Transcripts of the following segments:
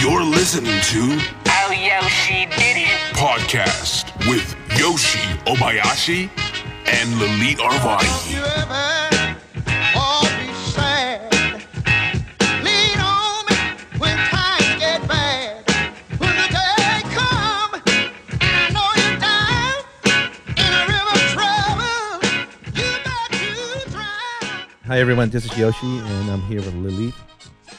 You're listening to Oh, Yoshi did it. Podcast with Yoshi Obayashi and Lalit Arvani. you ever all be sad? Lean on me when times get bad. When the day come and I know you're down in a river of trouble, you got to drown. Hi everyone, this is Yoshi, and I'm here with Lilith.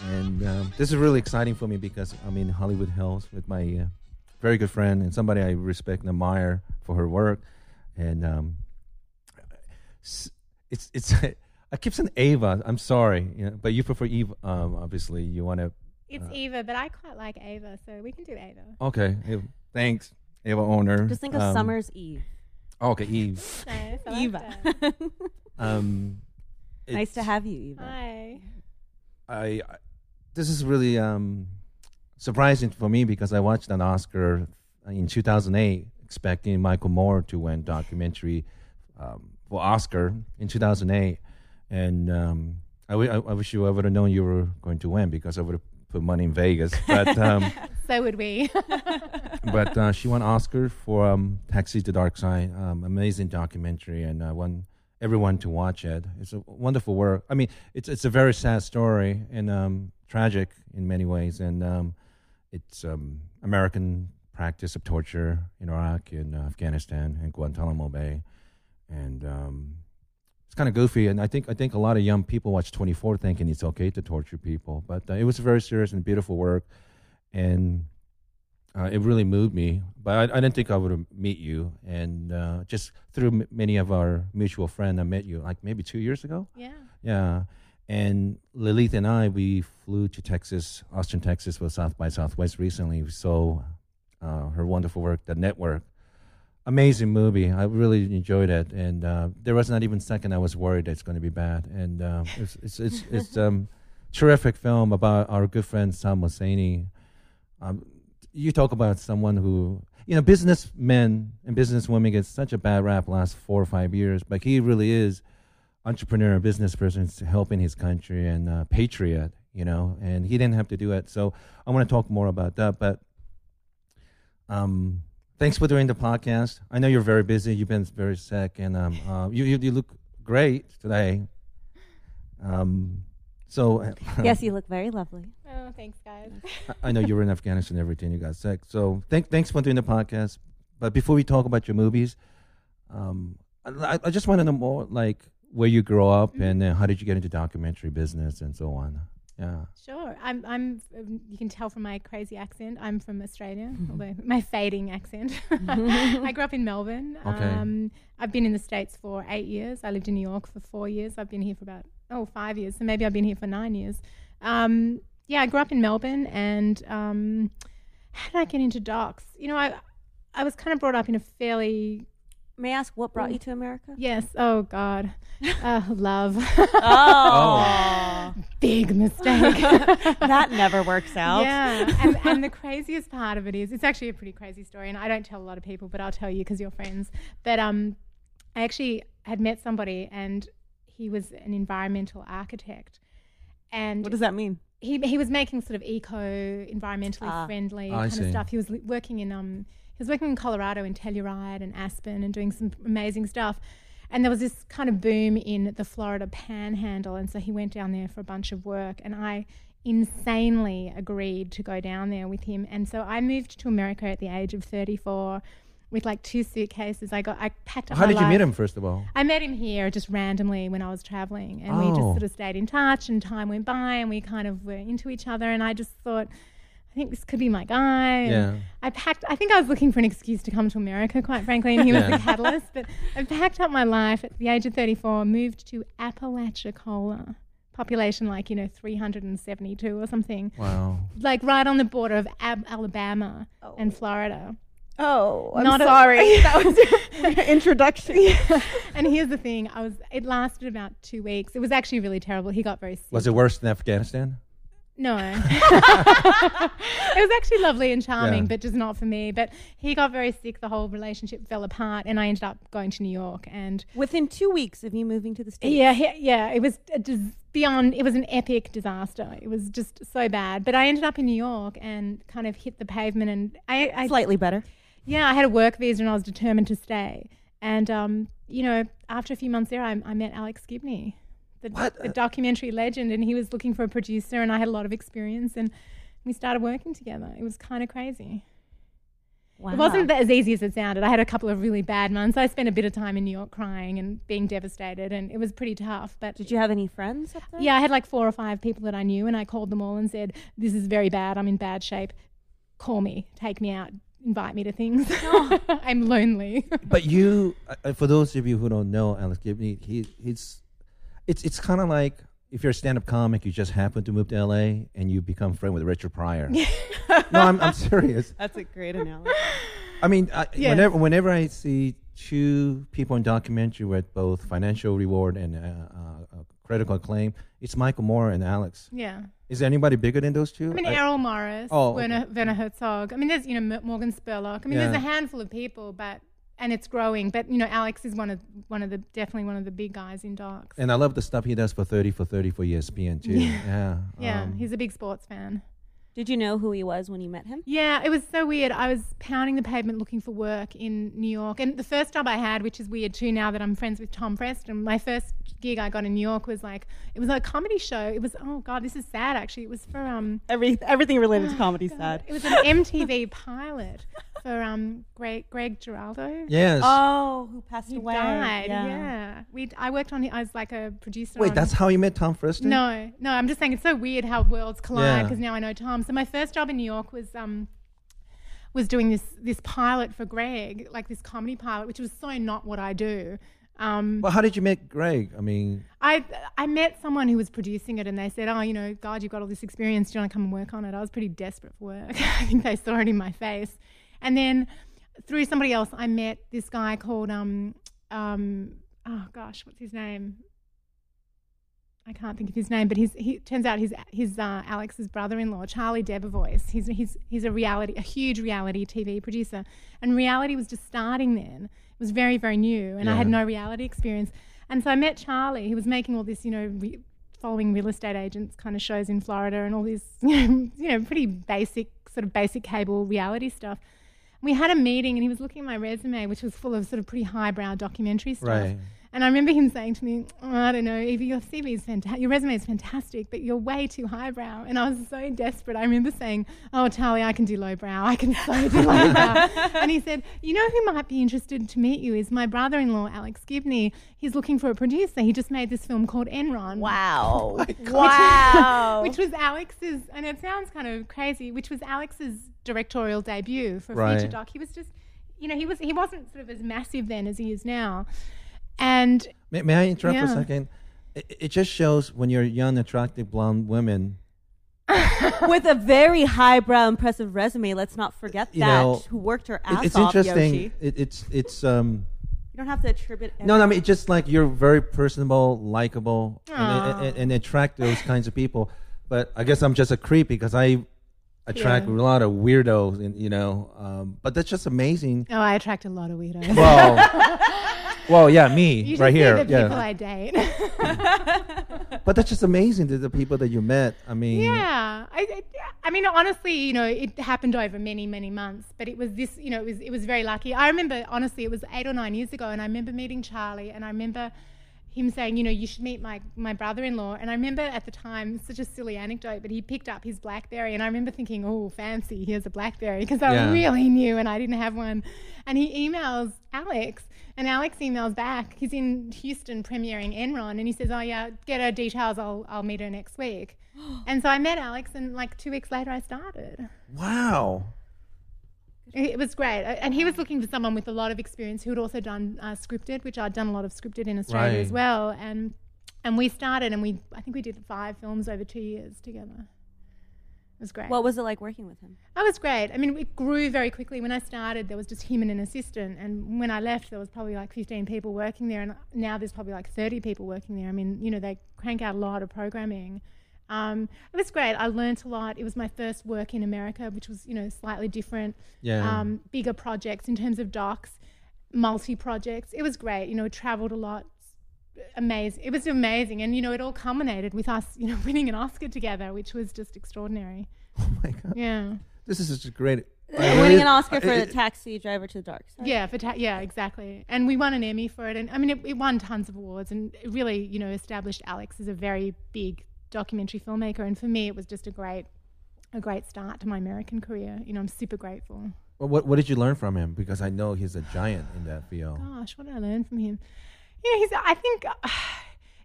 And um, this is really exciting for me because I'm in Hollywood Hills with my uh, very good friend and somebody I respect and admire for her work. And um, it's it's I keep saying Ava. I'm sorry, you know, but you prefer Eve. Um, obviously, you want to. It's Eva, but I quite like Ava, so we can do Ava. Okay, Ava, thanks, Ava Orner. Just think of Um, Summer's Eve. oh, okay, Eve. Nice, I like Eva. Um, nice to have you, Eva. Hi. I, I this is really um, surprising for me because I watched an Oscar in 2008 expecting Michael Moore to win documentary um, for Oscar in 2008, and um, I, wi- I, wish you I would have known you were going to win because I would have put money in Vegas. But um, So would we. but uh, she won Oscar for um, Taxi to Dark Side, um, amazing documentary, and I want everyone to watch it. It's a wonderful work. I mean, it's it's a very sad story and um, tragic in many ways, and um, it's um, American practice of torture in Iraq and uh, Afghanistan and Guantanamo Bay, and um, it's kind of goofy. And I think I think a lot of young people watch 24 thinking it's okay to torture people, but uh, it was a very serious and beautiful work, and uh, it really moved me. But I, I didn't think I would meet you, and uh, just through m- many of our mutual friends, I met you like maybe two years ago. yeah. Yeah, and Lilith and I we flew to Texas, Austin, Texas, for South by Southwest recently. We saw uh, her wonderful work, The Network. Amazing movie. I really enjoyed it, and uh, there was not even a second I was worried it's going to be bad. And uh, it's it's it's, it's um, terrific film about our good friend Saad Mohseni. Um, you talk about someone who you know businessmen and businesswomen get such a bad rap last four or five years, but he really is entrepreneur, and business person, s- helping his country and uh, patriot. You know, and he didn't have to do it. So I want to talk more about that, but. Um, thanks for doing the podcast. I know you're very busy. You've been very sick, and um, uh, you, you you look great today. Um, so yes, you look very lovely. Oh, thanks, guys. I- I know you were in Afghanistan and everything. You got sick. So thank, thanks for doing the podcast. But before we talk about your movies, um, I, I just want to know more like where you grow up and uh, how did you get into documentary business and so on. Yeah. Sure. I'm. I'm. Um, you can tell from my crazy accent. I'm from Australia, although my fading accent. I grew up in Melbourne. Okay. Um, I've been in the states for eight years. I lived in New York for four years. I've been here for about oh five years. So maybe I've been here for nine years. Um, yeah, I grew up in Melbourne, and um, how did I get into docs? You know, I I was kind of brought up in a fairly May I ask what brought you to America? yes. Oh God, uh, love. Oh, Big mistake. that never works out. Yeah, and, and the craziest part of it is it's actually a pretty crazy story, and I don't tell a lot of people, but I'll tell you because you're friends. But um, I actually had met somebody, and he was an environmental architect, and What does that mean? he he was making sort of eco, environmentally Ah. friendly I kind see. of stuff. He was working in um he was working in Colorado in Telluride and Aspen and doing some amazing stuff. And there was this kind of boom in the Florida Panhandle, and so he went down there for a bunch of work, and I insanely agreed to go down there with him. And so I moved to America at the age of 34 with like two suitcases. I got I packed up How did you meet him first of all? I met him here just randomly when I was traveling, and we just Oh. sort of stayed in touch. And time went by, and we kind of were into each other. And I just thought, I think this could be my guy. And Yeah. I packed. I think I was looking for an excuse to come to America, quite frankly, and he was Yeah. the catalyst. But I packed up my life at the age of 34, moved to Apalachicola, population like you know 372 or something, Wow. like right on the border of Ab- Alabama and oh. Florida. Oh, I'm Not a- sorry. that was your introduction. And here's the thing: I was. It lasted about two weeks. It was actually really terrible. He got very sick. Was it worse than Afghanistan? No. it was actually lovely and charming, Yeah. but just not for me. But he got very sick. The whole relationship fell apart, and I ended up going to New York. And Within two weeks of you moving to the States. yeah, he, yeah, it was a dis- beyond. It was an epic disaster. It was just so bad. But I ended up in New York and kind of hit the pavement. And I, I Slightly better. yeah, I had a work visa and I was determined to stay. And um, you know, after a few months there, I, I met Alex Gibney, the, What? the documentary legend, and he was looking for a producer, and I had a lot of experience, and we started working together. It was kind of crazy. Wow. It wasn't that as easy as it sounded. I had a couple of really bad months. I spent a bit of time in New York crying and being devastated, and it was pretty tough. But Did you have any friends up there? yeah, I had like four or five people that I knew, and I called them all and said, "This is very bad. I'm in bad shape. Call me, take me out, invite me to things. I'm lonely." But you, uh, uh, for those of you who don't know Alex Gibney, he he's it's it's kind of like if you're a stand-up comic, you just happen to move to LA and you become friend with Richard Pryor. no, I'm I'm serious. That's a great analogy. I mean, I, Yes. whenever whenever I see two people in documentary with both financial reward and uh, uh, uh, critical acclaim, it's Michael Moore and Alex. yeah. Is there anybody bigger than those two? I mean, I- Errol Morris, Oh, Werner, Werner Herzog. I mean, there's you know Morgan Spurlock. I mean, there's a handful of people, but and it's growing. But you know, Alex is one of one of the definitely one of the big guys in docs. and I love the stuff he does for thirty for thirty for ESPN too. Yeah, yeah, um, he's a big sports fan. Did you know who he was when you met him? Yeah, it was so weird. I was pounding the pavement looking for work in New York. And the first job I had, which is weird too now that I'm friends with Tom Preston, my first gig I got in New York was like, it was a comedy show. It was, oh God, this is sad actually. It was for, um, Every everything related to comedy God, sad. it was an MTV pilot for um, Greg, Greg Giraldo. yes. Oh, who passed He away? died. Yeah. We, I worked on it. I was like a producer. Wait, on- that's how you met Tom Friston? no, no. I'm just saying it's so weird how worlds collide Yeah. because now I know Tom. So my first job in New York was um, was doing this this pilot for Greg, like this comedy pilot, which was so not what I do. Um, Well, how did you meet Greg? I mean, I I met someone who was producing it, and they said, "Oh, you know, God, you've got all this experience. Do you want to come and work on it?" I was pretty desperate for work. I think they saw it in my face, and then through somebody else, I met this guy called um um oh gosh, what's his name? I can't think of his name, but he's he turns out he's his uh, Alex's brother-in-law, Charlie Debevoise. He's he's he's a reality, a huge reality TV producer, and reality was just starting then. It was very very new, and I had no reality experience. And so I met Charlie. He was making all this, you know, re- following real estate agents kind of shows in Florida, and all this, you know, you know, pretty basic sort of basic cable reality stuff. We had a meeting, and he was looking at my resume, which was full of sort of pretty highbrow documentary stuff. Right. And I remember him saying to me, oh, I don't know, Evie, your CV is fantastic, your resume is fantastic, but you're way too highbrow. And I was so desperate. I remember saying, Oh, Charlie, I can do lowbrow. I can so do lowbrow. and he said, You know who might be interested to meet you is my brother in law, Alex Gibney. He's looking for a producer. He just made this film called Enron. Wow. Oh which- wow. Which was Alex's, and it sounds kind of crazy, which was Alex's directorial debut for a Right. feature doc. He was just, you know, he was he wasn't sort of as massive then as he is now. And may, may I interrupt for a second? It, it just shows when you're young, attractive blonde women. With a very highbrow, impressive resume, let's not forget You that. know, who worked her it- ass it's off, It's interesting. Yoshi. It, it's it's um. You don't have to attribute. No, no, I mean, it's just like you're very personable, likable, and, and, and attract those kinds of people. But I guess I'm just a creep because I attract Yeah. a lot of weirdos, and you know. Um, but that's just amazing. oh, I attract a lot of weirdos. Well, well, yeah, me you right here, the people yeah. I date. But that's just amazing. The, the people that you met. I mean, Yeah, I, I, I mean, honestly, you know, it happened over many, many months, but it was this, you know, it was it was very lucky. I remember, honestly, it was eight or nine years ago, and I remember meeting Charlie, and I remember him saying, you know, you should meet my my brother-in-law. And I remember at the time, such a silly anecdote, but he picked up his BlackBerry, and I remember thinking, oh, fancy, here's a BlackBerry, because I Yeah. really knew, and I didn't have one. And he emails Alex. And Alex emails back. He's in Houston premiering Enron, and he says, "Oh yeah, get her details. I'll I'll meet her next week." and so I met Alex, and like two weeks later, I started. wow. It it was great, Uh, and he was looking for someone with a lot of experience who had also done uh, scripted, which I'd done a lot of scripted in Australia as well. And and we started, and we I think we did five films over two years together. It was great. What was it like working with him? That was great. I mean, it grew very quickly. When I started, there was just him and an assistant, and when I left, there was probably like 15 people working there, and now there's probably like 30 people working there. I mean, you know, they crank out a lot of programming. Um, it was great. I learned a lot. It was my first work in America, which was, you know, slightly different. Yeah. Um, bigger projects in terms of docs, multi projects. It was great. You know, travelled a lot, amazing. It was amazing, and you know, it all culminated with us, you know, winning an Oscar together, which was just extraordinary. Oh my god, Yeah, this is such a great. Winning an Oscar for Uh, the Taxi Driver to the Dark Side. yeah, for ta- yeah, exactly. And we won an Emmy for it, and I mean, it, it won tons of awards, and it really, you know, established Alex as a very big documentary filmmaker. And for me, it was just a great, a great start to my American career. You know, I'm super grateful. Well, what what did you learn from him? Because I know he's a giant in that field. Gosh, what did I learn from him? You know, he's. I think uh,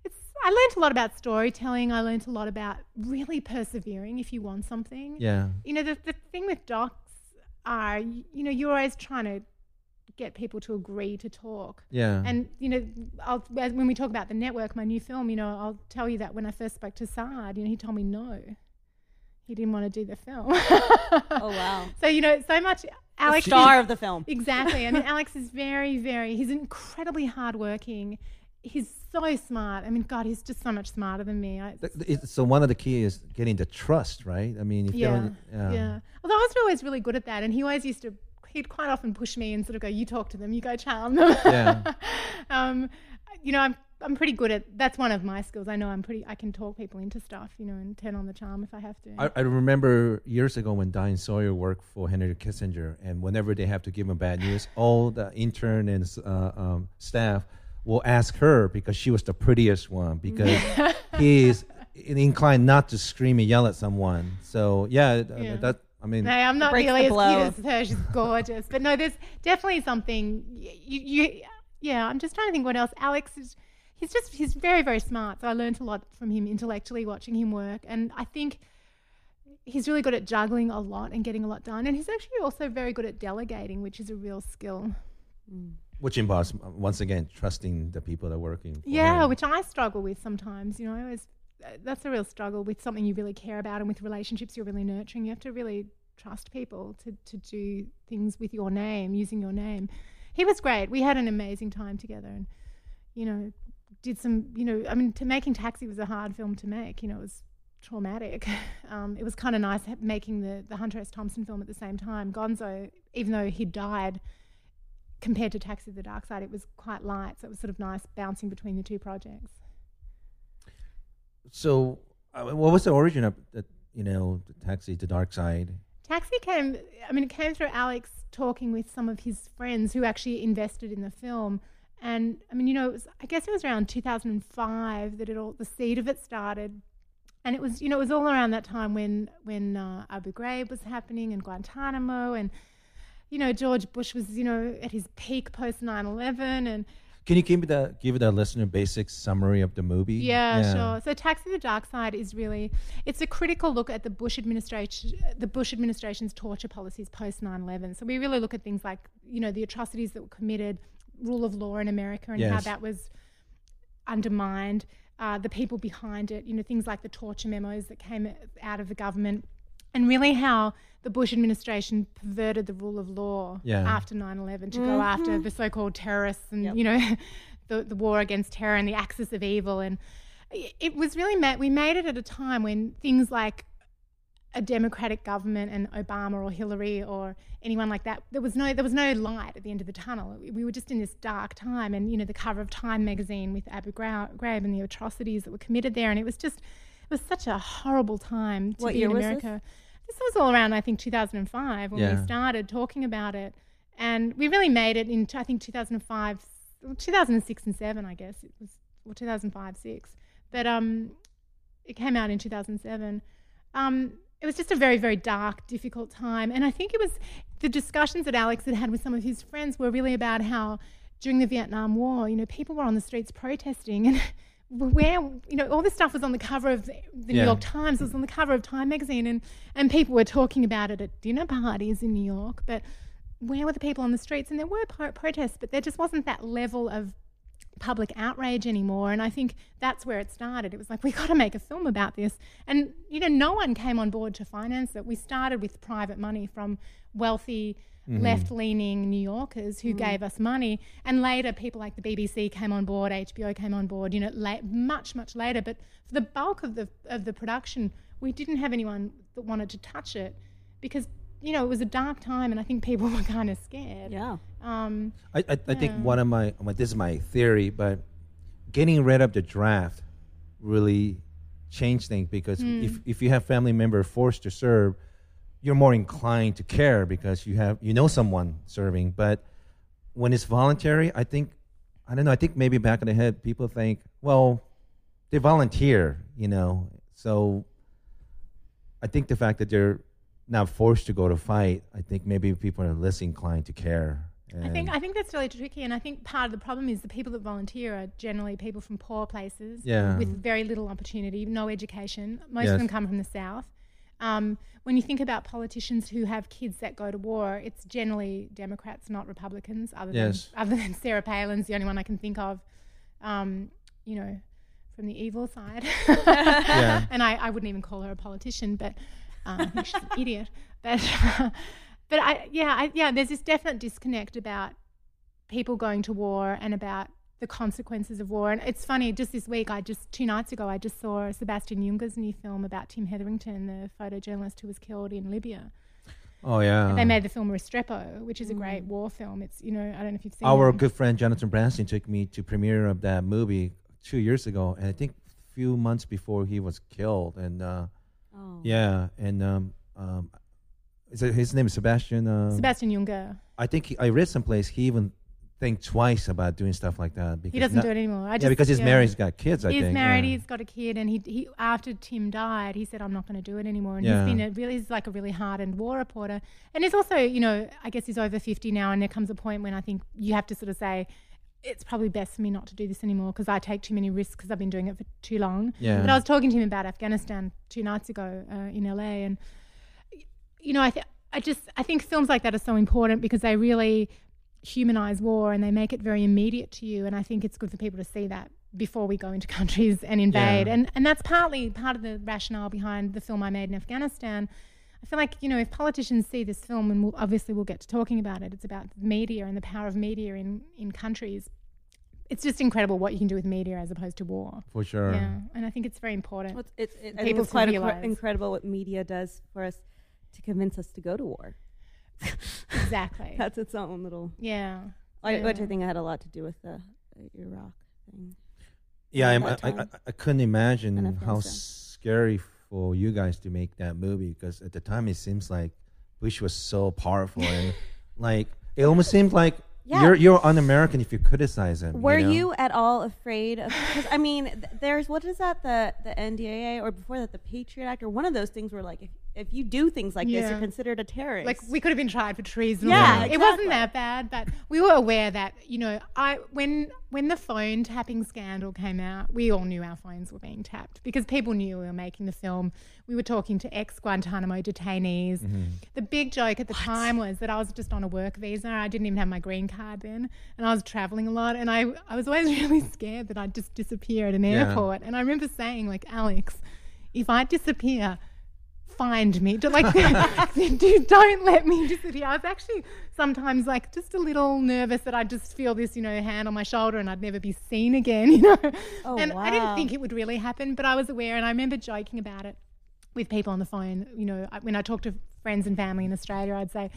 it's. I learned a lot about storytelling. I learned a lot about really persevering if you want something. Yeah, You know, the the thing with docs are, you know, you're always trying to get people to agree to talk. yeah. And you know, I'll, when we talk about the network, my new film, you know, I'll tell you that when I first spoke to Saad, you know, he told me no, he didn't want to do the film. Oh wow. So you know, so much Alex Star of the film. Exactly. I mean, Alex is very, very. He's incredibly hardworking. He's so smart. I mean, God, he's just so much smarter than me. I, Th- th- so one of the key is getting the trust, right? I mean, if you yeah, don't, yeah, Although I was always really good at that, and he always used to. He'd quite often push me and sort of go, "You talk to them. You go charm them." Yeah. um, you know, I'm I'm pretty good at. That's one of my skills. I know I'm pretty. I can talk people into stuff. You know, and turn on the charm if I have to. I, I remember years ago when Diane Sawyer worked for Henry Kissinger, and whenever they have to give him bad news, all the intern and uh, um, staff will ask her because she was the prettiest one because he is inclined not to scream and yell at someone. So yeah, Yeah. that I mean, No, I'm not Breaks nearly as cute as her. She's gorgeous. but no, there's definitely something. You, you, yeah, I'm just trying to think what else. Alex is. He's just. He's very, very smart. So I learned a lot from him intellectually watching him work, and I think he's really good at juggling a lot and getting a lot done. And he's actually also very good at delegating, which is a real skill. which involves uh, once again trusting the people that are working. For Yeah, him. which I struggle with sometimes. You know, I always that's a real struggle with something you really care about and with relationships you're really nurturing. You have to really trust people to to do things with your name, using your name. He was great. We had an amazing time together, and you know, did some. You know, I mean, to making Taxi was a hard film to make. You know, it was traumatic. Um, it was kind of nice making the the Hunter S. Thompson film at the same time. Gonzo, even though he died, compared to Taxi the Dark Side, it was quite light. So it was sort of nice bouncing between the two projects. So, uh, what was the origin of the, you know, the taxi to dark side? Taxi came, I mean, it came through Alex talking with some of his friends who actually invested in the film. And I mean, you know, it was, I guess it was around 2005 that it all, the seed of it started. And it was, you know, it was all around that time when, when uh, Abu Ghraib was happening and Guantanamo and, you know, George Bush was, you know, at his peak post 9 11. And Can you give me the give the listener basic summary of the movie? Yeah, sure. So Taxi the Dark Side is really it's a critical look at the Bush administration the Bush administration's torture policies post 9/11. So we really look at things like, you know, the atrocities that were committed, rule of law in America and how that was undermined, uh, the people behind it, you know, things like the torture memos that came out of the government and really how the Bush administration perverted the rule of law Yeah. after 9/11 to go mm-hmm. after the so-called terrorists and Yep. you know the the war against terror and the axis of evil and it it was really met we made it at a time when things like a democratic government and Obama or Hillary or anyone like that there was no there was no light at the end of the tunnel we were just in this dark time and you know the cover of Time magazine with Abu Ghraib and the atrocities that were committed there and it was just it was such a horrible time to What be year in was this? This was all around I think 2005 when Yeah. we started talking about it. And we really made it in I think 2005 2006 and 7 I guess. It was or 2005 6 but um it came out in 2007 um it was just a very very dark difficult time. And I think it was the discussions that Alex had had with some of his friends were really about how during the Vietnam War you know people were on the streets protesting and where you know all this stuff was on the cover of the, New Yeah. York Times it was on the cover of Time magazine and and people were talking about it at dinner parties in New York but where were the people on the streets? And there were pro- protests, but there just wasn't that level of public outrage anymore. And I think that's where it started. It was like, we've got to make a film about this. And, you know, no one came on board to finance it. We started with private money from wealthy, mm-hmm. left leaning New Yorkers who mm-hmm. gave us money. And later, people like the BBC came on board, HBO came on board, you know, la- much, much later. But for the bulk of the, of the production, we didn't have anyone that wanted to touch it because. You know, it was a dark time, and I think people were kind of scared. Yeah. Um, I, I, I think Yeah. one of my, well, this is my theory, but getting rid of the draft really changed things because if if you have family member forced to serve, you're more inclined to care because you have you know someone serving. But when it's voluntary, I think I don't know. I think maybe back in the head, people think, well, they volunteer, you know. So I think the fact that they're not forced to go to fight, I think maybe people are less inclined to care. I think I think that's really tricky, and I think part of the problem is the people that volunteer are generally people from poor places Yeah. with very little opportunity, no education. Most Yes. of them come from the south. Um, when you think about politicians who have kids that go to war, it's generally Democrats, not Republicans. Other Yes. than other than Sarah Palin's the only one I can think of. Um, you know, from the evil side. Yeah. And I, I wouldn't even call her a politician, but um, I think she's an idiot. But but I yeah I, yeah there's this definite disconnect about people going to war and about the consequences of war. And it's funny, just this week, I just two nights ago, I just saw Sebastian Junger's new film about Tim Hetherington, the photojournalist who was killed in Libya. oh yeah, They made the film Restrepo, which is a great war film. It's you know I don't know if you've seen Our it. good friend Jonathan Branson took me to premiere of that movie two years ago, and I think a few months before he was killed. And uh, Oh. yeah, and um, um, is it, his name is Sebastian. Uh, Sebastian Junger. I think he, I read someplace he even think twice about doing stuff like that. Because He doesn't not- do it anymore. I yeah, because he's yeah. married, he's got kids. I he's think married. yeah. He's got a kid, and he he after Tim died, he said, "I'm not going to do it anymore." And Yeah. he's been a really he's like a really hardened war reporter, and he's also you know I guess he's over fifty now, and there comes a point when I think you have to sort of say. It's probably best for me not to do this anymore because I take too many risks because I've been doing it for too long. Yeah. But I was talking to him about Afghanistan two nights ago uh, in LA, and you know, I th- I just I think films like that are so important because they really humanize war and they make it very immediate to you. And I think it's good for people to see that before we go into countries and invade. Yeah. And and that's partly part of the rationale behind the film I made in Afghanistan. I feel like you know if politicians see this film, and we'll, obviously we'll get to talking about it. It's about media and the power of media in in countries. It's just incredible what you can do with media as opposed to war. for sure. Yeah, and I think it's very important. Well, it's, it's, it, People it's quite to incre- incredible what media does for us to convince us to go to war. Exactly. That's its own little, yeah. I, which I Yeah. think had a lot to do with the, the Iraq thing. Yeah, I'm, I, I. I couldn't imagine how scary for you guys to make that movie because at the time it seems like Bush was so powerful and like it almost seemed like Yeah. you're you're un-American if you criticize him. Were you, you, at all afraid of? Because I mean, th- there's what is that the the NDAA or before that the Patriot Act or one of those things where like if, if you do things like this, you're considered a terrorist. Like we could have been tried for treason. Yeah, something. it wasn't that bad, but we were aware that you know, I when when the phone tapping scandal came out, we all knew our phones were being tapped because people knew we were making the film. We were talking to ex Guantanamo detainees. Mm-hmm. The big joke at the time was that I was just on a work visa. I didn't even have my green card then, and I was traveling a lot. And I I was always really scared that I'd just disappear at an Yeah. airport. And I remember saying like, Alex, if I disappear find me. Do- Like, dude, don't let me disappear. I was actually sometimes like just a little nervous that I'd just feel this, you know, hand on my shoulder and I'd never be seen again, you know. Oh, and I didn't think it would really happen, but I was aware and I remember joking about it with people on the phone. You know, when I talk to friends and family in Australia, I'd say,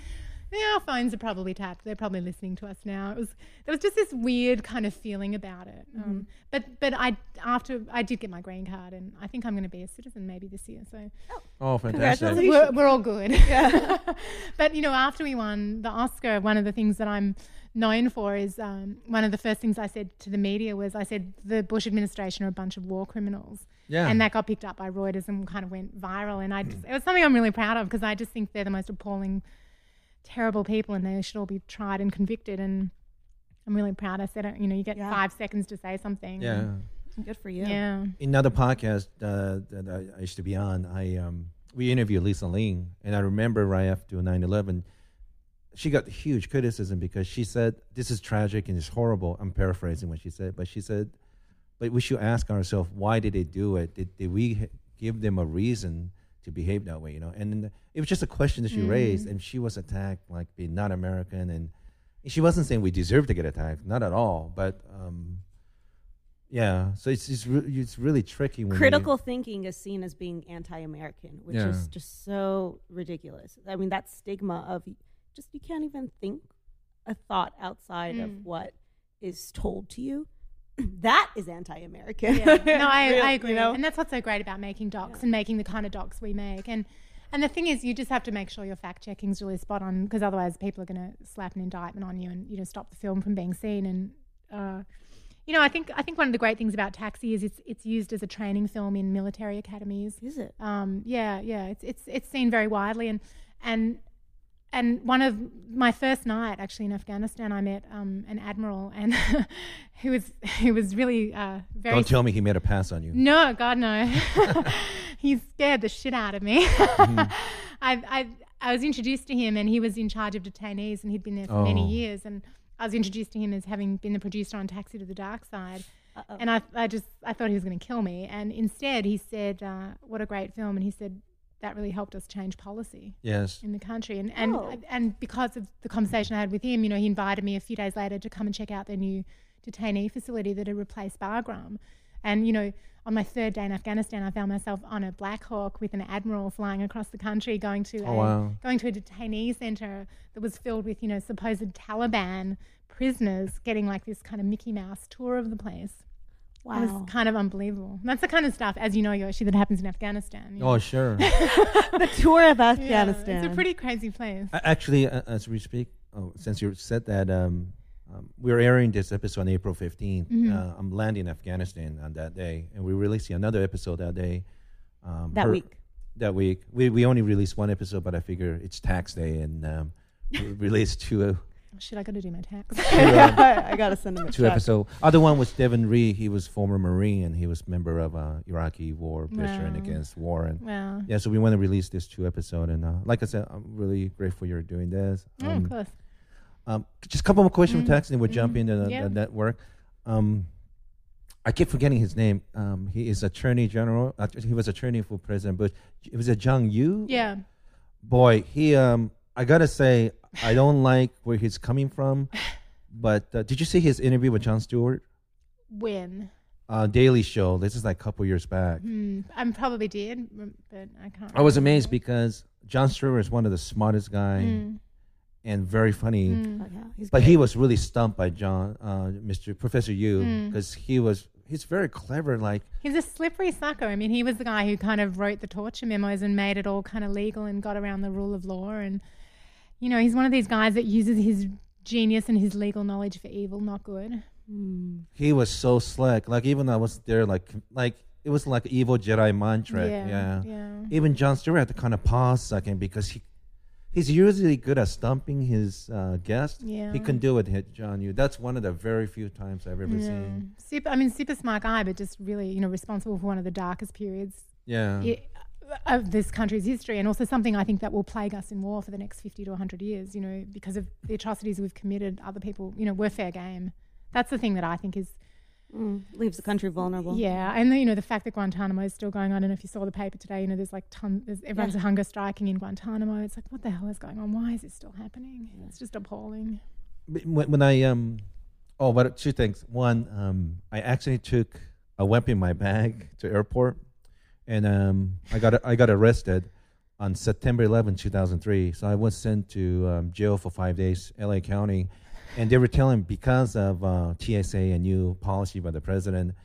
yeah, our phones are probably tapped. They're probably listening to us now. It was there was just this weird kind of feeling about it. Mm-hmm. Um, but but I after I did get my green card, and I think I'm going to be a citizen maybe this year. So Oh, oh fantastic! We're, we're all good. Yeah. but you know, after we won the Oscar, one of the things that I'm known for is um, one of the first things I said to the media was I said the Bush administration are a bunch of war criminals. Yeah. And that got picked up by Reuters and kind of went viral. And I just, it was something I'm really proud of because I just think they're the most appalling, terrible people and they should all be tried and convicted. And I'm really proud. I said it, you know, you get Yeah. five seconds to say something. Yeah. good for you. Yeah. In another podcast uh, that I, I used to be on, I um, we interviewed Lisa Ling, and I remember right after 9/11, she got huge criticism because she said this is tragic and it's horrible. I'm paraphrasing what she said, but she said, but we should ask ourselves why did they do it? Did, did we give them a reason to behave that way? You know, and then it was just a question that she raised, and she was attacked like being not American, and she wasn't saying we deserve to get attacked, not at all, but. Um, yeah, so it's it's, re- it's really tricky when you- Critical thinking is seen as being anti-American, which Yeah. is just so ridiculous. I mean, that stigma of just you can't even think a thought outside Mm. of what is told to you that is anti-American. Yeah. No, I, Real- I you agree, know? and that's what's so great about making docs and making the kind of docs we make. And and the thing is, you just have to make sure your fact checking is really spot on, because otherwise, people are going to slap an indictment on you and you know stop the film from being seen. And uh, you know, I think I think one of the great things about Taxi is it's it's used as a training film in military academies. Is it? Um, yeah, yeah, it's it's it's seen very widely, and and and one of my first night actually in Afghanistan, I met um, an admiral, and he was he was really uh, very Don't tell me he made a pass on you. no, God no. he scared the shit out of me. Mm-hmm. I, I I was introduced to him, and he was in charge of detainees, and he'd been there for many Oh. years. And I was introduced to him as having been the producer on Taxi to the Dark Side. And I, I just I thought he was going to kill me. And instead, he said, uh, "What a great film!" And he said that really helped us change policy Yes. in the country. And and Oh. and because of the conversation I had with him, you know, he invited me a few days later to come and check out their new detainee facility that had replaced Bagram. And you know, on my third day in Afghanistan, I found myself on a Black Hawk with an admiral flying across the country, going to Oh, a wow. going to a detainee center that was filled with you know supposed Taliban prisoners, getting like this kind of Mickey Mouse tour of the place. It Wow. was kind of unbelievable. That's the kind of stuff, as you know, Yoshi, that happens in Afghanistan. you know. Oh, sure. the tour of Yeah, Afghanistan. it's a pretty crazy place. A- Actually, uh, as we speak, oh, since you said that, um, um, we're airing this episode on April 15th. Mm-hmm. Uh, I'm landing in Afghanistan on that day, and we're releasing another episode that day. Um, that her- week. That week. We, we only released one episode, but I figure it's tax day, and um, we released two, uh, Shit, I got to do my tax. I gotta send him a two check. episode. Other one was Devin Ree. He was former Marine, and he was member of uh, Iraqi war, veteran Wow. against war, and wow. yeah. So we want to release this two episode, and uh, like I said, I'm really grateful you're doing this. Um, of course. Um, just a couple more questions from Mm, text, and we'll jump mm, into the, yeah. the network. Um, I keep forgetting his name. Um, he is Attorney General. Uh, he was Attorney for President Bush. It was a John Yoo. Yeah. Boy, he. Um, I gotta say, I don't like where he's coming from. But uh, did you see his interview with Jon Stewart? When? Uh, Daily Show. This is like a couple years back. Hmm. I probably did, but I can't. I was amazed because Jon Stewart is one of the smartest guy Mm, and very funny. mm. Oh, yeah, he's But great. he was really stumped by John, uh, Mr. Professor Yoo, Mm. because he was he's very clever. Like He's a slippery sucker. I mean, he was the guy who kind of wrote the torture memos and made it all kind of legal and got around the rule of law. And, you know, he's one of these guys that uses his genius and his legal knowledge for evil, not good. Mm. he was so slick. Like even I was there, like like it was like evil Jedi mind trick. yeah. Yeah. Yeah. Even Jon Stewart had to kind of pause a second because he he's usually good at stumping his uh, guest. Yeah. He can do it, hit John Yoo. That's one of the very few times I've ever Yeah. seen. Super, I mean, super smart guy, but just really, you know, responsible for one of the darkest periods Yeah. i- of this country's history, and also something I think that will plague us in war for the next 50 to 100 years, you know, because of the atrocities we've committed. Other people, you know, we're fair game. That's the thing that I think is, Mm. Leaves the country vulnerable. yeah. And, the, you know, the fact that Guantanamo is still going on. I don't know if you saw the paper today, you know, there's like tons, there's, everyone's Yeah. hunger striking in Guantanamo. It's like, what the hell is going on? Why is this still happening? It's just appalling. When, when I um oh but two things one um I actually took a weapon in my bag to airport and um I got I got arrested on September 11 2003 so I was sent to um, jail for 5 days LA County. And they were telling because of uh, TSA and new policy by the president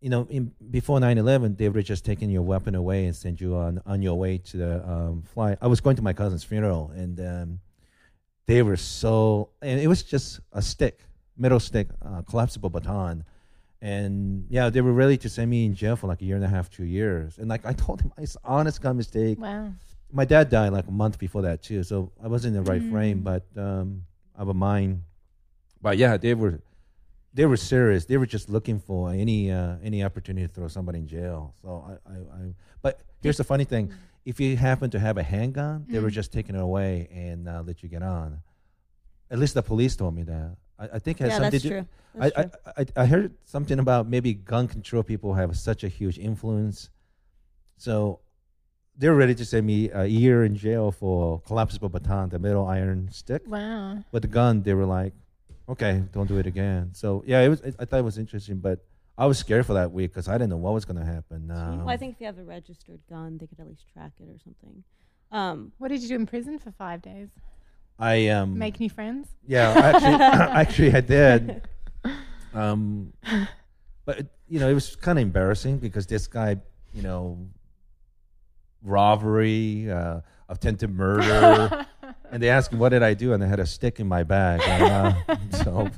you know in, before 9-11 they were just taking your weapon away and send you on on your way to the um, flight I was going to my cousin's funeral. And um they were so and it was just a stick metal stick uh, collapsible baton and yeah they were ready to send me in jail for like a year and a half two years. And like i told him it's honest god mistake. Wow. my dad died like a month before that too so i wasn't in the right Mm. frame but um i have a mind. But yeah they were they were serious. They were just looking for any uh any opportunity to throw somebody in jail. So i i, I but here's the funny thing. If you happen to have a handgun they were Mm. just taking it away and uh, let you get on. At least the police told me that i, I think has Yeah, something that's to do true. I, true. I, I I heard something about maybe gun control people have such a huge influence. So they're ready to send me a year in jail for collapsible baton, the metal iron stick. Wow. But the gun, they were like, okay, don't do it again. So yeah, it was. I thought it was interesting, but I was scared for that week because I didn't know what was going to happen. Um, well, I think if you have a registered gun, they could at least track it or something. Um, What did you do in prison for five days? I um Make new friends? Yeah, actually, actually, I did. Um, but it, you know, it was kind of embarrassing because this guy, you know, robbery, uh, attempted murder, and they asked me what did I do, and I had a stick in my bag. And, uh, so,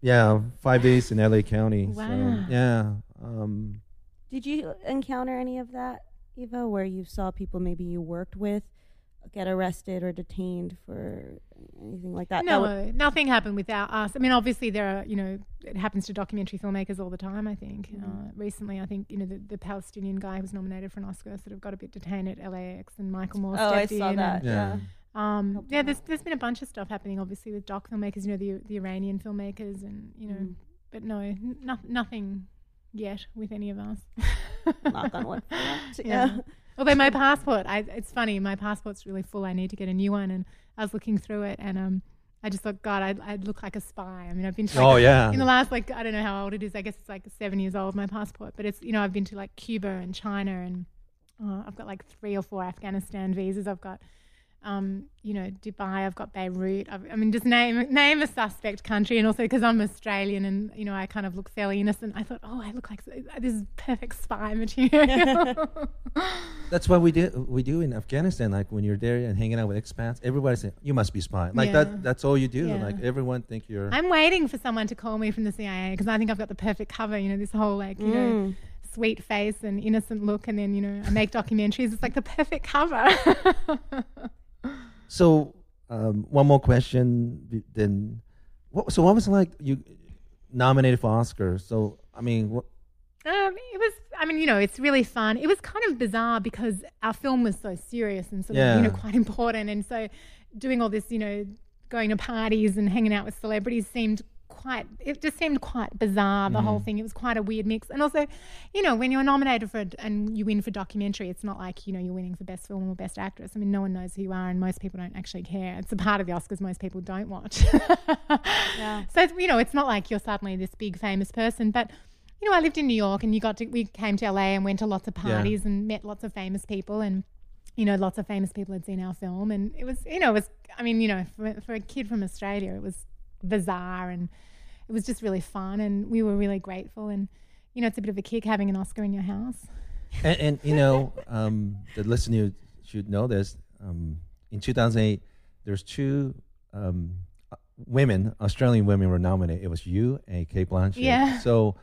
yeah, five days in LA County. So, Wow. yeah. Um, Did you encounter any of that, Eva, where you saw people maybe you worked with get arrested or detained for anything like that? That No, would- nothing happened without us. I mean, obviously there are, you know, it happens to documentary filmmakers all the time. I think Mm-hmm. uh, recently, I think you know the, the Palestinian guy who was nominated for an Oscar sort of got a bit detained at LAX, and Michael Moore oh, I saw that. And, Yeah. yeah. um, yeah, there's there's been a bunch of stuff happening, obviously with doc filmmakers. You know, the the Iranian filmmakers, and you know, Mhm. but no, n- no nothing yet with any of us. Knock on wood. Yeah. Yeah. Although my passport, I, it's funny, my passport's really full. I need to get a new one, and I was looking through it, and um, I just thought, God, I'd, I'd look like a spy. I mean, I've been to like, Oh yeah. in the last like I don't know how old it is. I guess it's like seven years old. My passport, but it's you know I've been to like Cuba and China, and uh, I've got like three or four Afghanistan visas. I've got. Um, you know, Dubai. I've got Beirut. I've, I mean, just name name a suspect country, and also because I'm Australian, and you know, I kind of look fairly innocent. I thought, oh, I look like this is perfect spy material. That's what we do. We do in Afghanistan. Like when you're there and hanging out with expats, everybody say you must be spy. Like Yeah. that. That's all you do. Yeah. Like everyone think you're. I'm waiting for someone to call me from the CIA because I think I've got the perfect cover. You know, this whole like you know Mm. sweet face and innocent look, and then you know I make documentaries. It's like the perfect cover. So um, one more question. Then, what, so what was it like you nominated for Oscar? So I mean, what, Um, it was, I mean, you know, it's really fun. It was kind of bizarre because our film was so serious and sort of, you know, quite important. And so doing all this, you know, going to parties and hanging out with celebrities seemed quite, it just seemed quite bizarre, the Mm-hmm. whole thing. It was quite a weird mix. And also, you know, when you're nominated for, a- and you win for documentary, it's not like, you know, you're winning for best film or best actress. I mean, no one knows who you are and most people don't actually care. It's a part of the Oscars most people don't watch. Yeah. So it's, you know, it's not like you're suddenly this big famous person, but you know, I lived in New York, and you got to we came to LA and went to lots of Yeah. parties and met lots of famous people, and you know, lots of famous people had seen our film, and it was, you know, it was, I mean, you know, for, for a kid from Australia, it was bizarre, and it was just really fun, and we were really grateful, and you know, it's a bit of a kick having an Oscar in your house. and, and you know, um, the listener should know this. Um, in 2008, there's two um, women, Australian women, were nominated. It was you and Cate Blanchett. Yeah. So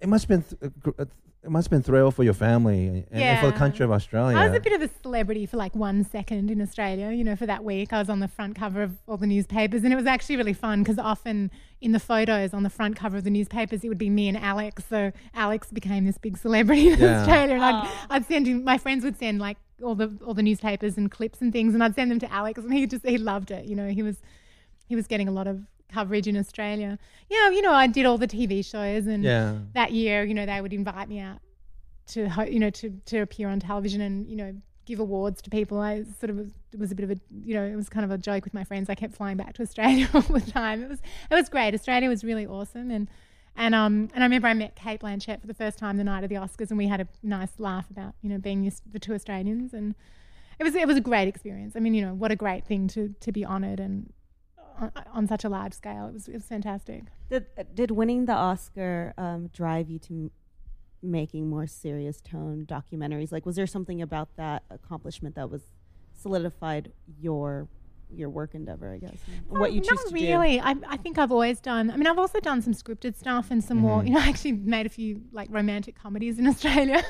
it must have been th- uh, uh, it must have been thrill for your family and, and for the country of Australia. I was a bit of a celebrity for like one second in Australia. You know, for that week, I was on the front cover of all the newspapers, and it was actually really fun because often in the photos on the front cover of the newspapers, it would be me and Alex. So Alex became this big celebrity in Yeah. Australia, and I'd, I'd send him. My friends would send like all the all the newspapers and clips and things, and I'd send them to Alex, and he just he loved it. You know, he was he was getting a lot of coverage in Australia. Yeah, you know, I did all the TV shows, and yeah. that year, you know, they would invite me out to, ho- you know, to, to appear on television and, you know, give awards to people. I sort of was, it was a bit of a, you know, it was kind of a joke with my friends. I kept flying back to Australia all the time. It was, it was great. Australia was really awesome. And, and, um, and I remember I met Cate Blanchett for the first time the night of the Oscars and we had a nice laugh about, you know, being the two Australians and it was, it was a great experience. I mean, you know, what a great thing to, to be honored and on, such a large scale. It was, it was fantastic. Did did winning the Oscar um, drive you to m- making more serious tone documentaries? Like, was there something about that accomplishment that was solidified your your work endeavor? I guess and what you choose Not to really. I, I think I've always done. I mean, I've also done some scripted stuff and some more. You know, I actually made a few like romantic comedies in Australia.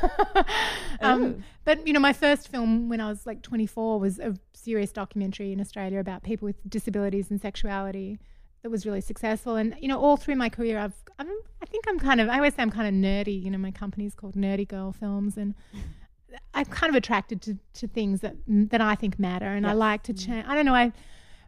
um, but you know, my first film when I was like 24 was a serious documentary in Australia about people with disabilities and sexuality. That was really successful, and you know, all through my career, I've, I'm, I think I'm kind of, I always say I'm kind of nerdy. You know, my company's called Nerdy Girl Films, and I'm kind of attracted to, to things that that I think matter, and I like to mm. change. I don't know. I,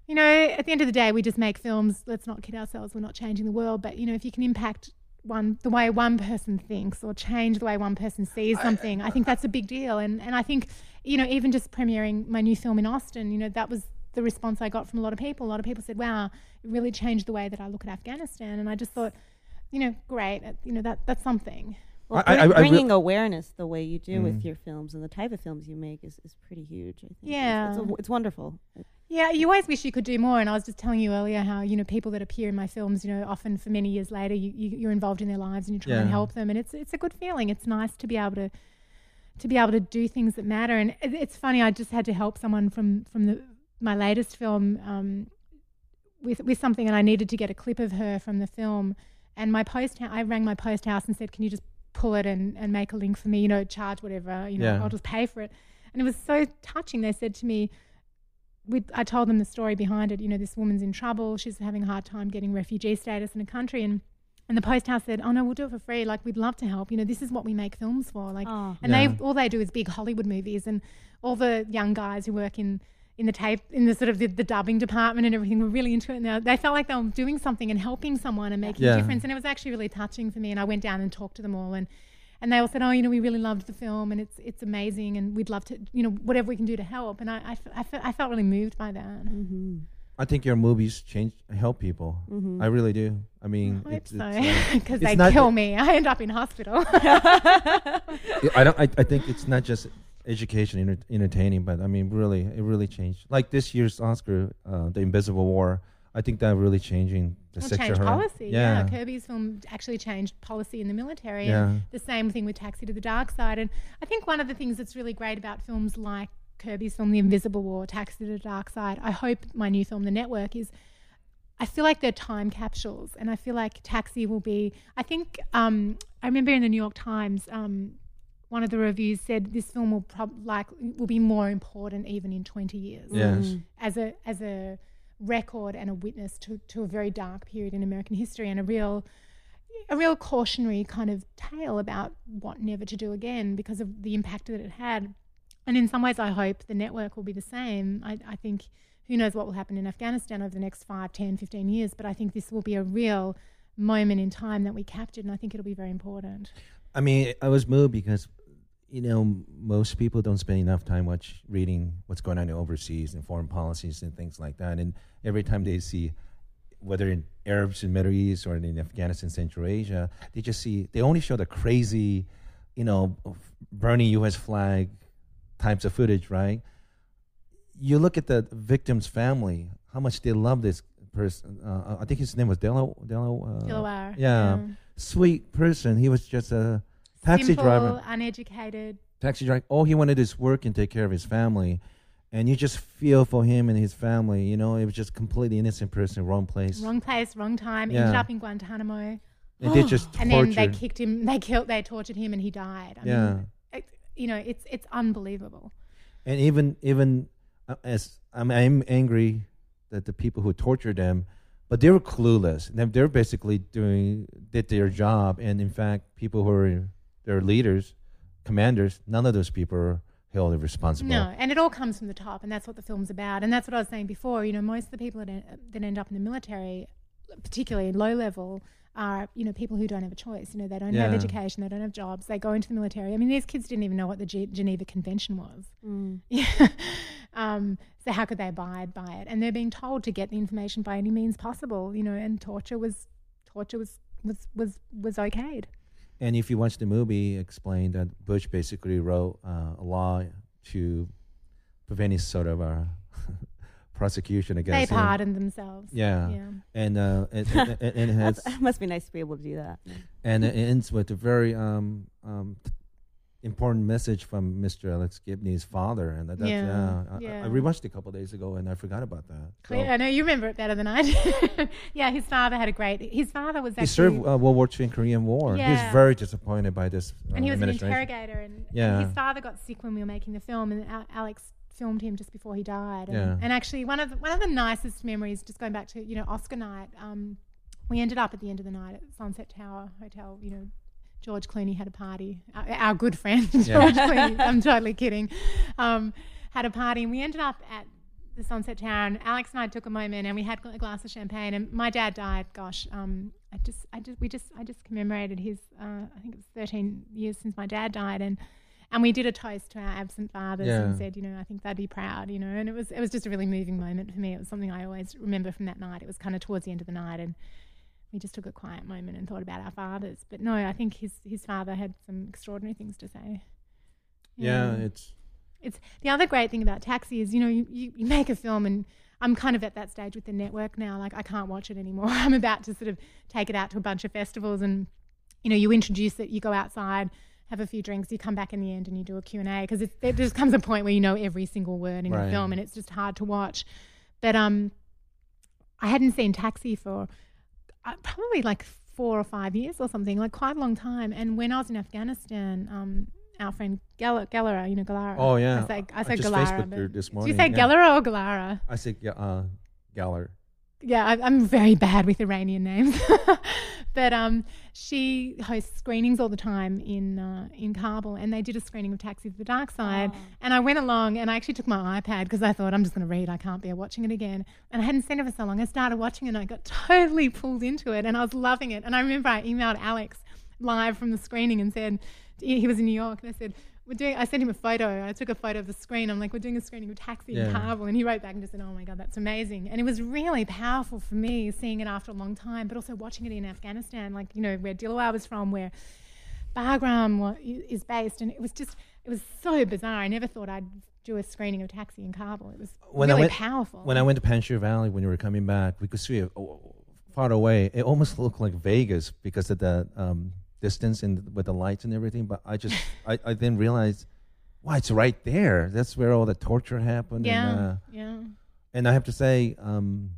you know, at the end of the day, we just make films. Let's not kid ourselves. We're not changing the world, but you know, if you can impact one the way one person thinks or change the way one person sees something, I think that's a big deal. And and I think, you know, even just premiering my new film in Austin, you know, that was the response I got from a lot of people. A lot of people said, "Wow, it really changed the way that I look at Afghanistan." And I just thought, you know, great. You know, that that's something. Well, I- I- bring- I re- bringing awareness the way you do Mm. with your films and the type of films you make is, is pretty huge. I think. Yeah. it's, it's, a- it's wonderful. Yeah, you always wish you could do more. And I was just telling you earlier how you know people that appear in my films, you know, often for many years later, you, you you're involved in their lives and you try and help them, and it's it's a good feeling. It's nice to be able to to be able to do things that matter. And it's funny, I just had to help someone from from the my latest film um, with with something, and I needed to get a clip of her from the film. And my post, I rang my post house and said, "Can you just pull it and, and make a link for me? You know, charge whatever. You know, Yeah. I'll just pay for it." And it was so touching. They said to me, we, I told them the story behind it. You know, this woman's in trouble. She's having a hard time getting refugee status in a country, and and the post house said, "Oh no, we'll do it for free. Like we'd love to help. You know, this is what we make films for. Like, Oh. and Yeah. they all they do is big Hollywood movies, and all the young guys who work in in the tape in the sort of the, the dubbing department and everything were really into it. And they, they felt like they were doing something and helping someone and making Yeah. a difference. And it was actually really touching for me. And I went down and talked to them all and. And they all said, "Oh, you know, we really loved the film, and it's it's amazing, and we'd love to, you know, whatever we can do to help." And I, I, f- I, fe- I felt really moved by that. I think your movies change help people. I really do. I mean, I hope it's, so, uh, because it's they not- kill me. I end up in hospital. I don't. I, I think it's not just education, enter, entertaining, but I mean, really, it really changed. Like this year's Oscar, uh, The Invisible War. I think that really changing the Well, sexual changed policy. Yeah. Yeah. Kirby's film actually changed policy in the military. Yeah. And the same thing with Taxi to the Dark Side. And I think one of the things that's really great about films like Kirby's film, The Invisible War, Taxi to the Dark Side, I hope my new film, The Network, is. I feel like they're time capsules, and I feel like Taxi will be. I think um, I remember in the New York Times, um, one of the reviews said this film will prob- like will be more important even in twenty years Yes. Mm. as a as a record and a witness to, to a very dark period in American history and a real a real cautionary kind of tale about what never to do again because of the impact that it had. And in some ways, I hope the network will be the same. I, I think who knows what will happen in Afghanistan over the next 5, 10, 15 years, but I think this will be a real moment in time that we captured, and I think it'll be very important. I mean, I was moved because, you know, most people don't spend enough time watch reading what's going on overseas and foreign policies and things like that. And every time they see, whether in Arabs in Middle East or in Afghanistan, Central Asia, they just see they only show the crazy, you know, burning U.S. flag types of footage, right? You look at the victim's family, how much they love this person. Uh, I think his name was Delo. Delo. Uh, Dilawar, yeah, yeah. sweet person. He was just a taxi Simple, driver. uneducated. Taxi driver. All he wanted is work and take care of his family, and you just feel for him and his family. You know, it was just completely innocent person, wrong place, Wrong place, wrong time. Yeah. Ended up in Guantanamo. and they just and then they kicked him. They killed. They tortured him, and he died. I Yeah. mean, it, you know, it's it's unbelievable. and even even uh, as I'm, I'm angry that the people who tortured them, but they were clueless. They- They're basically doing did their job, and in fact, people who are their leaders, commanders, none of those people are held responsible. No, and it all comes from the top, and that's what the film's about. And that's what I was saying before. You know, most of the people that end, that end up in the military, particularly in low level, are you know people who don't have a choice. You know, they don't have education, they don't have jobs, they go into the military. I mean, these kids didn't even know what the G- Geneva Convention was. Mm. Yeah. um, so how could they abide by it? And they're being told to get the information by any means possible. You know, and torture was torture was was was was okayed. And if you watch the movie, it explained that Bush basically wrote uh, a law to prevent any sort of uh, prosecution They against him. pardoned themselves. Yeah. Yeah. And uh, and, and, and it has it must be nice to be able to do that. and it ends with a very um, um, important message from Mr. Alex Gibney's father, and that, that's, Yeah, yeah, I- I, yeah. I rewatched it a couple days ago, and I forgot about that. So I know you remember it better than I do. yeah, his father had a great. His father was actually, he served uh, World War II and Korean War. Yeah. He was very disappointed by this uh, and he was an interrogator, and, and Yeah. his father got sick when we were making the film, and Alex filmed him just before he died. And, Yeah. and actually, one of the, one of the nicest memories, just going back to you know Oscar night, um, we ended up at the end of the night at Sunset Tower Hotel. You know, George Clooney had a party. Our, our good friend George Clooney. I'm totally kidding. Um, had a party, and we ended up at the Sunset Tower. And Alex and I took a moment, and we had a glass of champagne. And my dad died. Gosh, um, I just, I just, we just, I just commemorated his. Uh, I think it was 13 years since my dad died, and and we did a toast to our absent fathers and said, you know, I think they'd be proud, you know. And it was, it was just a really moving moment for me. It was something I always remember from that night. It was kind of towards the end of the night, and we just took a quiet moment and thought about our fathers. But no, I think his his father had some extraordinary things to say. Yeah, it's it's the other great thing about Taxi is you know you, you, you make a film and I'm kind of at that stage with the network now. Like I can't watch it anymore. I'm about to sort of take it out to a bunch of festivals and you know you introduce it, you go outside. Have a few drinks. You come back in the end and you do a Q and A because there just comes a point where you know every single word in Right. your film and it's just hard to watch. But um, I hadn't seen Taxi for uh, probably like four or five years or something, like quite a long time. And when I was in Afghanistan, um, our friend Gal- Galara, you know Galara. Oh, yeah. I said I I say just Galara. Facebooked but- her this Do morning, you say yeah. Galara or Galara? I said uh, Galler. Yeah, I, I'm very bad with Iranian names. but um, she hosts screenings all the time in uh, in Kabul, and they did a screening of Taxi to the Dark Side. And I went along, and I actually took my iPad because I thought I'm just going to read. I can't bear watching it again. And I hadn't seen it for so long. I started watching it, and I got totally pulled into it, and I was loving it. And I remember I emailed Alex live from the screening and said he was in New York, and I said. We're doing, I sent him a photo. I took a photo of the screen. I'm like, we're doing a screening of Taxi in Yeah. Kabul. And he wrote back and just said, oh my God, that's amazing. And it was really powerful for me seeing it after a long time, but also watching it in Afghanistan, like, you know, where Dilawar was from, where Bagram is based. And it was just, it was so bizarre. I never thought I'd do a screening of Taxi in Kabul. It was When really went- powerful. When I went to Panjshir Valley when we were coming back, we could see it far away. It almost looked like Vegas because of the um, distance and with the lights and everything. But I just I, I then realized, wow, it's right there. That's where all the torture happened. yeah, And, uh, yeah. and I have to say, um,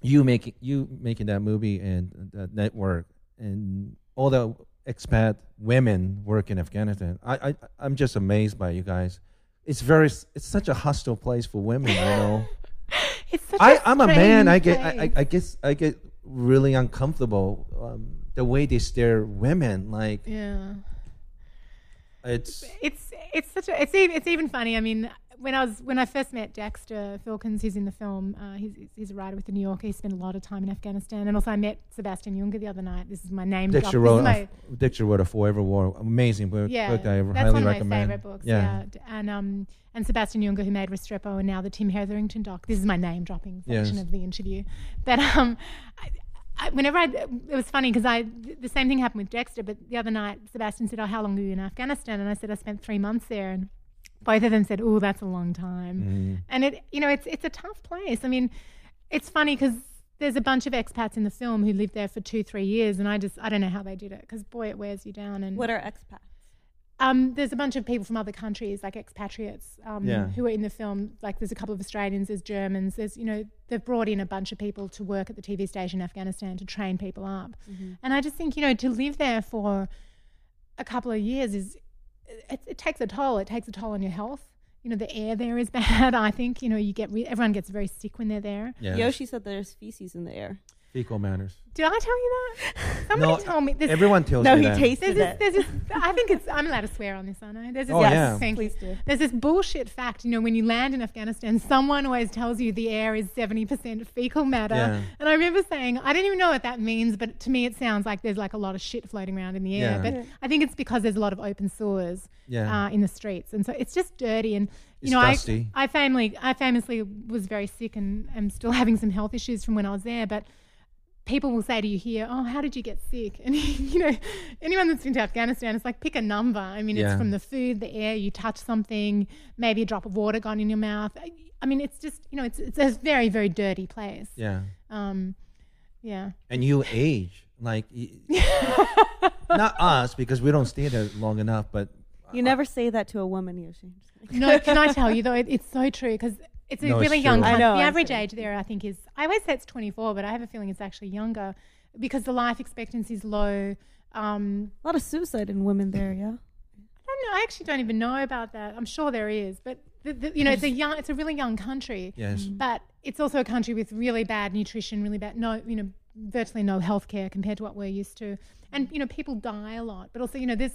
you making you making that movie and that network and all the expat women work in Afghanistan. I, I I'm just amazed by you guys. It's very it's such a hostile place for women. You know, It's such I a I'm a man. strange I get I, I. I guess I get really uncomfortable um, the way they stare women. Like yeah. it's it's it's such a it's even it's even funny. I mean, when I was when I first met Dexter Filkins, who's in the film, uh, he's he's a writer with the New Yorker. He spent a lot of time in Afghanistan, and also I met Sebastian Junger the other night. This is my name. Dexter wrote my- a, Dexter wrote a Forever War. Amazing book. yeah, book I that's highly one of recommend. my favorite books. Yeah, D- and um and Sebastian Junger, who made Restrepo, and now the Tim Hetherington doc. This is my name dropping section Yes. of the interview. But um, I, I, whenever I, it was funny because I the same thing happened with Dexter. But the other night, Sebastian said, "Oh, how long were you in Afghanistan?" And I said, "I spent three months there." And both of them said, "Oh, that's a long time." Mm. And it, you know, it's it's a tough place. I mean, it's funny because there's a bunch of expats in the film who lived there for two, three years, and I just I don't know how they did it because boy, it wears you down. And What are expats? Um, there's a bunch of people from other countries, like expatriates, um, Yeah. who are in the film. Like, there's a couple of Australians, there's Germans, there's, you know, they've brought in a bunch of people to work at the TV station in Afghanistan to train people up. And I just think, you know, to live there for a couple of years is, it, it takes a toll. It takes a toll on your health. You know, the air there is bad. I think, you know, you get, re- everyone gets very sick when they're there. Yeah. Yoshi said there's feces in the air. Fecal manners. Did I tell you that? Somebody No, told me this. Everyone tells No, me he that. tasted There's this, it. there's this, I think it's, I'm allowed to swear on this, aren't I? There's this, Oh, yes, yeah. thank you. Please do. There's this bullshit fact, you know, when you land in Afghanistan, someone always tells you the air is 70% fecal matter. Yeah. And I remember saying, I didn't even know what that means, but to me it sounds like there's like a lot of shit floating around in the air. Yeah. But I think it's because there's a lot of open sewers Yeah. uh, in the streets. And so it's just dirty. And, you It's know, dusty. I, I, famously, I famously was very sick and am still having some health issues from when I was there. But people will say to you here, "Oh, how did you get sick?" And you know, anyone that's been to Afghanistan, it's like pick a number. I mean, Yeah. it's from the food, the air, you touch something, maybe a drop of water gone in your mouth. I, I mean, it's just you know, it's it's a very very dirty place. Yeah. Um, yeah. and you age like not us because we don't stay there long enough but You never say that to a woman, Yoshi. Just kidding. No, can I tell you though? It, it's so true because it's a No, it's really true. young. I country. know, the I'm average kidding. age there, I think, is I always say it's 24, but I have a feeling it's actually younger because the life expectancy is low. Um, A lot of suicide in women there, yeah. I don't know. I actually don't even know about that. I'm sure there is, but the, the, you know, it's a young, it's a really young country. yes But it's also a country with really bad nutrition, really bad, no, you know, virtually no healthcare compared to what we're used to. And, you know, people die a lot. But also, you know, there's,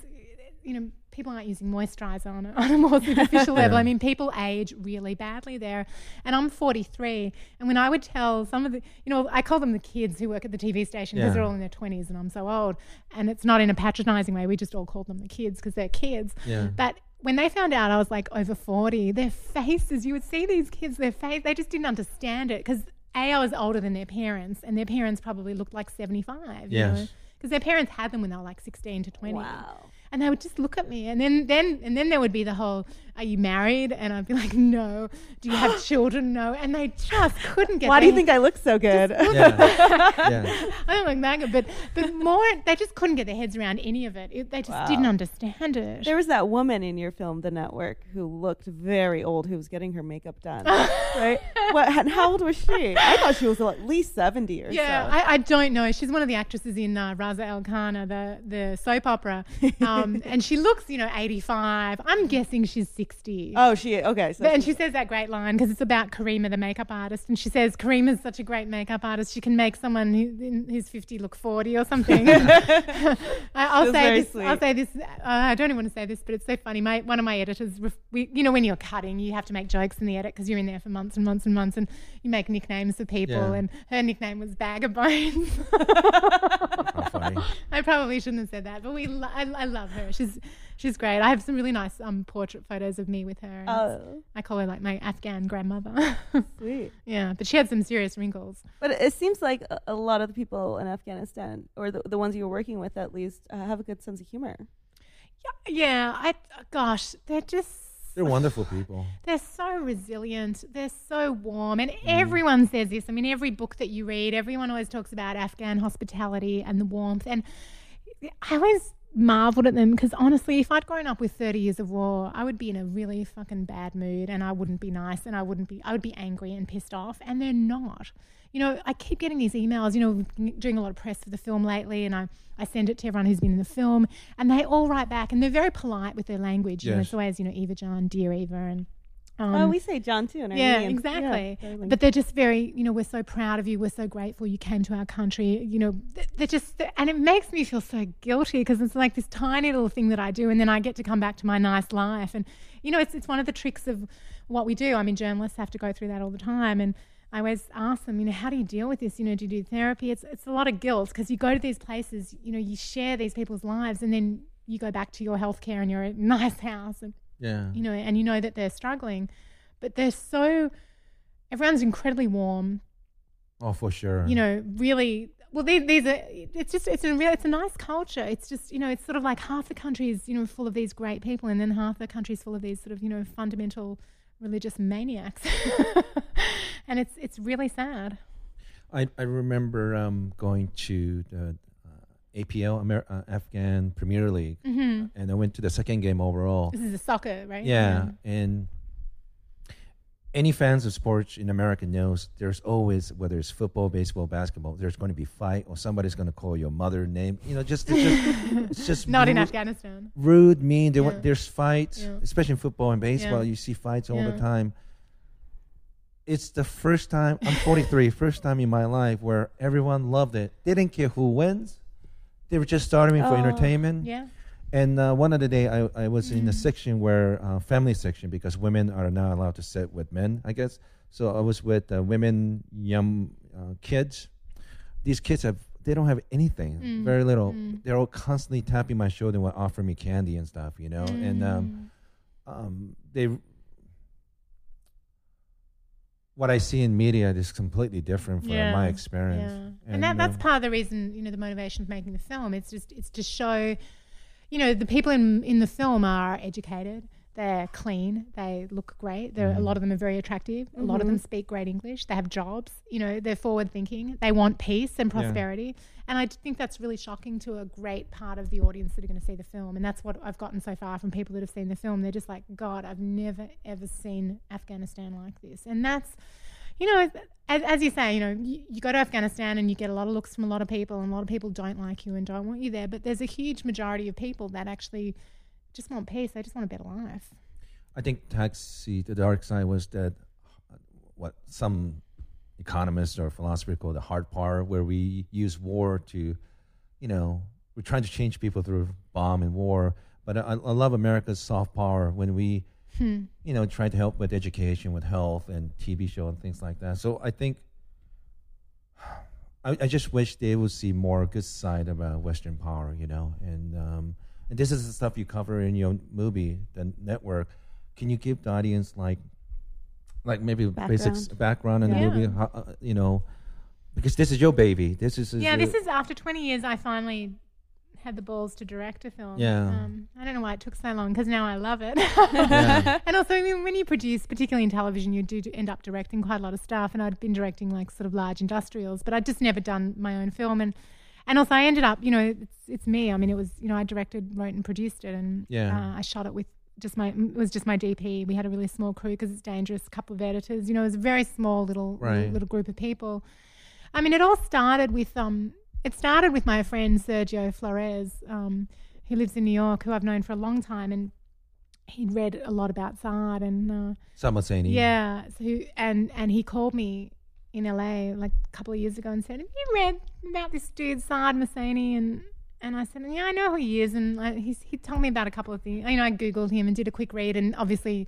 you know, people aren't using moisturizer on a, on a more superficial level. Yeah. I mean, people age really badly there. And I'm 43. And when I would tell some of the, you know, I call them the kids who work at the TV station because Yeah. they're all in their 20s and I'm so old. And it's not in a patronizing way. We just all call them the kids because they're kids. Yeah. But when they found out I was like over 40, their faces, you would see these kids, their face, they just didn't understand it because A, I was older than their parents and their parents probably looked like 75. Yes. Because their parents had them when they were like 16 to 20. Wow. And they would just look at me, and then then and then there would be the whole, "Are you married?" And I'd be like, "No." Do you have children? No. And they just couldn't get. It why do you think I look so good? Yeah. yeah. I don't like manga, but but more they just couldn't get their heads around any of it. it they just didn't understand it. There was that woman in your film, The Network, who looked very old, who was getting her makeup done, right? What? And how old was she? I thought she was at least seventy or Yeah, so. I, I don't know. She's one of the actresses in uh, Raza El Khana, the the soap opera, um, and she looks, you know, eighty five. I'm guessing she's sixty. oh, she okay. So But- and she- she says that great line because it's about Karima, the makeup artist, and she says Karima's such a great makeup artist. She can make someone who, in- who's fifty look forty or something. I, I'll say very this. I'll say this. Uh, I don't even want to say this, but it's so funny. My one of my editors, we, you know, when you're cutting, you have to make jokes in the edit because you're in there for months and months and months, and you make nicknames for people. Yeah. And her nickname was Bag of Bones. How funny. I probably shouldn't have said that, but we. Lo- I, I love her. She's she's great. I have some really nice um portrait photos of me with her. and Oh, I call her like my Afghan grandmother. sweet. yeah, but she had some serious wrinkles. But it- it seems like a, a lot of the people in Afghanistan, or the, the ones you were working with at least, uh, have a good sense of humor. Yeah, yeah. I gosh, they're just They're wonderful people. they're so resilient. They're so warm, and everyone says this. I mean, every book that you read, everyone always talks about Afghan hospitality and the warmth. And I always marveled at them because honestly, if I'd grown up with 30 years of war, I would be in a really fucking bad mood, and I wouldn't be nice, and I wouldn't be. I would be angry and pissed off, and they're not. You know, I keep getting these emails. You know, doing a lot of press for the film lately, and I, I send it to everyone who's been in the film, and they all write back, and they're very polite with their language. You know, it's always you know Ava John, dear Ava, and um, oh, we say John too. Yeah, exactly. Yeah, but they're just very, you know, we're so proud of you. We're so grateful you came to our country. You know, they're just, and it makes me feel so guilty because it's like this tiny little thing that I do, and then I get to come back to my nice life. And you know, it's it's one of the tricks of what we do. I mean, journalists have to go through that all the time, and I always ask them, you know, how do you deal with this? You know, do you do therapy? It's it's a lot of guilt because you go to these places, you know, you share these people's lives, and then you go back to your healthcare and your nice house, and Yeah. you know, and you know that they're struggling, but they're so. Everyone's incredibly warm. Oh, for sure. You know, really. Well, these, these are. It's just. It's a real. It's a nice culture. It's just. You know. It's sort of like half the country is you know full of these great people, and then half the country is full of these sort of you know fundamental religious maniacs, and it's it's really sad. I, I remember um, going to the APL, Amer- uh, Afghan Premier League, hmm and I went to the second game overall. This is a soccer, right? Yeah, and any fans of sports in America knows there's always whether it's football, baseball, basketball, there's going to be fight or somebody's going to call your mother name. You know, just it's just, it's just Not in Afghanistan. rude, mean. There, Yeah. There's fights, Yeah. especially in football and baseball. Yeah. You see fights all Yeah. the time. It's the first time I'm 43, first time in my life where everyone loved it. They didn't care who wins. They were just starting me for Oh. entertainment. Yeah. And uh, one other day, I, I was in the Mm. section where uh, family section because women are not allowed to sit with men, I guess. So I was with uh, women, young uh, kids. These kids have they don't have anything, Mm. very little. Mm. They're all constantly tapping my shoulder and offering me candy and stuff, you know. And um, Mm. um, they what I see in media is completely different from Yeah, my experience. Yeah. And, that, that's um, part of the reason, you know, the motivation of making the film. It's just it's to show, you know, the people in in the film are educated. They're clean. They look great. They're, A lot mm-hmm. of them are very attractive. A lot of mm-hmm. them speak great English. They have jobs. You know, they're forward thinking. They want peace and prosperity. And I think that's really shocking to a great part of the audience that are going to see the film. And that's what I've gotten so far from people that have seen the film. They're just like, God, I've never ever seen Afghanistan like this. And that's you know, as, as you say, you know, you, you go to Afghanistan and you get a lot of looks from a lot of people, and a lot of people don't like you and don't want you there. But there's a huge majority of people that actually just want peace. I just want a better life. I think Taxi, the dark side was that what some economists or philosophers call the hard power, where we use war to, you know, we're trying to change people through bomb and war. But I, I love America's soft power when we, Hmm. you know, try to help with education, with health, and TV show and things like that. So I think. I, I just wish they would see more good side about Western power, you know, and um, and this is the stuff you cover in your movie, the network. Can you give the audience like, like maybe basics background in Yeah. the movie, how, uh, you know, because this is your baby. This is Yeah, this is after 20 years. I finally had the balls to direct a film. Yeah. Um, I don't know why it took so long because now I love it. Yeah. and also, I mean, when you produce, particularly in television, you do end up directing quite a lot of stuff. And I'd been directing like sort of large industrials, but I'd just never done my own film. And and also, I ended up, you know, it's it's me. I mean, it was, you know, I directed, wrote, and produced it, and Yeah. uh, I shot it with just my it was just my DP. We had a really small crew because it's dangerous. A couple of editors, you know, it was a very small little Right. little, little group of people. I mean, it all started with um, it started with my friend Sergio Flores, um, who lives in New York, who I've known for a long time, and he'd read a lot about Saad and uh, Samasani. yeah, so he, and and he called me in LA like a couple of years ago and said, "Have you read about this dude Saad Mohseni?" And and I said, "Yeah, I know who he is." And I, he's, he told me about a couple of things. You know, I googled him and did a quick read, and obviously,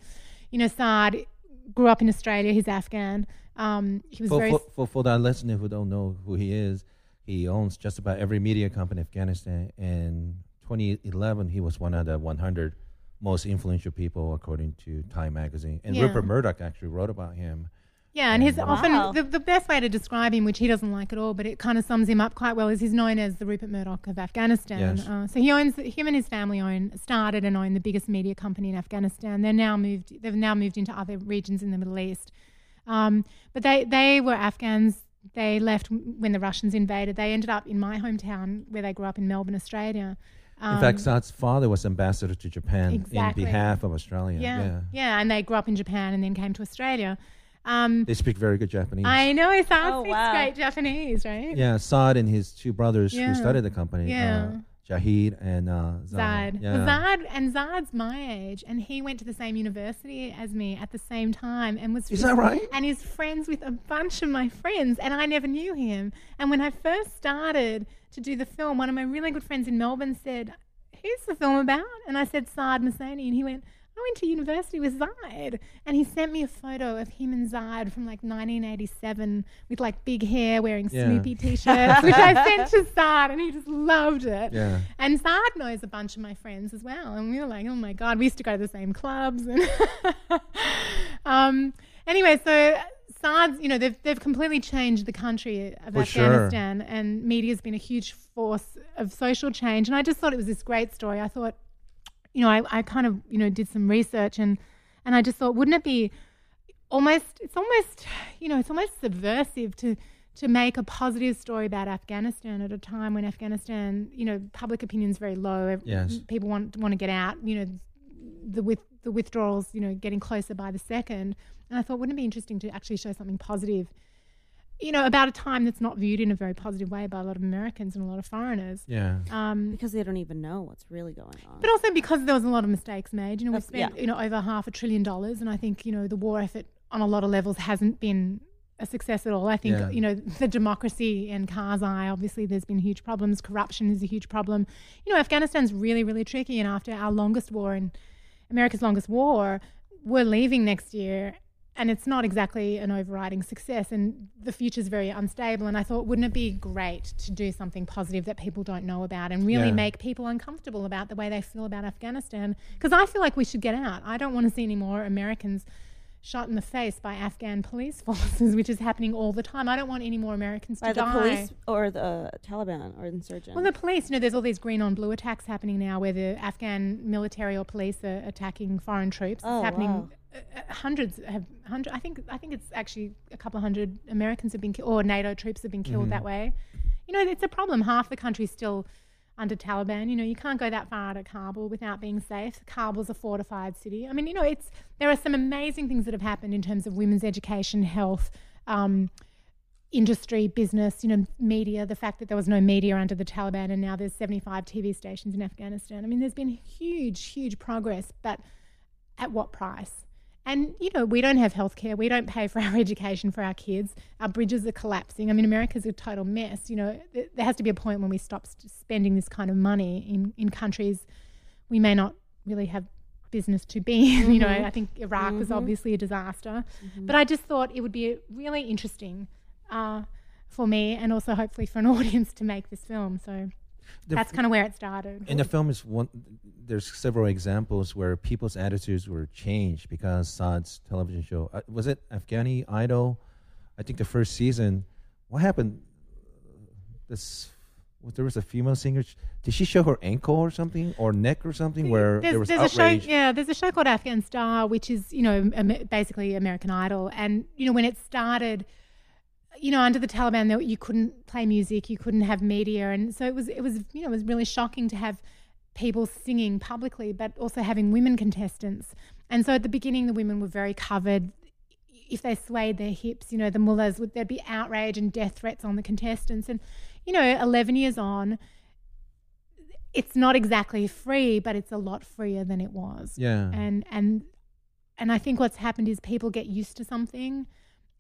you know, Saad grew up in Australia. He's Afghan. Um, he was For, very for, for, for that listener who don't know who he is, he owns just about every media company in Afghanistan. In 2011, he was one of the 100 most influential people according to Time magazine. And Yeah. Rupert Murdoch actually wrote about him. Yeah, and his Wow. often the, the best way to describe him, which he doesn't like at all, but it kind of sums him up quite well, is he's known as the Rupert Murdoch of Afghanistan. Yes. Uh, so he owns him and his family own started and own the biggest media company in Afghanistan. They're now moved. They've now moved into other regions in the Middle East. Um, but they they were Afghans. They left when the Russians invaded. They ended up in my hometown where they grew up in Melbourne, Australia. In fact, Um, Saad's father was ambassador to Japan Exactly. in behalf of Australia. yeah, yeah. yeah, and they grew up in Japan and then came to Australia. Um, They speak very good Japanese. I know it sounds Oh, speaks wow. great Japanese, right? yeah, Saad and his two brothers Yeah. who started the company, Yeah. uh, Jahid and uh, Zad. Zad. Yeah. Well, Zad and Zad's my age, and he went to the same university as me at the same time, and was Is that right? And is friends with a bunch of my friends, and I never knew him. And when I first started to do the film, one of my really good friends in Melbourne said, "Who's the film about?" And I said, "Saad Mohseni," and he went. I went to university with Zad, and he sent me a photo of him and Zad from like 1987 with like big hair, wearing Yeah. Snoopy t-shirts, which I sent to Zad, and he just loved it. Yeah. And Zad knows a bunch of my friends as well. And we were like, oh my God, we used to go to the same clubs. And um, anyway, so Saad's, you know, they've, they've completely changed the country of For sure. Afghanistan. And media's been a huge force of social change. And I just thought it was this great story. I thought, you know, I, I kind of, you know, did some research and, and I just thought, wouldn't it be almost, it's almost, you know, it's almost subversive to, to make a positive story about Afghanistan at a time when Afghanistan, you know, public opinion is very low. Yes. People want want to get out. You know, the with the withdrawals, you know, getting closer by the second. And I thought, wouldn't it be interesting to actually show something positive? You know, about a time that's not viewed in a very positive way by a lot of Americans and a lot of foreigners. Yeah. Um, because they don't even know what's really going on. but also because there was a lot of mistakes made. You know, we That's- spent yeah. you know over half a trillion dollars, and I think you know the war effort on a lot of levels hasn't been a success at all. I think Yeah. you know the democracy in Karzai. Obviously, there's been huge problems. Corruption is a huge problem. You know, Afghanistan's really really tricky, and after our longest war and America's longest war, we're leaving next year. And it's not exactly an overriding success, and the future's very unstable. And I thought, wouldn't it be great to do something positive that people don't know about and really Yeah. make people uncomfortable about the way they feel about Afghanistan? Because I feel like we should get out. I don't want to see any more Americans shot in the face by Afghan police forces, which is happening all the time. I don't want any more Americans by to the die. police or the Taliban or insurgents. Well, the police, you know, there's all these green on blue attacks happening now where the Afghan military or police are attacking foreign troops. Oh, it's happening. wow. Uh, uh, hundreds have hundred. I think I think it's actually a couple of hundred Americans have been killed, or NATO troops have been killed that way. You know, it's a problem. Half the country's still under Taliban. You know, you can't go that far out of Kabul without being safe. Kabul's a fortified city. I mean, you know, it's there are some amazing things that have happened in terms of women's education, health. Um, industry, business, you know, media, the fact that there was no media under the Taliban and now there's 75 TV stations in Afghanistan. I mean, there's been huge, huge progress, but at what price? And, you know, we don't have healthcare. We don't pay for our education for our kids. Our bridges are collapsing. I mean, America's a total mess. You know, th- there has to be a point when we stop spending this kind of money in, in countries we may not really have business to be in. You know, mm-hmm. I think Iraq was mm-hmm. obviously a disaster. Mm-hmm. But I just thought it would be really interesting uh, for me and also hopefully for an audience to make this film. So The that's kind of where it started. In the film is one. There's several examples where people's attitudes were changed because Saad's television show uh, was it Afghani Idol. I think the first season. What happened? This there was a female singer. Did she show her ankle or something, or neck or something, where there's, there was there's outrage? a show yeah there's a show called afghan star which is you know basically american idol and you know when it started you know under the taliban you couldn't play music you couldn't have media and so it was it was you know it was really shocking to have people singing publicly but also having women contestants and so at the beginning the women were very covered if they swayed their hips, you know, the mullahs would there'd be outrage and death threats on the contestants. And you know, eleven years on, it's not exactly free, but it's a lot freer than it was. Yeah. And and and I think what's happened is people get used to something.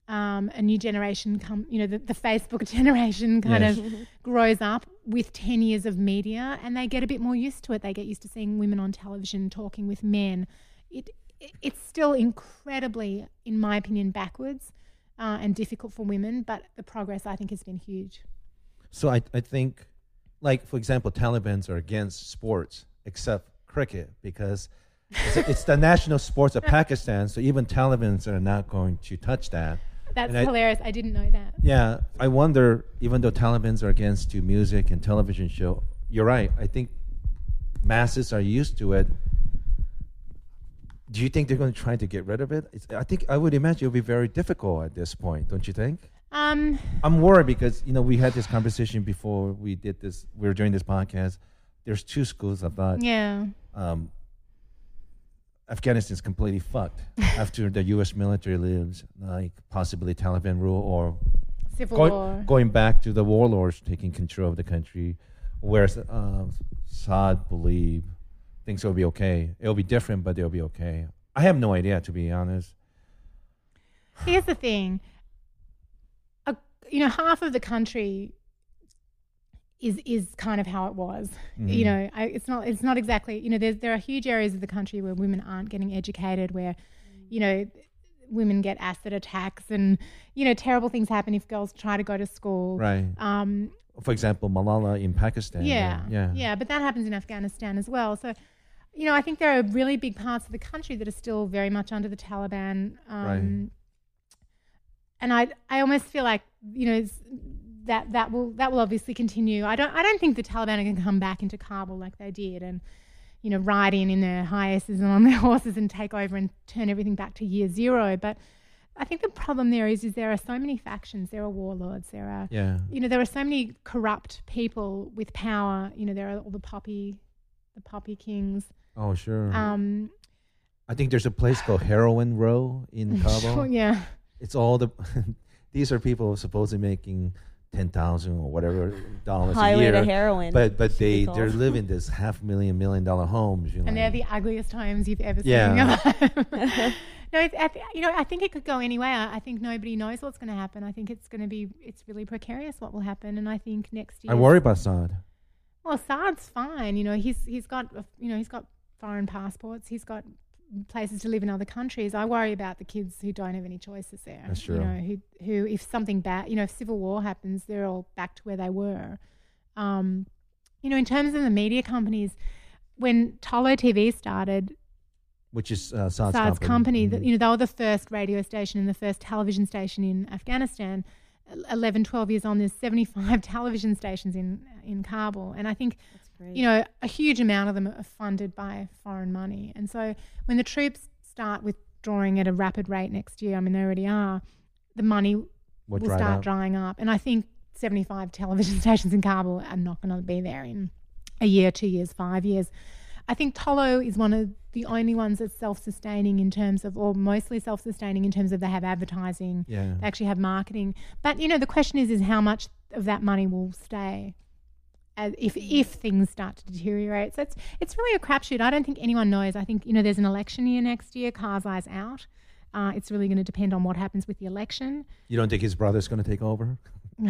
Um, a new generation come, you know, the, the Facebook generation kind Yes. of grows up with 10 years of media and they get a bit more used to it. They get used to seeing women on television talking with men. It, it it's still incredibly, in my opinion, backwards uh, and difficult for women, but the progress I think has been huge. So I, I think, like for example, Taliban's are against sports except cricket because it's, it's the national sports of Pakistan. So even Taliban's are not going to touch that. That's And hilarious. I didn't know that. Yeah, I wonder. Even though Taliban's are against to music and television show, you're right. I think masses are used to it. Do you think they're going to try to get rid of it? It's, I think I would imagine it'll be very difficult at this point. Don't you think? Um, I'm worried because you know we had this conversation before we did this. We were doing this podcast. There's two schools of thought. yeah. Um, Afghanistan's completely fucked after the U.S. military leaves, like possibly Taliban rule or Civil going, War. going back to the warlords taking control of the country, whereas uh, Saad believe things will be okay. It'll be different, but they'll be okay. I have no idea, to be honest. Here's the thing. A, you know, half of the country is is kind of how it was. You know, I, it's not it's not exactly. You know, there's there are huge areas of the country where women aren't getting educated, where, you know, women get acid attacks and you know terrible things happen if girls try to go to school. Right. Um, For example, Malala in Pakistan. yeah, Yeah. yeah, but that happens in Afghanistan as well. So, you know, I think there are really big parts of the country that are still very much under the Taliban. Um, Right. And I, I almost feel like you know that that will that will obviously continue. I don't I don't think the Taliban are going to come back into Kabul like they did and. You know, ride in in their highesses and on their horses and take over and turn everything back to year zero. But I think the problem there is, is there are so many factions. There are warlords. There are Yeah. you know, there are so many corrupt people with power. You know, there are all the poppy, the poppy kings. Oh, sure. Um, I think there's a place called Heroin Row in Kabul. sure, yeah, It's all the. these are people supposedly making ten thousand or whatever dollars a Highway year. to heroin. But but they called. they're living this half million million dollar homes. You know. and they're the ugliest homes you've ever Yeah. seen in your life. no, it's, I th- you know, I think it could go anyway. I, I think nobody knows what's going to happen. I think it's going to be, it's really precarious what will happen. And I think next year, I worry about Saad. Well, Saad's fine. You know, he's he's got you know he's got foreign passports. He's got places to live in other countries. I worry about the kids who don't have any choices there. That's true. You know, who who if something bad, you know, if civil war happens, they're all back to where they were. Um, you know, in terms of the media companies, when Tolo TV started, Which is uh, Saad's, Saad's company, Mhm. that, you know, they were the first radio station and the first television station in Afghanistan. 11, 12 years on, there's 75 television stations in in Kabul, and I think That's you know, a huge amount of them are funded by foreign money. And so when the troops start withdrawing at a rapid rate next year, I mean, they already are, the money What will dried start up? drying up. And I think 75 television stations in Kabul are not going to be there in a year, two years, five years. I think Tolo is one of the only ones that's self sustaining in terms of, or mostly self sustaining in terms of they have advertising, Yeah. they actually have marketing. But, you know, the question is, is how much of that money will stay? As if if things start to deteriorate. So it's it's really a crapshoot. I don't think anyone knows. I think you know there's an election year next year. Karzai's out. Uh, it's really going to depend on what happens with the election. You don't think his brother's going to take over?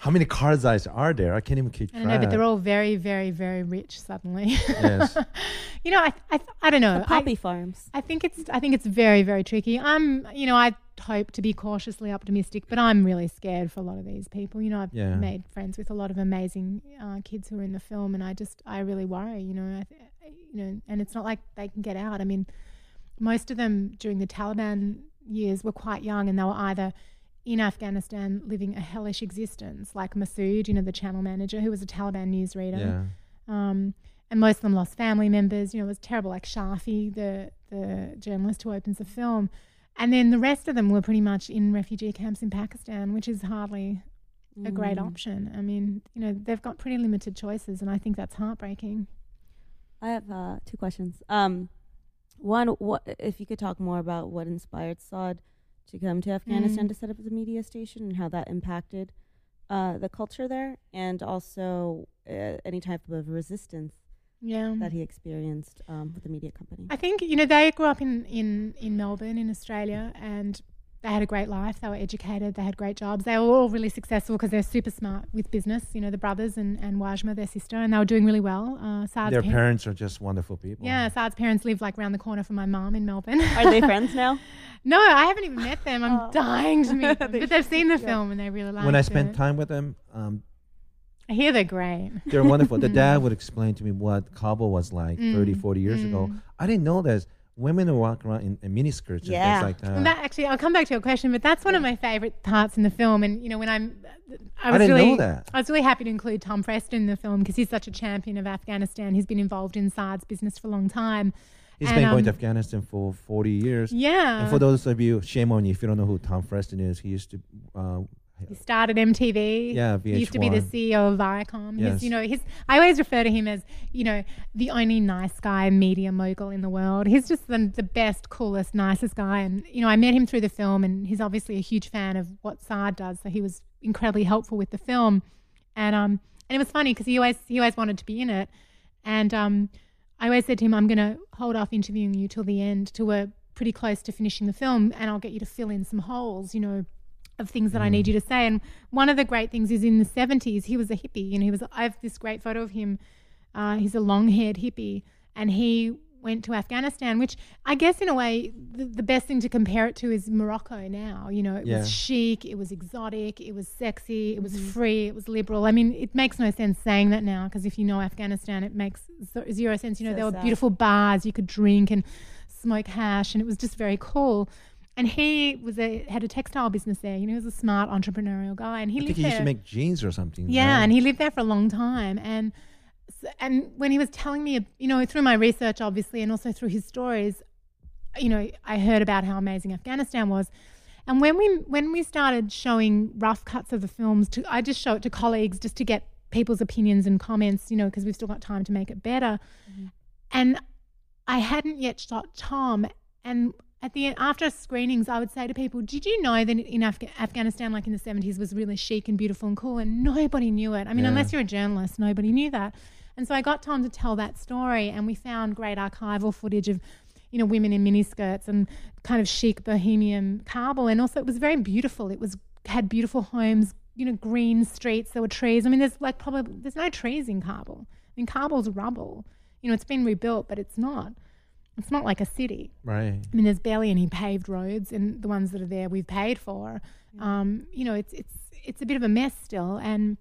How many Karzais are there? I can't even keep I track. don't know, but they're all very, very, very rich suddenly. Yes. you know, I, I, I don't know. The I- poppy farms. I think it's I think it's very very tricky. I'm you know I hope to be cautiously optimistic, but I'm really scared for a lot of these people. You know I've Yeah. made friends with a lot of amazing uh, kids who are in the film, and I just I really worry. You know I, th- you know, and it's not like they can get out. I mean, most of them during the Taliban years were quite young, and they were either in Afghanistan living a hellish existence, like Masood, you know, the channel manager who was a Taliban newsreader. Yeah. Um, and most of them lost family members. You know, it was terrible, like Shafi, the, the journalist who opens the film. And then the rest of them were pretty much in refugee camps in Pakistan, which is hardly a great Mm. option. I mean, you know, they've got pretty limited choices, and I think that's heartbreaking. I have uh, two questions. Um, one, what if you could talk more about what inspired Saad to come to Afghanistan Mm. to set up the media station and how that impacted uh, the culture there, and also uh, any type of resistance Yeah. that he experienced um, with the media company. I think you know they grew up in in in Melbourne in Australia and they had a great life. They were educated. They had great jobs. They were all really successful because they're super smart with business. You know, the brothers and and Wajma, their sister, and they were doing really well. Uh, Saad's Their pa- parents are just wonderful people. Yeah, Saad's parents live like around the corner from my mum in Melbourne. Are they friends now? no, I haven't even met them. I'm Oh. dying to meet them. They but they've seen the should, yeah. film and they really like it. When I it. spent time with them, um, I hear they're great. they're wonderful. the dad would explain to me what Kabul was like Mm, 30, 40 years ago. mm. I didn't know that women who walk around in, in miniskirts and things like that. Well, that actually, I'll come back to your question, but that's one of my favourite parts in the film. And you know, when I'm, I was didn't know really, that. I was really happy to include Tom Freston in the film because he's such a champion of Afghanistan. He's been involved in Saad's business for a long time. He's and, been going to um, Afghanistan for 40 years. Yeah, And for those of you, shame on you if you don't know who Tom Freston is. He used to, uh, he started MTV. Yeah, He used to be the CEO of Viacom. Yes. He's, you know, he's. I always refer to him as, you know, the only nice guy media mogul in the world. He's just the, the best, coolest, nicest guy. And you know, I met him through the film, and he's obviously a huge fan of what Saad does. So he was incredibly helpful with the film, and um, and it was funny because he always he always wanted to be in it, and um, I always said to him, I'm going to hold off interviewing you till the end, till we're pretty close to finishing the film, and I'll get you to fill in some holes, you know, of things that I need you to say. And one of the great things is in the 70s, he was a hippie. You know, he was. I have this great photo of him. Uh, he's a long-haired hippie, and he went to Afghanistan, which I guess in a way the, the best thing to compare it to is Morocco now. You know, it Yeah. was chic, it was exotic, it was sexy, it was free, it was liberal. I mean, it makes no sense saying that now because if you know Afghanistan, it makes zero sense. You know, So there were beautiful bars you could drink and smoke hash, and it was just very cool. And he was a had a textile business there. You know, he was a smart entrepreneurial guy, and he I lived think he there. used to make jeans or something. Yeah, right? and he lived there for a long time. And and when he was telling me, you know, through my research, obviously, and also through his stories, you know, I heard about how amazing Afghanistan was. And when we when we started showing rough cuts of the films, to I just show it to colleagues just to get people's opinions and comments, you know, because we've still got time to make it better. Mm-hmm. And I hadn't yet shot Tom, and at the end, after screenings, I would say to people, "Did you know that in Afga- Afghanistan, like in the seventies, was really chic and beautiful and cool?" And nobody knew it. I mean, Yeah. unless you're a journalist, nobody knew that. And so I got Tom to tell that story, and we found great archival footage of, you know, women in miniskirts and kind of chic bohemian Kabul, and also it was very beautiful. It was had beautiful homes, you know, green streets. There were trees. I mean, there's like probably there's no trees in Kabul. I mean, Kabul's rubble. You know, it's been rebuilt, but it's not. It's not like a city. Right. I mean, there's barely any paved roads, and the ones that are there we've paid for. Um, you know, it's it's it's a bit of a mess still, and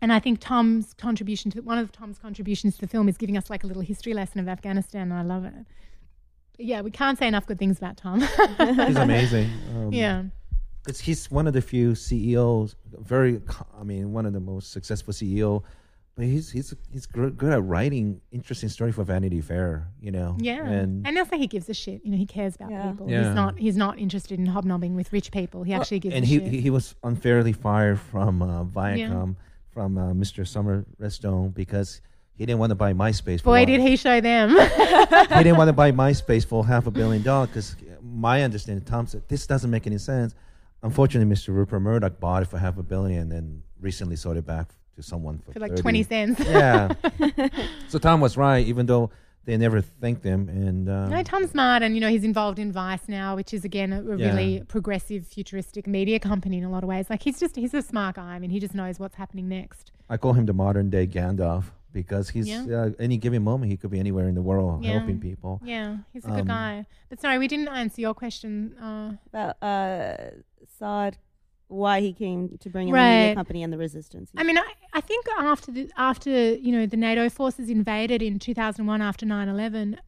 and I think Tom's contribution to one of Tom's contributions to the film is giving us like a little history lesson of Afghanistan, and I love it. But yeah, we can't say enough good things about Tom. He's amazing. Um, yeah, It's, he's one of the few CEOs, very, I mean, one of the most successful CEO. But he's he's he's gr- good at writing interesting story for Vanity Fair, you know. yeah, And, and also he gives a shit. You know, he cares about Yeah. people. Yeah. He's not he's not interested in hobnobbing with rich people. He actually gives and a he shit. he he was unfairly fired from uh, Viacom from uh, Mr. Sumner Redstone because he didn't want to buy MySpace. for Boy, one- did he show them. he didn't want to buy MySpace for half a billion dollars because my understanding, Tom said, this doesn't make any sense. Unfortunately, Mr. Rupert Murdoch bought it for half a billion and then recently sold it back to someone for, for like 30. 20 cents. Yeah. so Tom was right, even though they never thanked him. And uh, No, Tom's smart, and you know he's involved in Vice now, which is again a, a Yeah. really progressive, futuristic media company in a lot of ways. Like he's just he's a smart guy. I mean, he just knows what's happening next. I call him the modern day Gandalf because he's Yeah. uh, any given moment he could be anywhere in the world Yeah. helping people. Yeah, he's a Um, good guy. But sorry, we didn't answer your question. Uh, About uh, Saad, why he came to bring in the media company and the resistance. I mean, I, I think after the after you know the NATO forces invaded in 2001 after 9/11,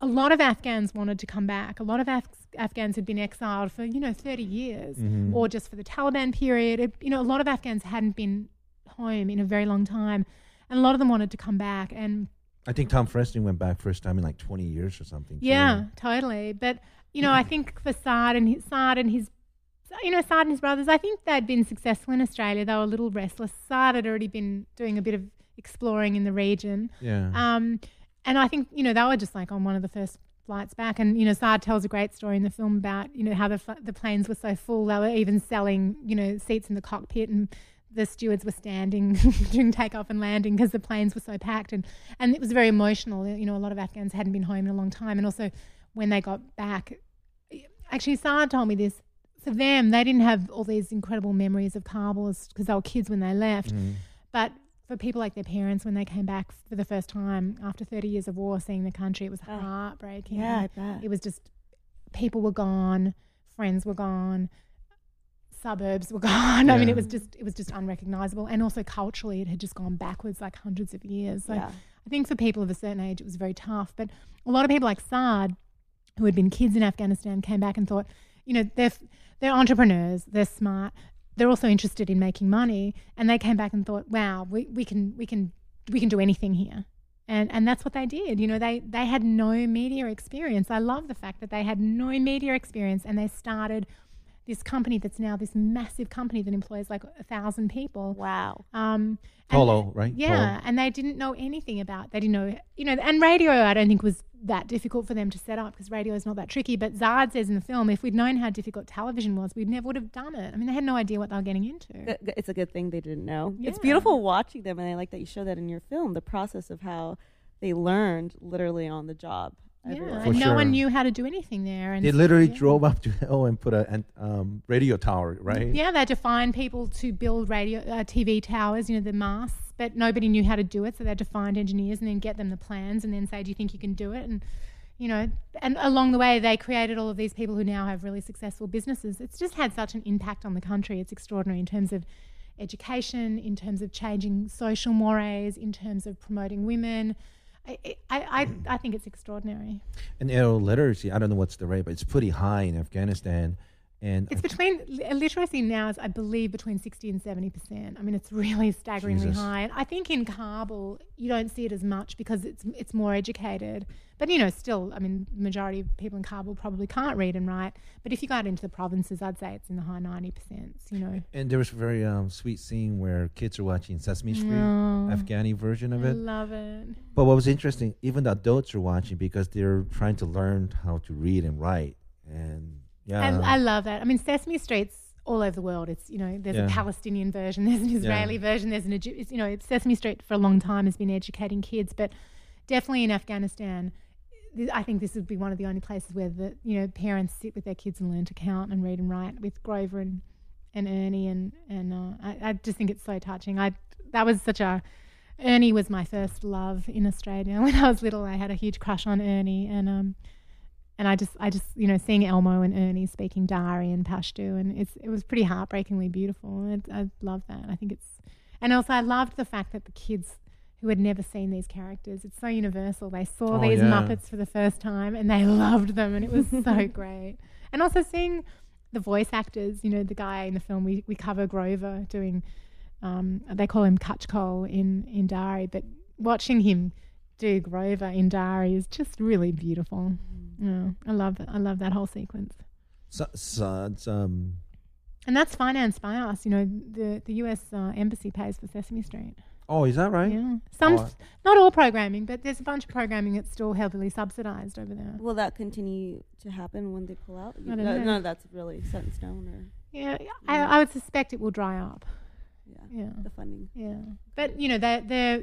a lot of Afghans wanted to come back. A lot of Af- Afghans had been exiled for you know 30 years, Mm-hmm. or just for the Taliban period. It, you know, a lot of Afghans hadn't been home in a very long time, and a lot of them wanted to come back. And I think Tom Freston went back first time in like 20 years or something. too. yeah, totally. But you know, I think for Saad and his Saad and his you know, Saad and his brothers, I think they'd been successful in Australia. They were a little restless. Saad had already been doing a bit of exploring in the region. Yeah. Um, and I think, you know, they were just like on one of the first flights back. And, you know, Saad tells a great story in the film about, you know, how the, fl- the planes were so full. They were even selling, you know, seats in the cockpit and the stewards were standing during takeoff and landing because the planes were so packed. And, and it was very emotional. You know, a lot of Afghans hadn't been home in a long time. And also when they got back, actually, Saad told me this. For them, they didn't have all these incredible memories of Kabul because they were kids when they left. Mm. But for people like their parents, when they came back for the first time after 30 years of war, seeing the country, it was Oh. heartbreaking. Yeah, I bet. It was just people were gone, friends were gone, suburbs were gone. I mean, it was just it was just unrecognizable, and also culturally, it had just gone backwards like hundreds of years. So Yeah. I think for people of a certain age, it was very tough. But a lot of people like Saad, who had been kids in Afghanistan, came back and thought, you know, they're they're entrepreneurs, they're smart, they're also interested in making money, and they came back and thought, wow, we, we can we can we can do anything here. And, and that's what they did. You know, they, they had no media experience. I love the fact that they had no media experience and they started this company that's now this massive company that employs like a thousand people. Wow. Um, Tolo, right? Yeah, and they didn't know anything about. They didn't know, you know, and radio. I don't think was that difficult for them to set up because radio is not that tricky. But Saad says in the film, if we'd known how difficult television was, we never would have done it. I mean, they had no idea what they were getting into. Good- good- It's a good thing they didn't know. It's beautiful watching them, and I like that you show that in your film. The process of how they learned literally on the job. Yeah, Everyone. For and no sure. one knew how to do anything there. And They literally yeah. drove up to hell and put a an, um, radio tower, right? Yeah, they had to find people to build radio, uh, TV towers, you know, the masts, but nobody knew how to do it. So they had to find engineers and then get them the plans and then say, do you think you can do it? And, you know, and along the way, they created all of these people who now have really successful businesses. It's just had such an impact on the country. It's extraordinary in terms of education, in terms of changing social mores, in terms of promoting women. I, I, I, I think it's extraordinary. And illiteracy, I don't know what's the rate, but it's pretty high in Afghanistan. And It's between li- literacy now is, I believe, between sixty and seventy percent. I mean, it's really staggeringly Jesus. high. And I think in Kabul you don't see it as much because it's it's more educated. But you know, still, I mean, the majority of people in Kabul probably can't read and write. But if you go out into the provinces, I'd say it's in the high ninety percent. You know, and there was a very um, sweet scene where kids are watching Sesame Street, No. Afghani version of it. I love it. But what was interesting, even the adults are watching because they're trying to learn how to read and write. And yeah, I, I love that. I mean, Sesame Street's all over the world. It's you know, there's Yeah. a Palestinian version, there's an Israeli version, there's an Egypt. You know, Sesame Street for a long time has been educating kids, but definitely in Afghanistan, I think this would be one of the only places where the you know parents sit with their kids and learn to count and read and write with Grover and and Ernie and and uh, I, I just think it's so touching. I that was such a Ernie was my first love in Australia. When I was little, I had a huge crush on Ernie, and um, and I just, I just, you know, seeing Elmo and Ernie speaking Dari and Pashto, and it's, it was pretty heartbreakingly beautiful. It, I love that. I think it's, and also I loved the fact that the kids who had never seen these characters, it's so universal. They saw Oh, these yeah. Muppets for the first time and they loved them, and it was so great. And also seeing the voice actors, you know, the guy in the film we, we cover Grover doing, um, they call him Kajkol in in Dari, but watching him do Grover in Dari is just really beautiful. Yeah, I love it. I love that whole sequence. so, so it's, um, And that's financed by us. You know, the the U.S. Uh, embassy pays for Sesame Street. oh, is that right? Yeah, some, Oh, not all programming, but there's a bunch of programming that's still heavily subsidized over there. Will that continue to happen when they pull out? I don't no, know. none of that's really set in stone, or Yeah, I, I would suspect it will dry up. yeah, Yeah, the funding. yeah. But you know, they they're.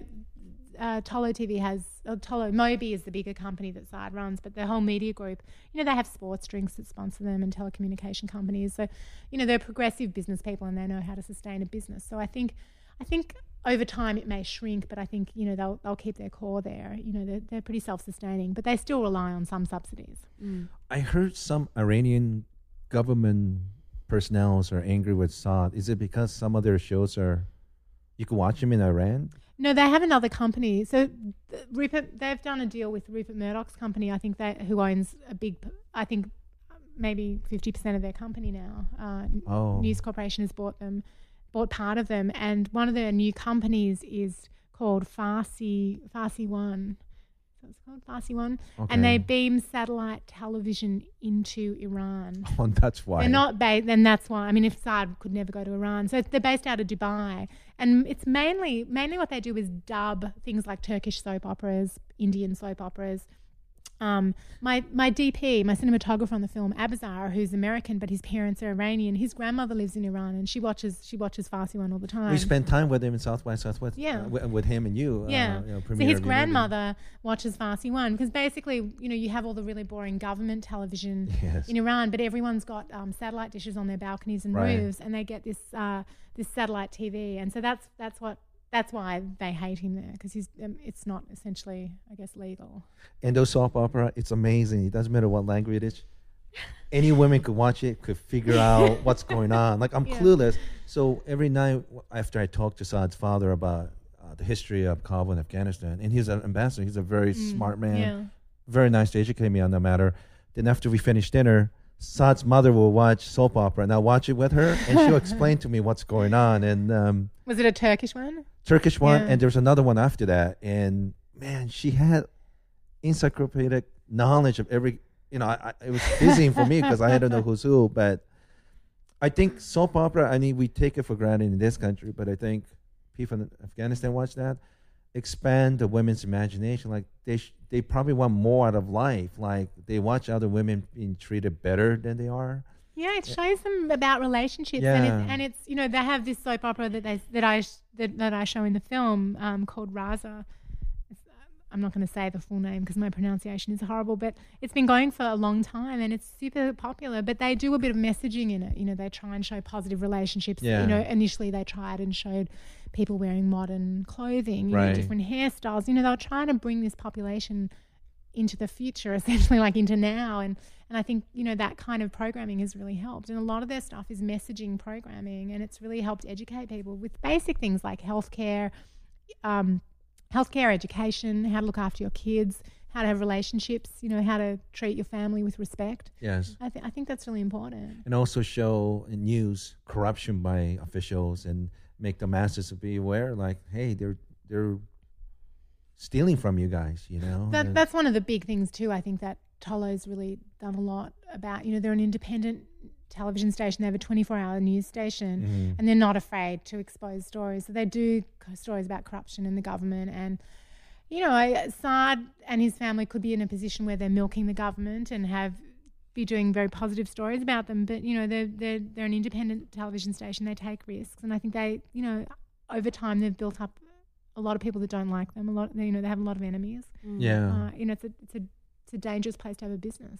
Uh, Tolo TV has uh, Tolo Moby is the bigger company that Saad runs, but the whole media group, you know, they have sports drinks that sponsor them and telecommunication companies. So, you know, they're progressive business people and they know how to sustain a business. So I think, I think over time it may shrink, but I think you know they'll they'll keep their core there. You know, they're they're pretty self-sustaining, but they still rely on some subsidies. I heard some Iranian government personnel are angry with Saad. Is it because some of their shows are, you can watch them in Iran? No, they have another company. So Rupert, they've done a deal with Rupert Murdoch's company. I think that who owns a big. I think maybe fifty percent of their company now. Uh, Oh. News Corporation has bought them, bought part of them, and one of their new companies is called Farsi Farsi One. So it's called Farsi One, and they beam satellite television into Iran. Oh, that's why. They're not based, and that's why. I mean, if Saad could never go to Iran, so they're based out of Dubai, and it's mainly mainly what they do is dub things like Turkish soap operas, Indian soap operas. Um, my my DP, my cinematographer on the film, Abazar, who's American but his parents are Iranian. His grandmother lives in Iran, and she watches she watches Farsi one all the time. We spent time with him in South by Southwest. Yeah. uh, with, him and you. Yeah. Uh, you know, so his grandmother watches Farsi One because basically, you know, you have all the really boring government television Yes. in Iran, but everyone's got um, satellite dishes on their balconies and Right. roofs, and they get this uh, this satellite TV, and so that's that's what that's why they hate him there because he's um, it's not essentially, I guess, legal. And those soap opera, it's amazing. It doesn't matter what language it is. Any woman could watch it, could figure out what's going on. Like I'm Yeah. clueless. So every night after I talk to Saad's father about uh, the history of Kabul and Afghanistan, and he's an ambassador. He's a very smart man. Mm, Yeah. very nice to educate me on the matter. Then after we finish dinner, Saad's mother will watch soap opera, and I'll watch it with her, and she'll explain to me what's going on. And um, Was it a Turkish one? Turkish one, Yeah. and there's another one after that. And man, she had encyclopedic knowledge of every. You know, I, I, it was dizzying for me because I had to know who's who. But I think soap opera. I mean, we take it for granted in this country, but I think people in Afghanistan watch that, expand the women's imagination. Like they, sh- they probably want more out of life. Like they watch other women being treated better than they are. Yeah, it shows them about relationships, and, it's, and it's you know they have this soap opera that they that I that, that I show in the film um, called Raza. It's, uh, I'm not going to say the full name because my pronunciation is horrible, but it's been going for a long time and it's super popular. But they do a bit of messaging in it. You know, they try and show positive relationships. Yeah. You know, initially they tried and showed people wearing modern clothing, you know, different hairstyles. You know, they were trying to bring this population into the future, essentially, like into now. And and I think you know that kind of programming has really helped. And a lot of their stuff is messaging programming, and it's really helped educate people with basic things like healthcare, um, healthcare, education, how to look after your kids, how to have relationships, you know, how to treat your family with respect. Yes. I, th- I think that's really important. and also show in news corruption by officials and make the masses be aware like hey they're they're stealing from you guys you know That, that's one of the big things too. I think that Tolo's really done a lot about. You know, they're an independent television station. They have a 24-hour news station, Mm-hmm. and they're not afraid to expose stories. So they do stories about corruption in the government, and you know, I- Saad and his family could be in a position where they're milking the government and have be doing very positive stories about them. But you know, they're they're they're an independent television station. They take risks, and I think they, you know, over time they've built up a lot of people that don't like them. A lot, you know, they have a lot of enemies. yeah Uh, you know, it's a it's a it's a dangerous place to have a business.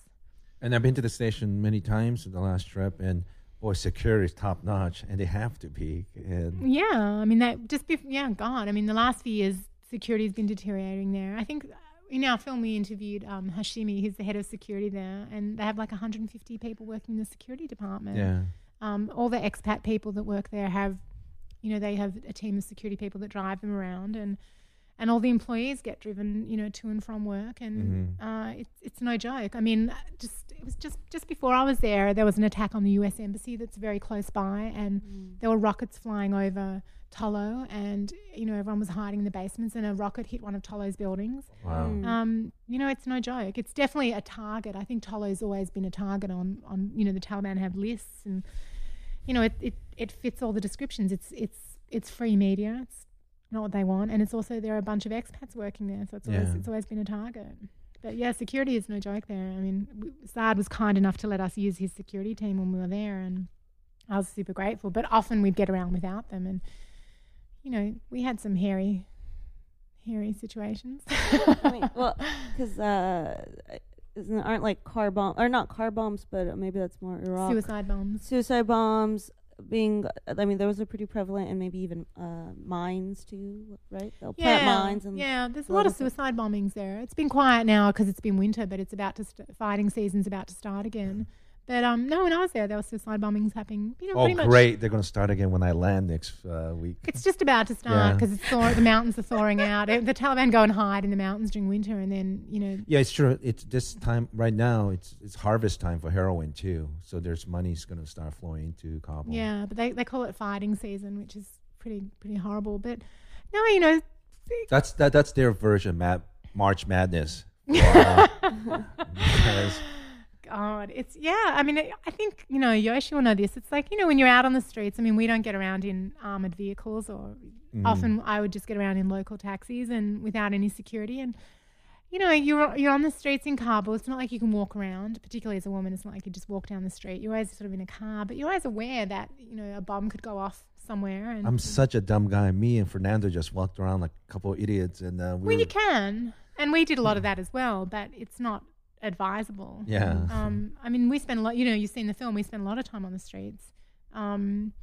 and i've been to the station many times in the last trip and boy security is top notch and they have to be and Yeah, I mean that just be yeah, God. I mean the last few years security has been deteriorating there. I think uh, in our film we interviewed um, Hashimi, who's the head of security there, and they have like 150 people working in the security department. yeah Um, all the expat people that work there have, you know, they have a team of security people that drive them around, and and all the employees get driven, you know, to and from work, and Mm-hmm. uh, it's it's no joke. I mean, just it was just just before I was there, there was an attack on the U.S. embassy that's very close by, and there were rockets flying over Tolo, and you know everyone was hiding in the basements, and a rocket hit one of Tolo's buildings. wow Um, you know, it's no joke. It's definitely a target. I think Tolo's always been a target on, on you know, the Taliban have lists and, you know, it, it, it fits all the descriptions. It's, it's, it's free media. It's not what they want. And it's also, there are a bunch of expats working there. So it's always, it's always been a target. But yeah, security is no joke there. I mean, w- Saad was kind enough to let us use his security team when we were there. And I was super grateful. But often we'd get around without them. And, you know, we had some hairy, hairy situations. I mean, well, because uh, isn't aren't like car bomb or not car bombs, but maybe that's more Iraq. Suicide bombs. Suicide bombs being. I mean, those are pretty prevalent, and maybe even uh, mines too, right? They'll plant mines and yeah, there's a lot of suicide bombings there. It's been quiet now because it's been winter, but it's about to st- fighting season's about to start again. But um, no, when I was there, there were suicide bombings happening. You know, Oh, pretty much. great! They're going to start again when I land next uh, week. It's just about to start Yeah. because thaw- the mountains are thawing out. Uh, The Taliban go and hide in the mountains during winter, and then you know, Yeah, it's true. It's this time right now. It's it's harvest time for heroin too. So there's money's going to start flowing into Kabul. yeah. But they, they call it fighting season, which is pretty pretty horrible. But no, you know, that's that. That's their version, Mad March Madness. God, it's yeah. I mean, I I think you know Yoshi will know this. It's like you know when you're out on the streets. I mean, we don't get around in armored vehicles, or often I would just get around in local taxis and without any security. And you know, you're you're on the streets in Kabul. It's not like you can walk around, particularly as a woman. It's not like you just walk down the street. You're always sort of in a car, but you're always aware that you know a bomb could go off somewhere. And I'm such a dumb guy. Me and Fernando just walked around like a couple of idiots, and uh, we well, were, you can, and we did a lot of that as well, but it's not advisable. yeah. Um, I mean, we spend a lot. You know, you've seen the film. We spend a lot of time on the streets. Um,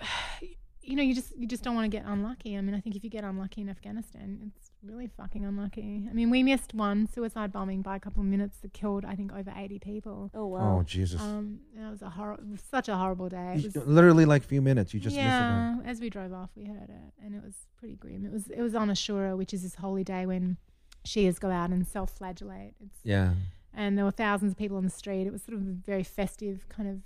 you know, you just you just don't want to get unlucky. I mean, I think if you get unlucky in Afghanistan, it's really fucking unlucky. I mean, we missed one suicide bombing by a couple of minutes that killed, I think, over eighty people. Oh wow. oh Jesus! Um, that was a hor- it was such a horrible day. It was, literally like a few minutes. You just yeah, as we drove off, we heard it, and it was pretty grim. It was it was on Ashura, which is this holy day when Shias go out and self-flagellate. It's. Yeah. and there were thousands of people on the street. It was sort of a very festive kind of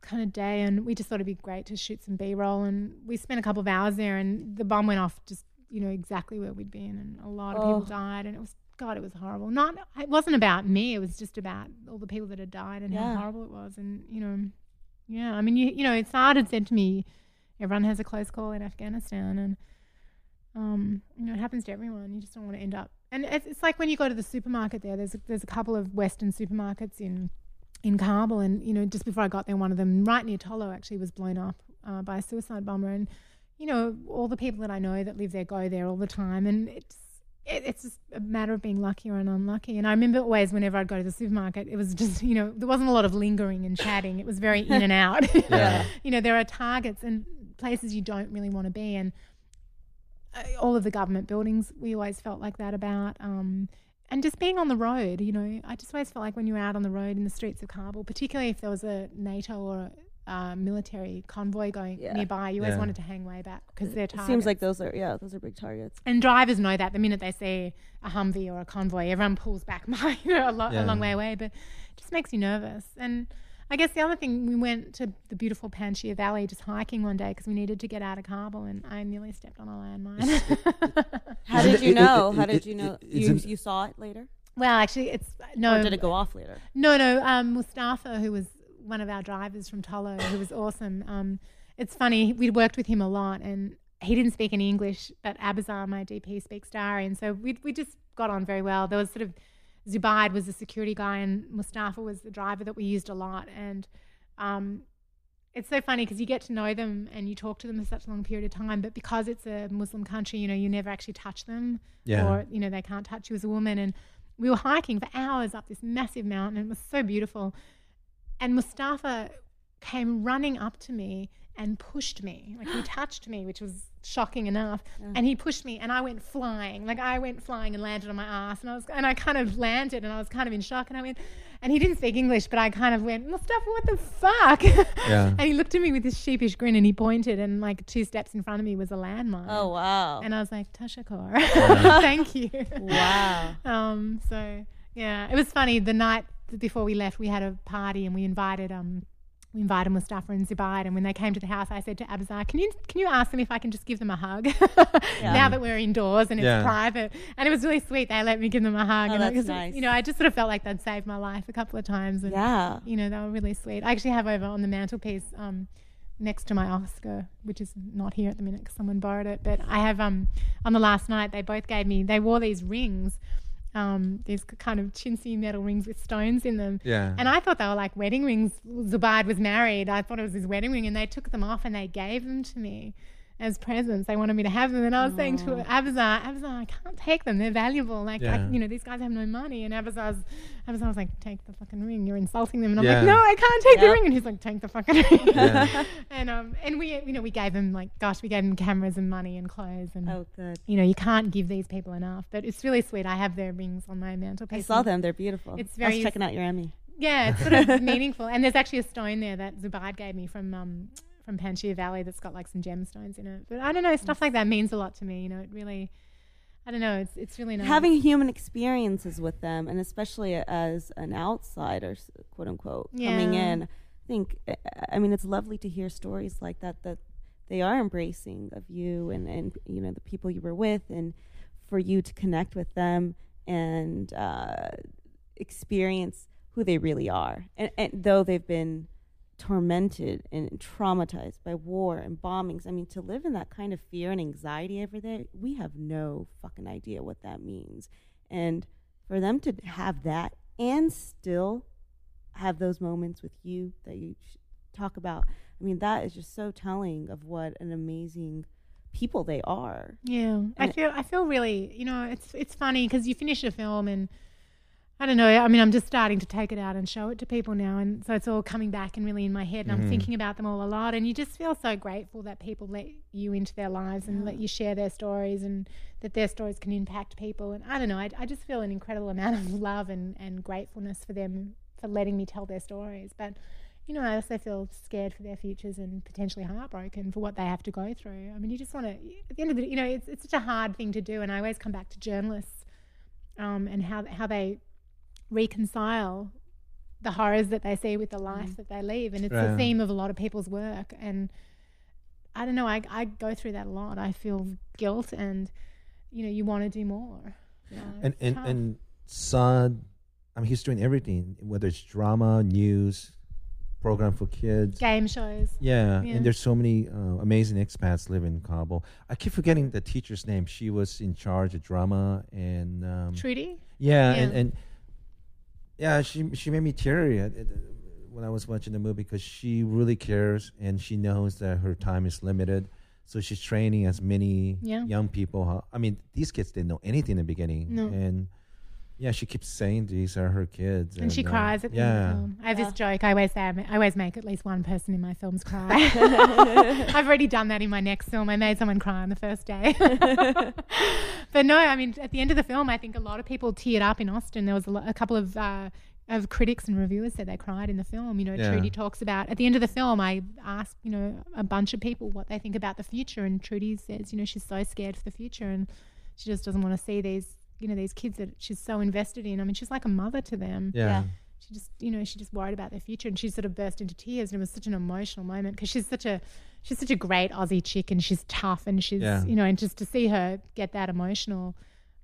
kind of day, and we just thought it'd be great to shoot some B-roll. And we spent a couple of hours there, and the bomb went off just you know exactly where we'd been, and a lot of people Oh. died, and it was God, it was horrible. Not it wasn't about me. It was just about all the people that had died and Yeah. how horrible it was, and you know, yeah. I mean, you you know, Saad had said to me, everyone has a close call in Afghanistan, and um, you know, it happens to everyone. You just don't want to end up. And it's, it's like when you go to the supermarket there. There's a, there's a couple of Western supermarkets in in Kabul, and you know, just before I got there, one of them right near Tolo actually was blown up uh, by a suicide bomber, and you know, all the people that I know that live there go there all the time, and it's it, it's just a matter of being lucky or unlucky. And I remember always whenever I'd go to the supermarket, it was just you know there wasn't a lot of lingering and chatting. It was very in and out. Yeah. you know, there are targets and places you don't really want to be, and all of the government buildings we always felt like that about. Um, and just being on the road, you know, I just always felt like when you were out on the road in the streets of Kabul, particularly if there was a NATO or a military convoy going Yeah. nearby, you always Yeah. wanted to hang way back because they're It targets. seems like those are yeah, those are big targets. And drivers know that the minute they see a Humvee or a convoy, everyone pulls back my, you know, a, lo- a long way away. But it just makes you nervous. And I guess the other thing, we went to the beautiful Panjshir Valley just hiking one day because we needed to get out of Kabul, and I nearly stepped on a landmine. How Isn't did you know? How did you know? You, you saw it later, well, actually, it's no. or did it go off later? No, no. Um, Mustafa, who was one of our drivers from Tolo, who was awesome. Um, it's funny. We'd worked with him a lot, and he didn't speak any English, but Abazar, my DP, speaks Dari, and so we we just got on very well. There was sort of Zubaid was the security guy, and Mustafa was the driver that we used a lot, and um, it's so funny because you get to know them and you talk to them for such a long period of time, but because it's a Muslim country, you know, you never actually touch them, Yeah. or you know, they can't touch you as a woman. And we were hiking for hours up this massive mountain, and it was so beautiful. And Mustafa came running up to me and pushed me, like he touched me, which was shocking enough. And he pushed me, and I went flying, like I went flying and landed on my ass, and I was, and I kind of landed, and I was kind of in shock, and I went, and he didn't speak English, but I kind of went, Mustafa, what the fuck? Yeah. and he looked at me with this sheepish grin, and he pointed, and like two steps in front of me was a landmine. Oh wow! And I was like, Tashakor, thank you. wow. Um, so yeah, it was funny. The night before we left, we had a party and we invited um, we invited Mustafa and Zubaid. And when they came to the house, I said to Abazar, "Can you can you ask them if I can just give them a hug now that we're indoors and it's Yeah. private?" And it was really sweet. They let me give them a hug. Oh, and I- that's 'cause, nice. You know, I just sort of felt like they'd saved my life a couple of times. And, Yeah. You know, they were really sweet. I actually have over on the mantelpiece. Um, next to my Oscar, which is not here at the minute because someone borrowed it. But I have um on the last night they both gave me they wore these rings, um these kind of chintzy metal rings with stones in them. Yeah. And I thought they were like wedding rings. Zubaid was married. I thought it was his wedding ring, and they took them off and they gave them to me as presents. They wanted me to have them, and I was saying to Abazar, Abazar, I can't take them. They're valuable. Like, I, Yeah. you know, these guys have no money. And Abazar's, Abazar was like, take the fucking ring. You're insulting them. And I'm Yeah. like, no, I can't take the ring. And he's like, take the fucking ring. Yeah. and um, and we, you know, we gave them like, gosh, we gave them cameras and money and clothes, and Oh, good. you know, you can't give these people enough. But it's really sweet. I have their rings on my mantelpiece. I saw them. They're beautiful. It's very. I was checking out your Emmy. Yeah, it's sort of meaningful. And there's actually a stone there that Zubaid gave me from um, from Panjshir Valley that's got like some gemstones in it. But I don't know, stuff like that means a lot to me. You know, it really, I don't know, it's it's really nice. Having human experiences with them, and especially as an outsider, quote unquote, coming in, I think, uh, I mean, it's lovely to hear stories like that that they are embracing of you and and you know the people you were with, and for you to connect with them and uh, experience who they really are, and, and though they've been tormented and traumatized by war and bombings. I mean, to live in that kind of fear and anxiety every day, we have no fucking idea what that means. And for them to have that and still have those moments with you that you talk about, I mean, that is just so telling of what an amazing people they are. Yeah, I feel I feel really, you know, it's it's funny because you finish a film and I don't know. I mean, I'm just starting to take it out and show it to people now, and so it's all coming back and really in my head, and I'm thinking about them all a lot. And you just feel so grateful that people let you into their lives and let you share their stories, and that their stories can impact people. And I don't know. I, I just feel an incredible amount of love and and gratefulness for them for letting me tell their stories. But you know, I also feel scared for their futures and potentially heartbroken for what they have to go through. I mean, you just want to, at the end of the, you know, it's, it's such a hard thing to do. And I always come back to journalists um, and how, how they reconcile the horrors that they see with the life that they live. And it's Right. a theme of a lot of people's work. And I don't know, I, I go through that a lot. I feel guilt and, you know, you want to do more. You know, and and tough. and Son, I mean, he's doing everything, whether it's drama, news, program for kids. game shows. Yeah, Yeah. and there's so many uh, amazing expats live in Kabul. I keep forgetting the teacher's name. She was in charge of drama and um, Trudy? yeah, and Yeah. and yeah, she she made me teary at, at, when I was watching the movie because she really cares and she knows that her time is limited. So she's training as many Yeah. young people. I mean, these kids didn't know anything in the beginning, No. and yeah, she keeps saying these are her kids, And she uh, cries at the yeah. end of the film. I have Yeah. this joke. I always say I ma- I always make at least one person in my films cry. I've already done that in my next film. I made someone cry on the first day. but no, I mean, at the end of the film, I think a lot of people teared up in Austin. There was a, lo- a couple of uh, of critics and reviewers said they cried in the film. You know, Yeah. Trudy talks about at the end of the film. I asked you know a bunch of people what they think about the future, and Trudy says you know she's so scared for the future and she just doesn't want to see these you know these kids that she's so invested in. I mean, she's like a mother to them Yeah. Yeah. she just you know she just worried about their future and she sort of burst into tears and it was such an emotional moment because she's such a she's such a great aussie chick and she's tough and she's Yeah. you know and just to see her get that emotional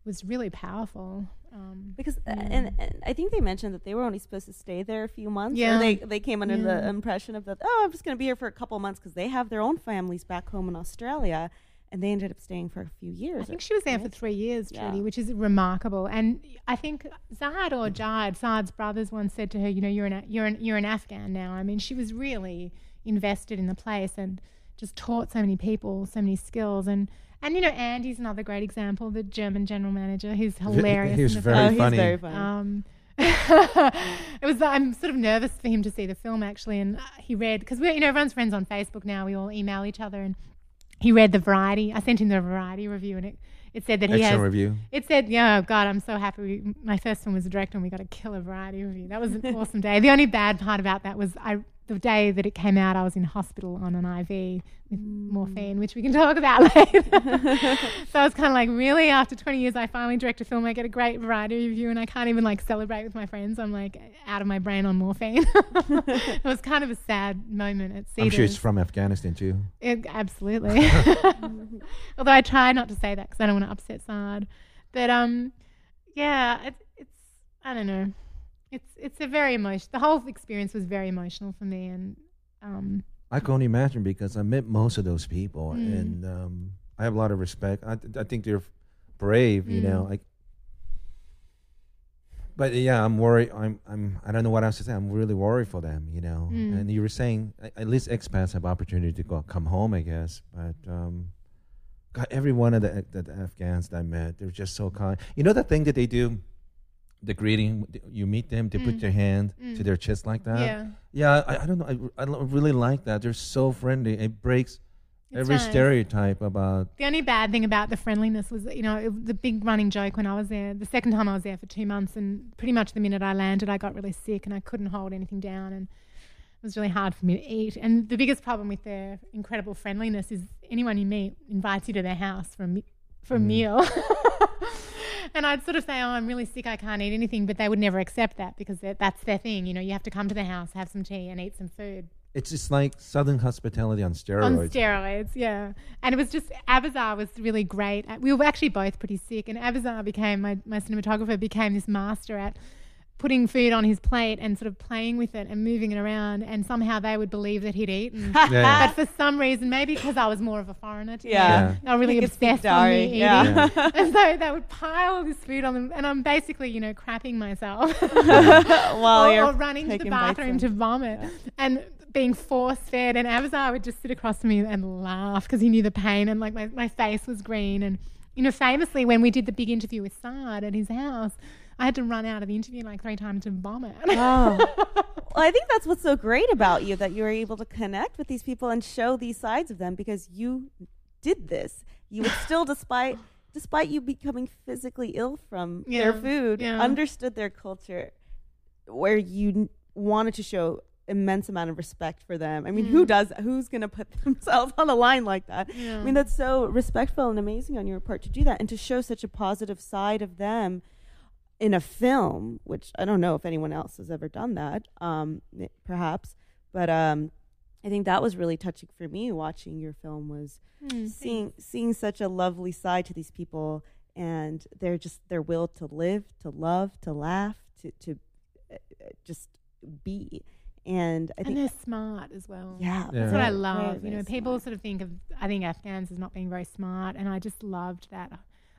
was really powerful um, Because uh, and, and I think they mentioned that they were only supposed to stay there a few months. Yeah. Or they they came under the impression of that. Oh, I'm just going to be here for a couple months because they have their own families back home in Australia, and they ended up staying for a few years. I think she was there for three years, Yeah. Trudy, which is remarkable. And I think Zad or Jad, Saad's brothers, once said to her, "You know, you're an you're an you're an Afghan now." I mean, she was really invested in the place and just taught so many people so many skills. And and you know, Andy's another great example, the German general manager. He's hilarious. he was very oh, film. he's funny. very funny. Um, it was. I'm sort of nervous for him to see the film actually, and uh, he read because we, you know, everyone's friends on Facebook now. We all email each other, and he read the Variety. I sent him the Variety review, and it, it said that he Excellent has. review. It said, "Yeah, oh God, I'm so happy. We, my first one was a director, and we got a killer Variety review. That was an awesome day. The only bad part about that was I." The day that it came out, I was in hospital on an IV with morphine, which we can talk about later. so I was kind of like, really? After 20 years, I finally direct a film. I get a great variety review, and I can't even like celebrate with my friends. I'm like out of my brain on morphine. it was kind of a sad moment at Cedars. I'm sure it's from Afghanistan too. It, absolutely. Although I try not to say that because I don't want to upset Saad. But um, yeah, it, it's I don't know. It's it's a very emotional. The whole experience was very emotional for me, and um, I can only imagine because I met most of those people, Mm. and um, I have a lot of respect. I, th- I think they're brave, you know. Mm. Like, but yeah, I'm worried. I'm I'm I don't know what else to say. I'm really worried for them, you know. Mm. And you were saying at least expats have opportunity to go come home, I guess. But um, God, every one of the, the, the Afghans that I met, they're just so kind. You know the thing that they do. The greeting, you meet them, they put Mm. their hand Mm. to their chest like that. yeah, Yeah, I, I don't know. I, I really like that. They're so friendly. It breaks It's Every nice. stereotype about The only bad thing about the friendliness was, you know, it, the big running joke when I was there. The second time I was there for two months, and pretty much the minute I landed, I got really sick and I couldn't hold anything down, and it was really hard for me to eat. And the biggest problem with their incredible friendliness is anyone you meet invites you to their house for a for a meal. and I'd sort of say, "Oh, I'm really sick. I can't eat anything," but they would never accept that because that's their thing. You know, you have to come to the house, have some tea, and eat some food it's just like Southern hospitality on steroids. on steroids. yeah. And it was just Abazar was really great. We were actually both pretty sick, and Abazar became my my cinematographer became this master at putting food on his plate and sort of playing with it and moving it around, and somehow they would believe that he'd eaten. Yeah. But for some reason, maybe because I was more of a foreigner, to Yeah. them, they really You could speak obsessed on me eating. yeah. and so they would pile this food on them, and I'm basically, you know, crapping myself While or, you're or running to the bathroom to vomit and being force fed. And Abazar would just sit across from me and laugh because he knew the pain, and like my, my face was green. And you know, famously, when we did the big interview with Saad at his house, I had to run out of the interview like three times to vomit. Oh. well, I think that's what's so great about you that you were able to connect with these people and show these sides of them because you did this. You would still, despite despite you becoming physically ill from their food, yeah. understood their culture, where you wanted to show immense amount of respect for them. I mean, who does? Who's going to put themselves on the line like that? Yeah. I mean, that's so respectful and amazing on your part to do that and to show such a positive side of them in a film, which I don't know if anyone else has ever done that, um, perhaps, but um, I think that was really touching for me watching your film was seeing seeing such a lovely side to these people and their just their will to live, to love, to laugh, to to uh, uh, just be, and I and think they're smart as well. yeah, Yeah. That's what I love. very, you know, people smart. sort of think of, I think Afghans as not being very smart, and I just loved that.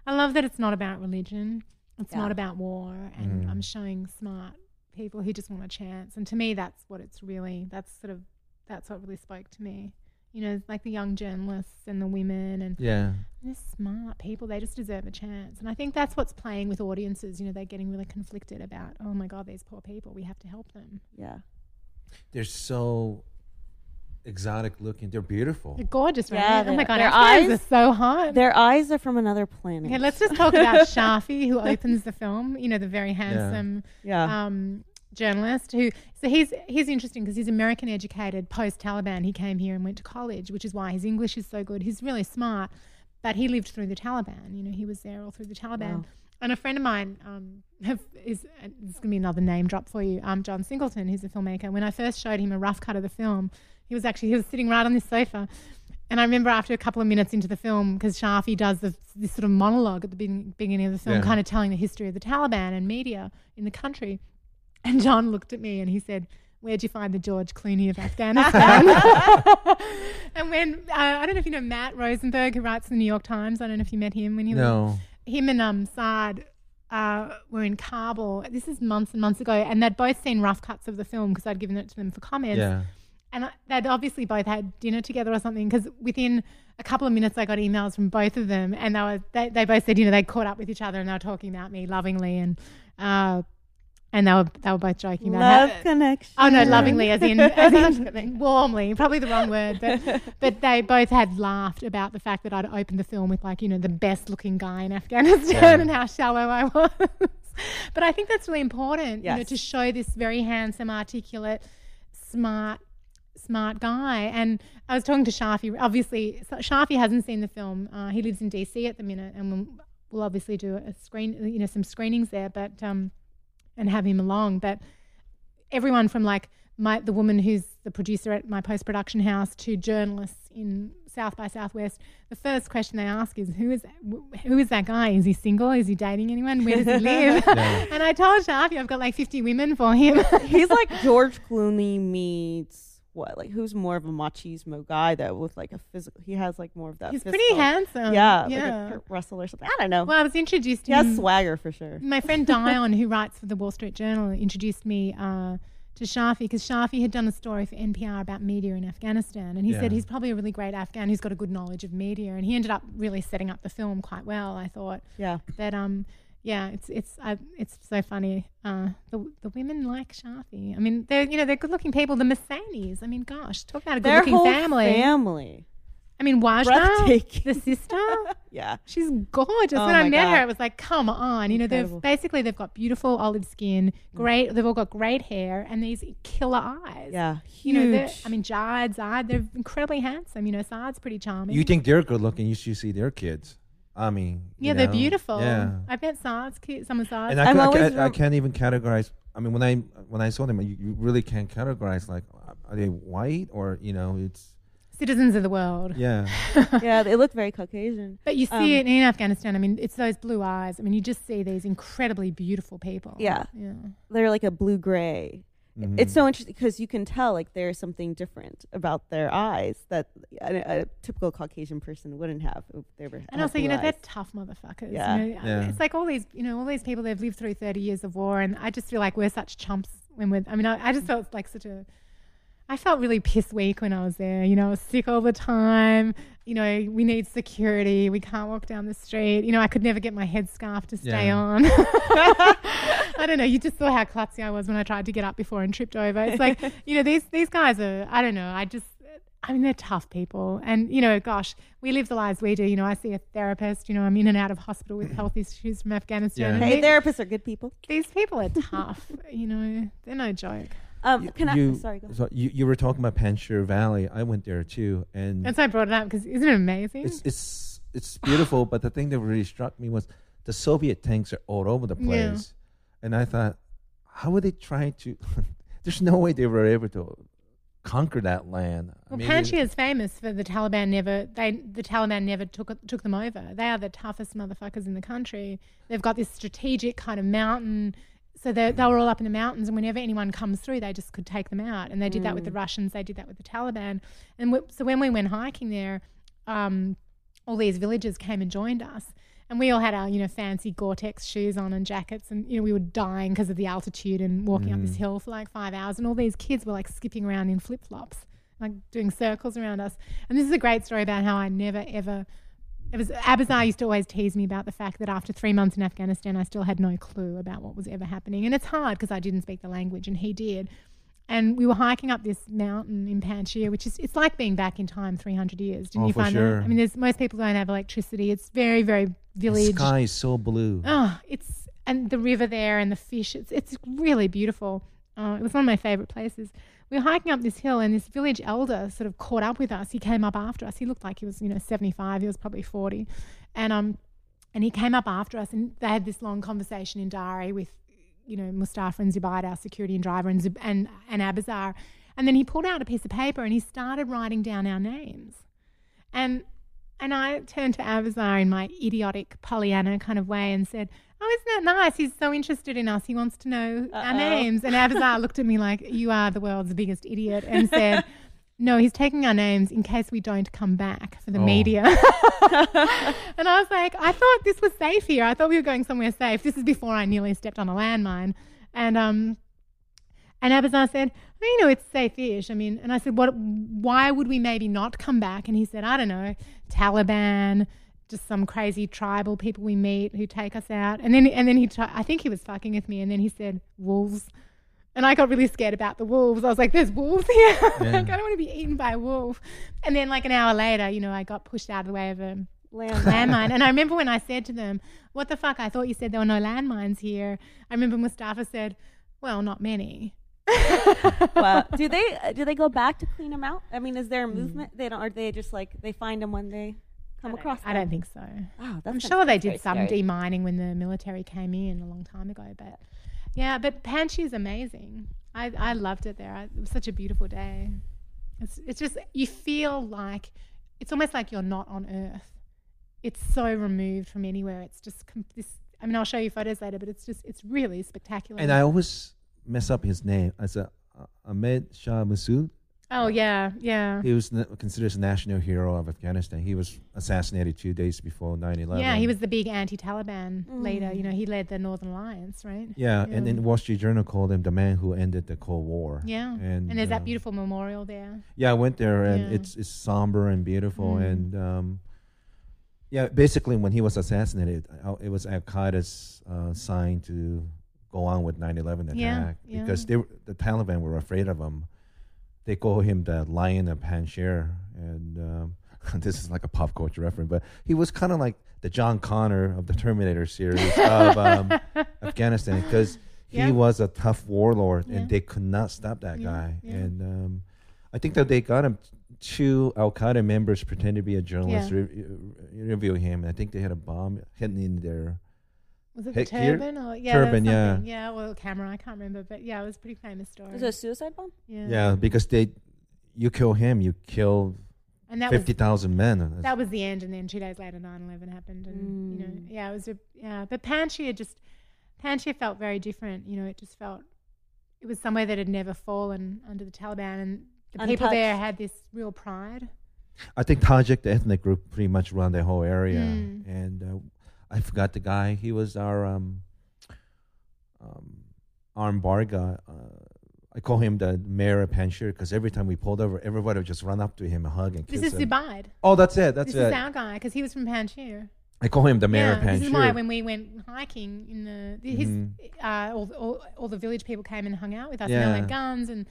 I love that it's not about religion, it's Yeah. not about war, and Mm. I'm showing smart people who just want a chance. And to me, that's what it's really, that's sort of, that's what really spoke to me. You know, like the young journalists and the women, and Yeah. they're smart people. They just deserve a chance. And I think that's what's playing with audiences. You know, they're getting really conflicted about, oh my God, these poor people, we have to help them. yeah. They're so exotic looking. They're beautiful. They're gorgeous, right? Yeah, oh my God, their eyes- are so hot. Their eyes are from another planet. Okay, let's just talk about Shafi, who opens the film. You know, the very handsome yeah. um, journalist who. So he's he's interesting because he's American educated post Taliban. He came here and went to college, which is why his English is so good. He's really smart, but he lived through the Taliban. You know, he was there all through the Taliban. Wow. And a friend of mine um, have, is uh, is going to be another name drop for you. Um, John Singleton, who's a filmmaker. When I first showed him a rough cut of the film, he was actually he was sitting right on this sofa. And I remember after a couple of minutes into the film, because Shafi does the, this sort of monologue at the begin- beginning of the film, Yeah. kind of telling the history of the Taliban and media in the country. And John looked at me and he said, Where'd you find the George Clooney of Afghanistan? and when, uh, I don't know if you know Matt Rosenberg, who writes the New York Times. I don't know if you met him when he was No. him and um, Saad uh, were in Kabul. This is months and months ago, and they'd both seen rough cuts of the film because I'd given it to them for comments. Yeah. And I, they'd obviously both had dinner together or something because within a couple of minutes I got emails from both of them, and they were they, they both said you know they caught up with each other and they were talking about me lovingly and. Uh, and they were they were both joking about Love how, connection. Oh no, lovingly as in, as in warmly, probably the wrong word, but but they both had laughed about the fact that I'd opened the film with like you know the best looking guy in Afghanistan Yeah. and how shallow I was. but I think that's really important, you know, to show this very handsome, articulate, smart, smart guy. And I was talking to Shafi. Obviously, so- Shafi hasn't seen the film. Uh, he lives in DC at the minute, and we'll, we'll obviously do a screen, you know, some screenings there. But um, and have him along. But everyone from like my the woman who's the producer at my post production house to journalists in South by Southwest, the first question they ask is who is who is that guy? Is he single? Is he dating anyone? Where does he live? and I told Shafi I've got like fifty women for him. He's like George Clooney meets what? Like who's more of a machismo guy though? With like a physical, he has like more of that. He's physical- pretty handsome. Yeah, like yeah. a Kurt Russell or something. I don't know. well, I was introduced to he has him. swagger for sure. my friend Dion, who writes for the Wall Street Journal, introduced me uh, to Shafi because Shafi had done a story for NPR about media in Afghanistan, and he Yeah. said he's probably a really great Afghan who's got a good knowledge of media, and he ended up really setting up the film quite well. I thought Yeah. that um yeah it's it's I, it's so funny uh the the women like Shafi I mean they're you know they're good looking people the Mohsenis I mean gosh talk about a good Their looking whole family family. I mean, Wajda, Breathtaking. the sister, Yeah. she's gorgeous. Oh when I met God. her, it was like, come on. You know, Incredible. they've basically they've got beautiful olive skin, great. They've all got great hair and these killer eyes. Yeah. You know, Huge. I mean, Jad, Zad, they're incredibly handsome. You know, Saad's pretty charming. You think they're good looking? You should see their kids. I mean, you yeah, they're know, beautiful. Yeah, I bet Saad's cute. Some of Saad's. and I, I'm I, always ca- I can't even categorize. I mean, when I when I saw them, you, you really can't categorize. Like, are they white or you know? It's citizens of the world. yeah. yeah, they look very Caucasian. But you see Um, it in Afghanistan. I mean, it's those blue eyes. I mean, you just see these incredibly beautiful people. Yeah. Yeah. They're like a blue gray. Mhm. It's so interesting because you can tell like there's something different about their eyes that a, a typical Caucasian person wouldn't have if they were. And also, you blue know, they're tough motherfuckers. Yeah. You know, Yeah. It's like all these, you know, all these people they've lived through 30 years of war. And I just feel like we're such chumps when we're, I mean, I, I just felt like such a, I felt really piss weak when I was there. You know, I was sick all the time. You know, we need security. We can't walk down the street. You know, I could never get my headscarf to stay Yeah. on. I don't know. You just saw how klutzy I was when I tried to get up before and tripped over. It's like, you know, these these guys are. I don't know. I just. I mean, they're tough people, and you know, gosh, we live the lives we do. You know, I see a therapist. You know, I'm in and out of hospital with health issues from Afghanistan. Yeah. Hey, they- therapists are good people. these people are tough. you know, they're no joke. Um, You- can I? you, Sorry, go. So you, you were talking about Panjshir Valley. I went there too, and That's why I brought it up because isn't it amazing? it's it's it's beautiful. but the thing that really struck me was the Soviet tanks are all over the Yeah. place, and I thought, how would they try to? There's no way they were able to conquer that land. I Well, mean, Panjshir is famous for the Taliban never they the Taliban never took took them over. They are the toughest motherfuckers in the country. They've got this strategic kind of mountain. So they they were all up in the mountains, and whenever anyone comes through, they just could take them out. And they did that with the Russians. They did that with the Taliban. And w- so when we went hiking there, um, all these villagers came and joined us. And we all had our, you know, fancy Gore-Tex shoes on and jackets, and you know, we were dying because of the altitude and walking up this hill for like five hours. And all these kids were like skipping around in flip-flops, like doing circles around us. And this is a great story about how I never ever. It was Abazar used to always tease me about the fact that after three months in Afghanistan, I still had no clue about what was ever happening, and it's hard because I didn't speak the language, and he did. And we were hiking up this mountain in Panjshir, which is it's like being back in time 300 years. Didn't Oh, you for find sure. that? I mean, there's most people don't have electricity. It's very, very the village. sky is so blue. Oh, it's and the river there and the fish. It's it's really beautiful. Uh, it was one of my favorite places. We were hiking up this hill, and this village elder sort of caught up with us. He came up after us. He looked like he was, you know, seventy five. He was probably forty, and um, and he came up after us, and they had this long conversation in Dari with, you know, Mustafa and Zubaid, our security and driver, and Zub- and and Abazar, and then he pulled out a piece of paper and he started writing down our names, and and I turned to Abazar in my idiotic Pollyanna kind of way and said, Oh, isn't that nice? He's so interested in us. He wants to know our Uh-oh. names. And Abazar looked at me like, You are the world's biggest idiot and said, No, he's taking our names in case we don't come back for the Oh. media. and I was like, I thought this was safe here. I thought we were going somewhere safe. This is before I nearly stepped on a landmine. And um and Abazar said, well, you know, it's safe-ish. I mean, and I said, what? Why would we maybe not come back? And he said, I don't know, Taliban, just some crazy tribal people we meet who take us out. And then, and then he, tri- I think he was fucking with me. And then he said, wolves. And I got really scared about the wolves. I was like, there's wolves here. like, I don't want to be eaten by a wolf. And then, like an hour later, you know, I got pushed out of the way of a landmine. And I remember when I said to them, What the fuck? I thought you said there were no landmines here. I remember Mustafa said, Well, not many. wow. Do they uh, do they go back to clean them out? I mean, is there a movement? They don't. Are they just like they find them when they come across? I don't think so. Wow, that's I'm sure they did some scary. demining when the military came in a long time ago. But yeah, but Panjshir is amazing. I, I loved it there. I, it was such a beautiful day. It's, it's just, you feel like, it's almost like you're not on Earth. It's so removed from anywhere. It's just com- this. I mean, I'll show you photos later, but it's just, it's really spectacular. And I always mess up his name. As a uh, Ahmed Shah Massoud. Oh, yeah, yeah. He was na- considered a national hero of Afghanistan. He was assassinated two days before 9/11. Yeah, he was the big anti-Taliban leader. You know, he led the Northern Alliance, right? Yeah, Yeah. and then Wall Street Journal called him the man who ended the Cold War. Yeah, and, and, there's uh, that beautiful memorial there. Yeah, I went there, and Yeah. it's it's somber and beautiful, Mm. and um, yeah, basically when he was assassinated, uh, it was Al Qaeda's uh, sign to go on with 9/11 attack Yeah, yeah. because they were, the Taliban were afraid of him. They call him the Lion of Panjshir, and um, this is like a pop culture reference, but he was kind of like the John Connor of the Terminator series of um, Afghanistan because he Yeah. was a tough warlord Yeah. and they could not stop that Yeah, guy. And um, I think that they got him. Two Al Qaeda members pretended to be a journalist, Yeah. re- interview him. I think they had a bomb hidden in their. Was it the turban or yeah, there was turban, yeah. something. yeah, or camera? I can't remember, but yeah, it was a pretty famous story. Was it a suicide bomb? yeah. Yeah, because they, you kill him, you kill and that was fifty thousand men. that was the end, and then two days later, 9-11 happened, and you know, Mm. yeah, it was a yeah. But Panjshir just Panjshir felt very different. You know, it just felt it was somewhere that had never fallen under the Taliban, and the people there Untouched. had this real pride. I think Tajik, the ethnic group, pretty much run the whole area. Mm. And uh, I forgot the guy. He was our um, um, armed bar guy. Uh, I call him the mayor of Panjshir because every time we pulled over, everybody would just run up to him and hug and kiss This is him. Zubaid. Oh, that's it. That's this it. is our guy because he was from Panjshir. I call him the mayor of Panjshir. this is why when we went hiking in the, his Mhm. uh, all, all all the village people came and hung out with us and they Yeah. had guns and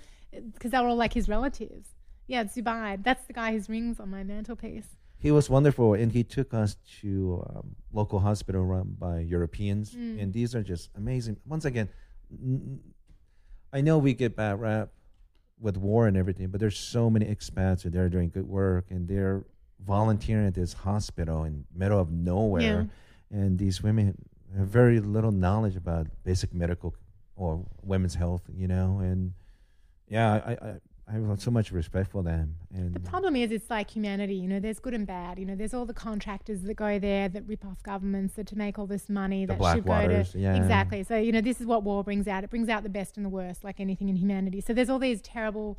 because they were all like his relatives. Yeah, it's Zubaid. That's the guy whose rings on my mantelpiece. He was wonderful, and he took us to um, local hospital run by Europeans, Mm. and these are just amazing. Once again, n- I know we get bad rap with war and everything, but there's so many expats that they're doing good work, and they're volunteering at this hospital in middle of nowhere, and these women have very little knowledge about basic medical or women's health, you know, and yeah, I, I, I have so much respect for them, and The problem is, it's like humanity. You know, there's good and bad. You know, there's all the contractors that go there that rip off governments that to make all this money The that should go to yeah. exactly. So you know, this is what war brings out. It brings out the best and the worst, like anything in humanity. So there's all these terrible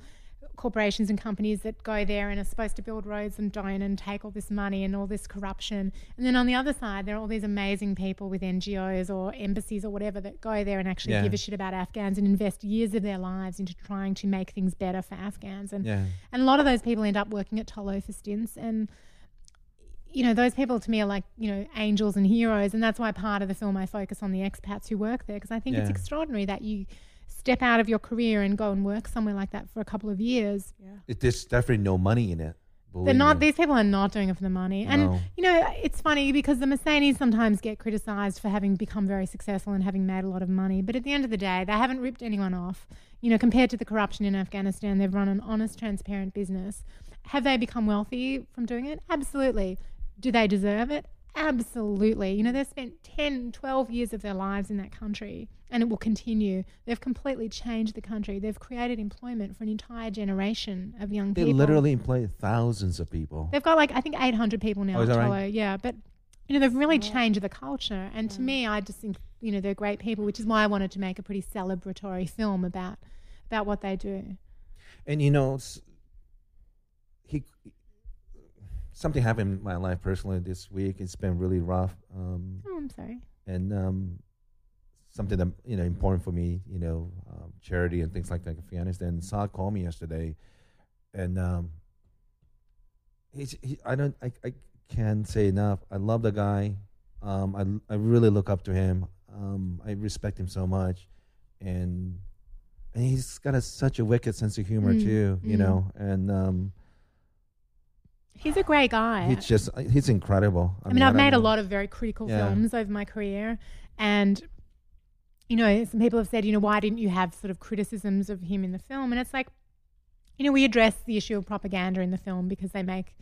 corporations and companies that go there and are supposed to build roads and don't and take all this money and all this corruption. And then on the other side, there are all these amazing people with NGOs or embassies or whatever that go there and actually Yeah. give a shit about Afghans and invest years of their lives into trying to make things better for Afghans. And yeah. and a lot of those people end up working at Tolo for stints. And, you know, those people to me are like, you know, angels and heroes. And that's why part of the film I focus on the expats who work there because I think it's extraordinary that you step out of your career and go and work somewhere like that for a couple of years. It, there's definitely no money in it. They're not, me. these people are not doing it for the money. And, No. you know, it's funny because the Mohsenis sometimes get criticized for having become very successful and having made a lot of money. But at the end of the day, they haven't ripped anyone off. You know, compared to the corruption in Afghanistan, they've run an honest, transparent business. Have they become wealthy from doing it? Absolutely. Do they deserve it? Absolutely. You know, they've spent 10, 12 years of their lives in that country and it will continue. They've completely changed the country. They've created employment for an entire generation of young They people. They literally employ thousands of people. They've got like I think 800 people now Oh, is that Tolo. right? Yeah, but you know they've really changed the culture. And to me, I just think you know they're great people, which is why I wanted to make a pretty celebratory film about about what they do. And you know, s- he something happened in my life personally this week. It's been really rough, um, Oh, I'm sorry. and um, something that you know important for me. You know, um, charity and things like that. Afghanistan. Saad called me yesterday, and um, he's he, I don't I, I can't say enough. I love the guy. Um, I I really look up to him. Um, I respect him so much, and and he's got a, such a wicked sense of humor Mm, too. You mm. know, and um, He's a great guy. he's just he's incredible. I mean, I've made a lot of very critical Yeah. films over my career, and you know, some people have said, you know, why didn't you have sort of criticisms of him in the film? And it's like, you know, we address the issue of propaganda in the film because they make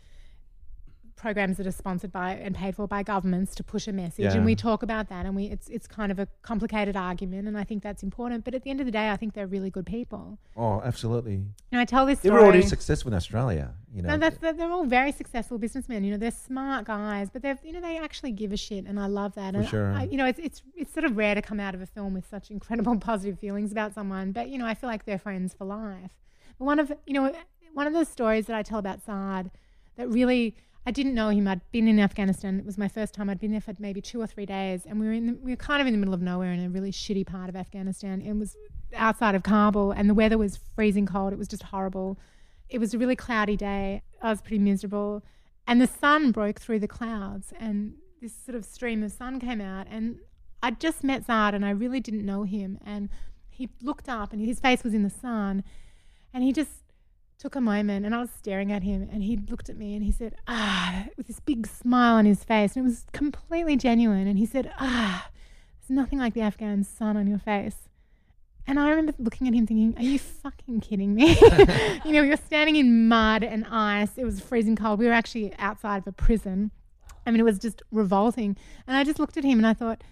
programs that are sponsored by and paid for by governments to push a message, Yeah. and we talk about that, and we it's it's kind of a complicated argument, and I think that's important. But at the end of the day, I think they're really good people. Oh, absolutely. And I tell this They story. were already successful in Australia. You know, No, that's they're, they're all very successful businessmen. You know, they're smart guys, but they've you know they actually give a shit, and I love that. For and sure. I, you know, it's it's it's sort of rare to come out of a film with such incredible positive feelings about someone, but you know, I feel like they're friends for life. But one of you know one of the stories that I tell about Saad that really I didn't know him. I'd been in Afghanistan. It was my first time. I'd been there for maybe two or three days, and we were in the, we were kind of in the middle of nowhere in a really shitty part of Afghanistan. It was outside of Kabul, and the weather was freezing cold. It was just horrible. It was a really cloudy day. I was pretty miserable, and the sun broke through the clouds, and this sort of stream of sun came out, and I'd just met Saad, and I really didn't know him, and he looked up, and his face was in the sun, and he just took a moment and I was staring at him and he looked at me and he said, ah, with this big smile on his face. And it was completely genuine. And he said, ah, there's nothing like the Afghan sun on your face. And I remember looking at him thinking, are you fucking kidding me? you know, we were standing in mud and ice. It was freezing cold. We were actually outside of a prison. I mean, it was just revolting. And I just looked at him and I thought,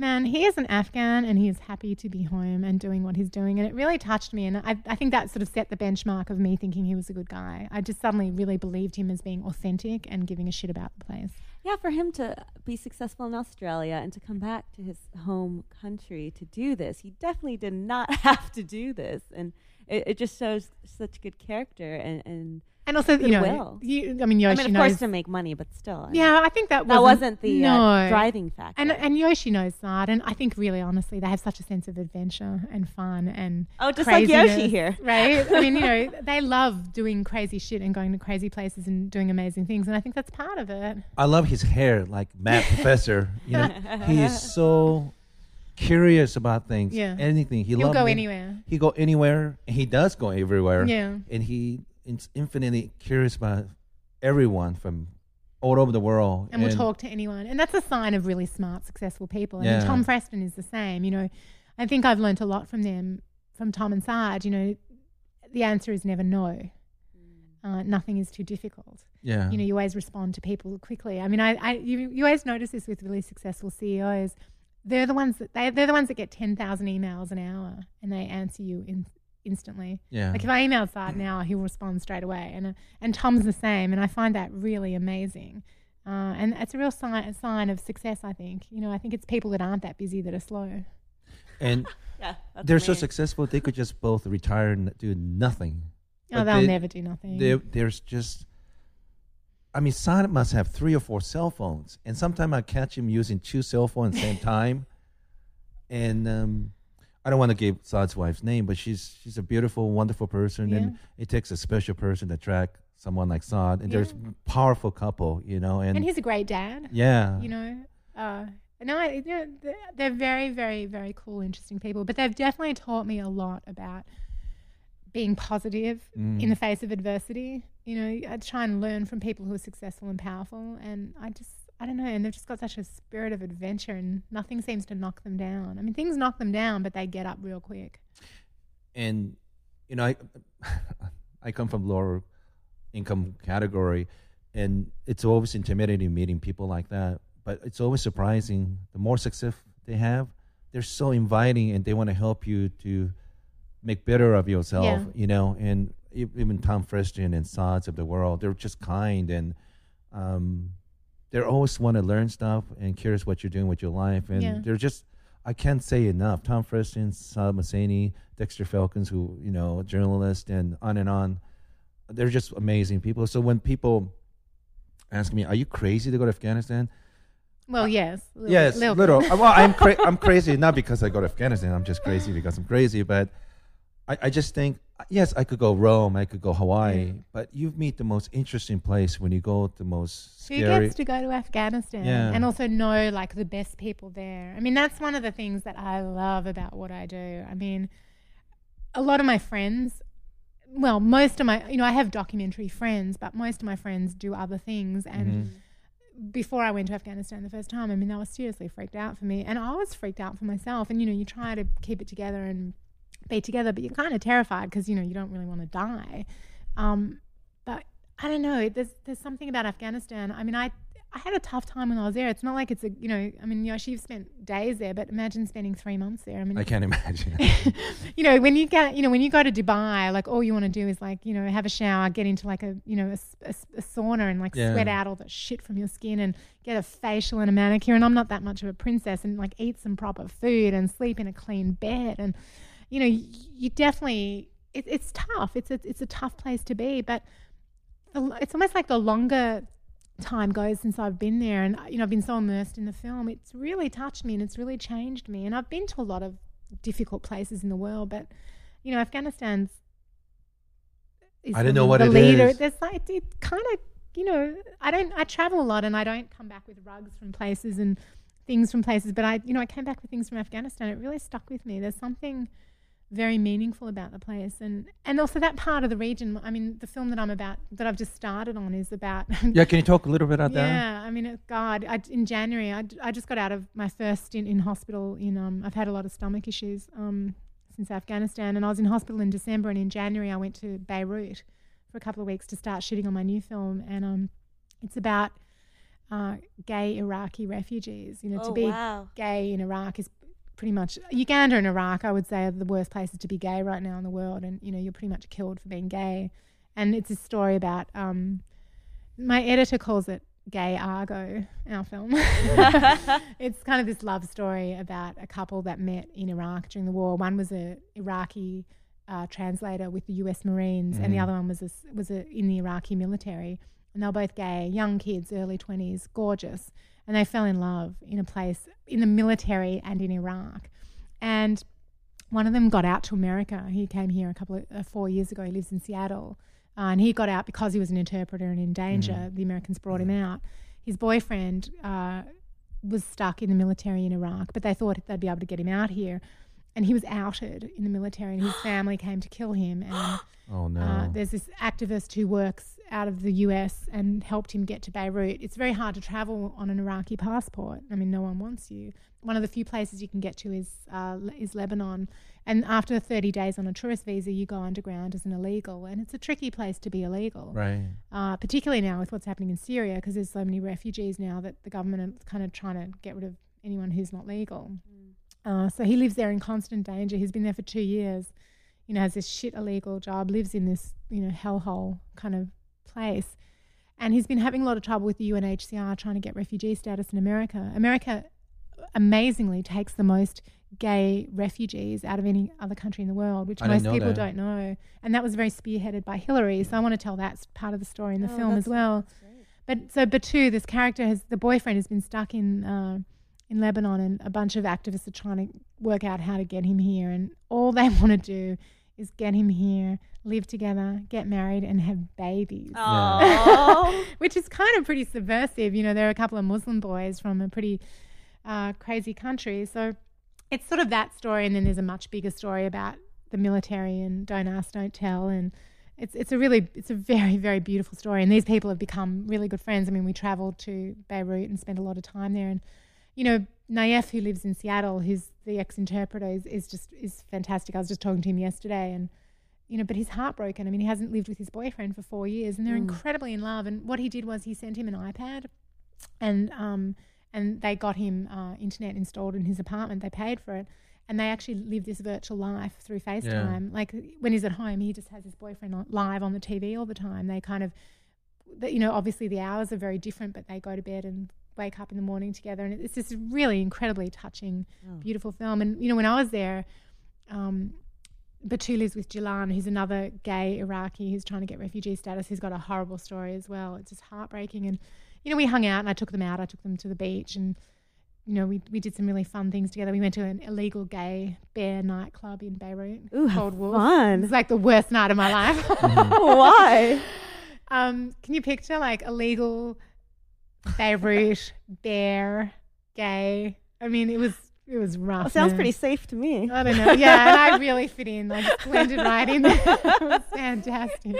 man, he is an Afghan and he is happy to be home and doing what he's doing. And it really touched me. And I, I think that sort of set the benchmark of me thinking he was a good guy. I just suddenly really believed him as being authentic and giving a shit about the place. Yeah, for him to be successful in Australia and to come back to his home country to do this, he definitely did not have to do this. And it, it just shows such good character and, and And also, you know, Goodwill. you, I mean, Yoshi I mean, of knows. course, to make money, but still. I mean, yeah, I think that, that wasn't, wasn't the no. uh, driving factor. And and Yoshi knows that, and I think really honestly, they have such a sense of adventure and fun and oh, just like Yoshi here. right? I mean, you know, they love doing crazy shit and going to crazy places and doing amazing things, and I think that's part of it. I love his hair, like Matt Professor. You know, he is so curious about things. Yeah. anything. He He'll loves go me. anywhere. He go anywhere. And he does go everywhere. Yeah. and he is infinitely curious about everyone from all over the world. and will talk to anyone. And that's a sign of really smart, successful people. I Yeah. mean, Tom Freston is the same. You know, I think I've learnt a lot from them, from Tom and Saad. You know, the answer is never no. Uh, nothing is too difficult. Yeah, You know, you always respond to people quickly. I mean, I, I you, you always notice this with really successful CEOs. They're the ones that they, they're the ones that get ten thousand emails an hour, and they answer you in, instantly. yeah. Like if I email Saad now, he'll respond straight away, and uh, and Tom's the same, and I find that really amazing. Uh, and it's a real sign, a sign of success, I think. You know, I think it's people that aren't that busy that are slow. and Yeah, they're so successful. They could just both retire and do nothing. Oh, But they'll they- never do nothing. There's just. I mean, Sonnet must have three or four cell phones, and sometimes I catch him using two cell phones at the same time. And um, I don't want to give Saad's wife's name, but she's she's a beautiful, wonderful person, and it takes a special person to track someone like Saad. And there's a powerful couple, you know, and, and he's a great dad. yeah, You know, uh, no, I- you know, they're- they're very, very, very cool, interesting people. But they've definitely taught me a lot about being positive Mm. in the face of adversity. You know, I try and learn from people who are successful and powerful, and I just, I don't know, and they've just got such a spirit of adventure, and nothing seems to knock them down. I mean, things knock them down, but they get up real quick. and you know, I I come from lower income category, and it's always intimidating meeting people like that. But it's always surprising. The more success they have, they're so inviting, and they want to help you to make better of yourself. Yeah. You know, and even Tom Freston and Saads of the world, they're just kind and. Um, they always want to learn stuff and curious what you're doing with your life, and Yeah. they're just I can't say enough. Tom Freston, Saad Mohseni, Dexter Filkins, who you know, journalist, and on and on. They're just amazing people. So when people ask me, "Are you crazy to go to Afghanistan?" Well, yes. little- yes, little little. well, I'm cra- I'm crazy not because I go to Afghanistan. I'm just crazy because I'm crazy. But I, I just think yes, I could go Rome, I could go Hawaii, Yeah. but you meet the most interesting place when you go to the most Who scary. gets to go to Afghanistan Yeah. and also know like the best people there? I mean, that's one of the things that I love about what I do. I mean, a lot of my friends, well, most of my, you know, I have documentary friends, but most of my friends do other things. And mm-hmm. before I went to Afghanistan the first time, I mean, that was seriously freaked out for me. And I was freaked out for myself. And, you know, you try to keep it together and be together, but you're kind of terrified because, you know, you don't really want to die. Um, but I don't know. There's there's something about Afghanistan. I mean, I I had a tough time when I was there. It's not like it's a you know. I mean, Yoshi, you've spent days there, but imagine spending three months there. I mean, I can't imagine. you know, when you get, you know, when you go to Dubai, like all you want to do is like, you know, have a shower, get into like a, you know, a sauna and like Yeah. sweat out all the shit from your skin and get a facial and a manicure. And I'm not that much of a princess and like eat some proper food and sleep in a clean bed. And, you know, you, definitely, it, it's tough. It's a, it's a tough place to be, but the, it's almost like the longer time goes since I've been there and you know I've been so immersed in the film it's really touched me and it's really changed me and I've been to a lot of difficult places in the world but you know Afghanistan's is I don't know what it leader is. there's like it kind of you know I don't I travel a lot and I don't come back with rugs from places and things from places but I you know I came back with things from Afghanistan it really stuck with me there's something very meaningful about the place, and and also that part of the region. I mean, the film that I'm about that I've just started on is about. Yeah, can you talk a little bit about that? Yeah, I mean, it, God, I, in January, I, I just got out of my first stint in hospital. In um, I've had a lot of stomach issues um, since Afghanistan, and I was in hospital in December, and in January I went to Beirut for a couple of weeks to start shooting on my new film, and um, it's about uh, gay Iraqi refugees. You know, to Oh, be wow. gay in Iraq is pretty much Uganda and Iraq. I would say are the worst places to be gay right now in the world, and you know, you're pretty much killed for being gay. And it's a story about um, my editor calls it gay Argo, our film. it's kind of this love story about a couple that met in Iraq during the war. One was a Iraqi uh, translator with the U.S. Marines, and the other one was a, was a, in the Iraqi military. And they were both gay, young kids, early twenties, gorgeous, and they fell in love in a place in the military and in Iraq. And one of them got out to America. He came here a couple of uh, four years ago. He lives in Seattle, uh, and he got out because he was an interpreter and in danger. The Americans brought him out. His boyfriend uh, was stuck in the military in Iraq, but they thought they'd be able to get him out here. And he was outed in the military, and his family came to kill him. And Oh no. uh, there's this activist who works out of the US and helped him get to Beirut. It's very hard to travel on an Iraqi passport. I mean, no one wants you. One of the few places you can get to is uh, is Lebanon. And after 30 days on a tourist visa, you go underground as an illegal, and it's a tricky place to be illegal right. uh, particularly now with what's happening in Syria, because there's so many refugees now that the government are kind of trying to get rid of anyone who's not legal. Uh, so he lives there in constant danger. He's been there for two years. You know, has this shit illegal job, lives in this you know hellhole kind of place, and he's been having a lot of trouble with the UNHCR trying to get refugee status in America. America amazingly takes the most gay refugees out of any other country in the world, which I most people that. don't know. And that was very spearheaded by Hillary. So I want to tell that part of the story in the Oh, film as well. But so Batu, this character has the boyfriend has been stuck in uh, in Lebanon, and a bunch of activists are trying to work out how to get him here. And all they want to do is get him here, live together, get married, and have babies which is kind of pretty subversive. You know, there are a couple of Muslim boys from a pretty uh, crazy country. So it's sort of that story. And then there's a much bigger story about the military and don't ask, don't tell. And it's, it's a really, it's a very, very beautiful story. And these people have become really good friends. I mean, we traveled to Beirut and spent a lot of time there. And, you know, Naif, who lives in Seattle, who's the ex-interpreter, is, is just, is fantastic. I was just talking to him yesterday and, you know, but he's heartbroken. I mean, he hasn't lived with his boyfriend for four years, and they're incredibly in love. And what he did was he sent him an iPad, and um, and they got him uh, internet installed in his apartment. They paid for it, and they actually live this virtual life through FaceTime. Like when he's at home, he just has his boyfriend on, live on the TV all the time. They kind of, you know, obviously the hours are very different, but they go to bed and wake up in the morning together, and it's just really incredibly touching, beautiful film. And you know, when I was there. Um, Batu lives with Jalan, who's another gay Iraqi who's trying to get refugee status, who's got a horrible story as well. It's just heartbreaking. And, you know, we hung out and I took them out. I took them to the beach and, you know, we, we did some really fun things together. We went to an illegal gay bear nightclub in Beirut Ooh, called Wolf. fun. It's like the worst night of my life. Why? um, can you picture like illegal Beirut bear gay? I mean, it was it was rough. Well, sounds man. pretty safe to me. I don't know. Yeah, and I really fit in. I just blended right in there. it was fantastic.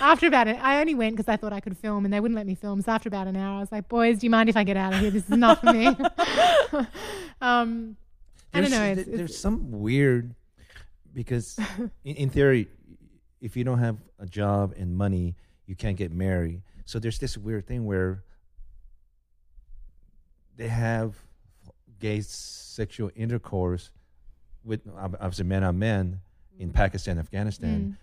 After about it, I only went because I thought I could film, and they wouldn't let me film. So after about an hour, I was like, "Boys, do you mind if I get out of here? This is not for me." um, I don't know. th- It's, there's it's, some weird because in, in theory, if you don't have a job and money, you can't get married. So there's this weird thing where they have gay sexual intercourse with obviously men on men in Pakistan, Afghanistan. Mm.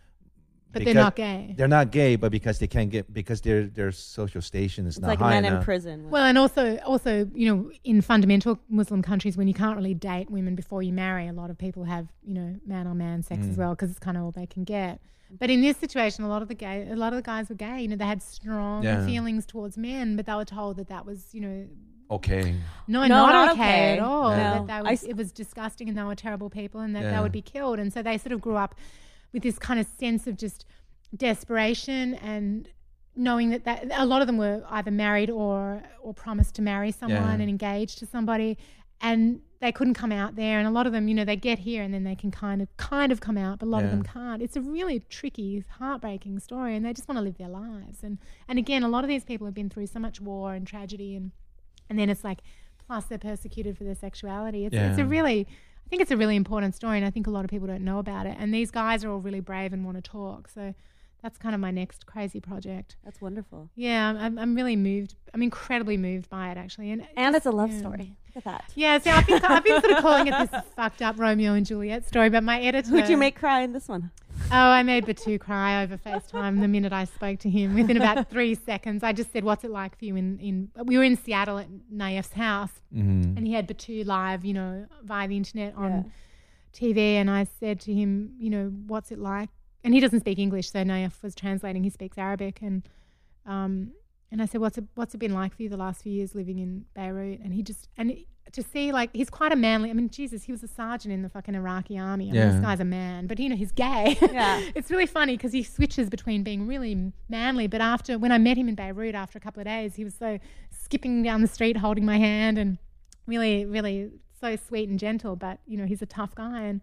but they're not gay. They're not gay, but because they can't get because their their social station is It's not like high men in prison. Well, and also, also, you know, in fundamental Muslim countries, when you can't really date women before you marry, a lot of people have, you know, man on man sex Mm. as well because it's kind of all they can get. But in this situation, a lot of the gay, a lot of the guys were gay. You know, they had strong Yeah. feelings towards men, but they were told that that was, you know, Okay. no, No, not, not okay, okay. at all. No. That they I was, s- it was disgusting, and they were terrible people, and that Yeah. they would be killed. And so they sort of grew up with this kind of sense of just desperation and knowing that, that a lot of them were either married or or promised to marry someone Yeah. and engaged to somebody, and they couldn't come out there, and a lot of them, you know, they get here and then they can kind of kind of come out, but a lot of Yeah. them can't. It's a really tricky, heartbreaking story, and they just want to live their lives. And and again, a lot of these people have been through so much war and tragedy, and and then it's like, plus they're persecuted for their sexuality. It's it's a really I think it's a really important story, and I think a lot of people don't know about it. And these guys are all really brave and want to talk. So that's kind of my next crazy project. That's wonderful. Yeah, I'm- I'm, I'm really moved. I'm incredibly moved by it, actually. And, And it's a love yeah. story. Look at that. Yeah, so I've been, I've been sort of calling it this fucked up Romeo and Juliet story, but my editor. Who'd you make cry in this one? Oh, I made Batu cry over FaceTime the minute I spoke to him. Within about three seconds, I just said, "What's it like for you?" In, in we were in Seattle at Naif's house, Mhm. and he had Batu live, you know, via the internet on Yeah. TV, and I said to him, you know, what's it like? And he doesn't speak English, so Naif was translating. He speaks Arabic, and um, and I said, what's it what's it been like for you the last few years living in Beirut? And he just and to see like he's quite a manly. I mean, Jesus, he was a sergeant in the fucking Iraqi army. I mean, Yeah. this guy's a man, but you know he's gay. Yeah. it's really funny because he switches between being really manly, but after when I met him in Beirut after a couple of days, he was so skipping down the street holding my hand and really, really so sweet and gentle. But you know, he's a tough guy, and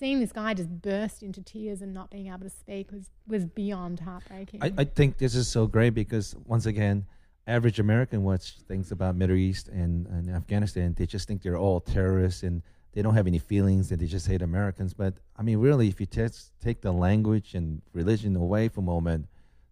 seeing this guy just burst into tears and not being able to speak was was beyond heartbreaking. I, I think this is so great because once again, average American watch things about Middle East and, and Afghanistan, they just think they're all terrorists and they don't have any feelings and they just hate Americans. But I mean, really, if you tes- take the language and religion away for a moment,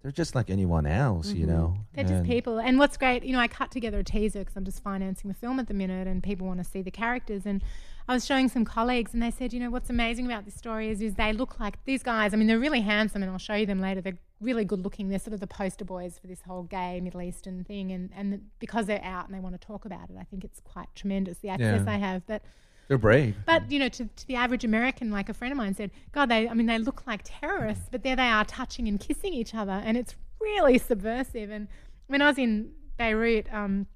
they're just like anyone else, you mm-hmm. know. They're just people. And what's great, you know, I cut together a teaser because I'm just financing the film at the minute and people want to see the characters. And I was showing some colleagues and they said, you know, what's amazing about this story is, is they look like these guys. I mean, they're really handsome and I'll show you them later. They're really good looking. They're sort of the poster boys for this whole gay Middle Eastern thing. And, and because they're out and they want to talk about it, I think it's quite tremendous, the access Yeah. they have. But They're brave. but you know, to, to the average American, like a friend of mine said, God, they I mean, they look like terrorists, but there they are touching and kissing each other, and it's really subversive. And when I was in Beirut, um,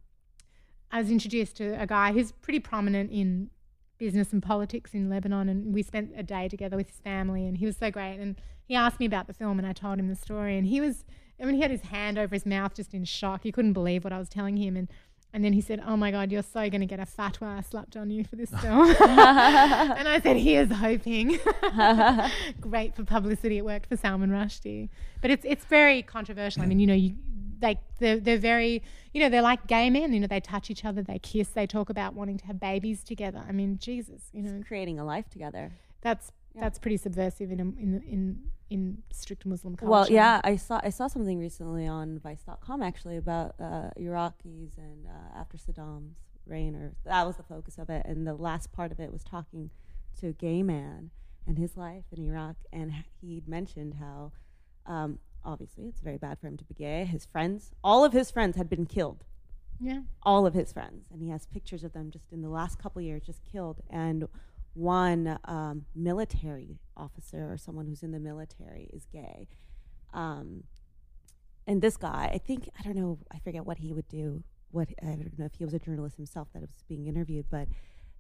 I was introduced to a guy who's pretty prominent in business and politics in Lebanon, and we spent a day together with his family, and he was so great. And he asked me about the film, and I told him the story, and he was, I mean, he had his hand over his mouth, just in shock. He couldn't believe what I was telling him, and. And then he said, "Oh my God, you're so going to get a fatwa slapped on you for this film." and I said, "Here's hoping." Great for publicity. It worked for Salman Rushdie, but it's it's very controversial. I mean, you know, you, they they're, they're very, you know, they're like gay men. You know, they touch each other, they kiss, they talk about wanting to have babies together. I mean, Jesus, you know, Creating a life together. that's that's pretty subversive in a, in in in strict Muslim culture. Well, yeah, I saw I saw something recently on Vice.com actually about uh, Iraqis and uh, after Saddam's reign, or that was the focus of it, and the last part of it was talking to a gay man and his life in Iraq, and he'd mentioned how um, obviously it's very bad for him to be gay. His friends, all of his friends, had been killed. yeah. all of his friends, and he has pictures of them just in the last couple years, just killed. And one um, military officer or someone who's in the military is gay. Um, and this guy, I think, I don't know, I forget what he would do. What I don't know if he was a journalist himself that was being interviewed, but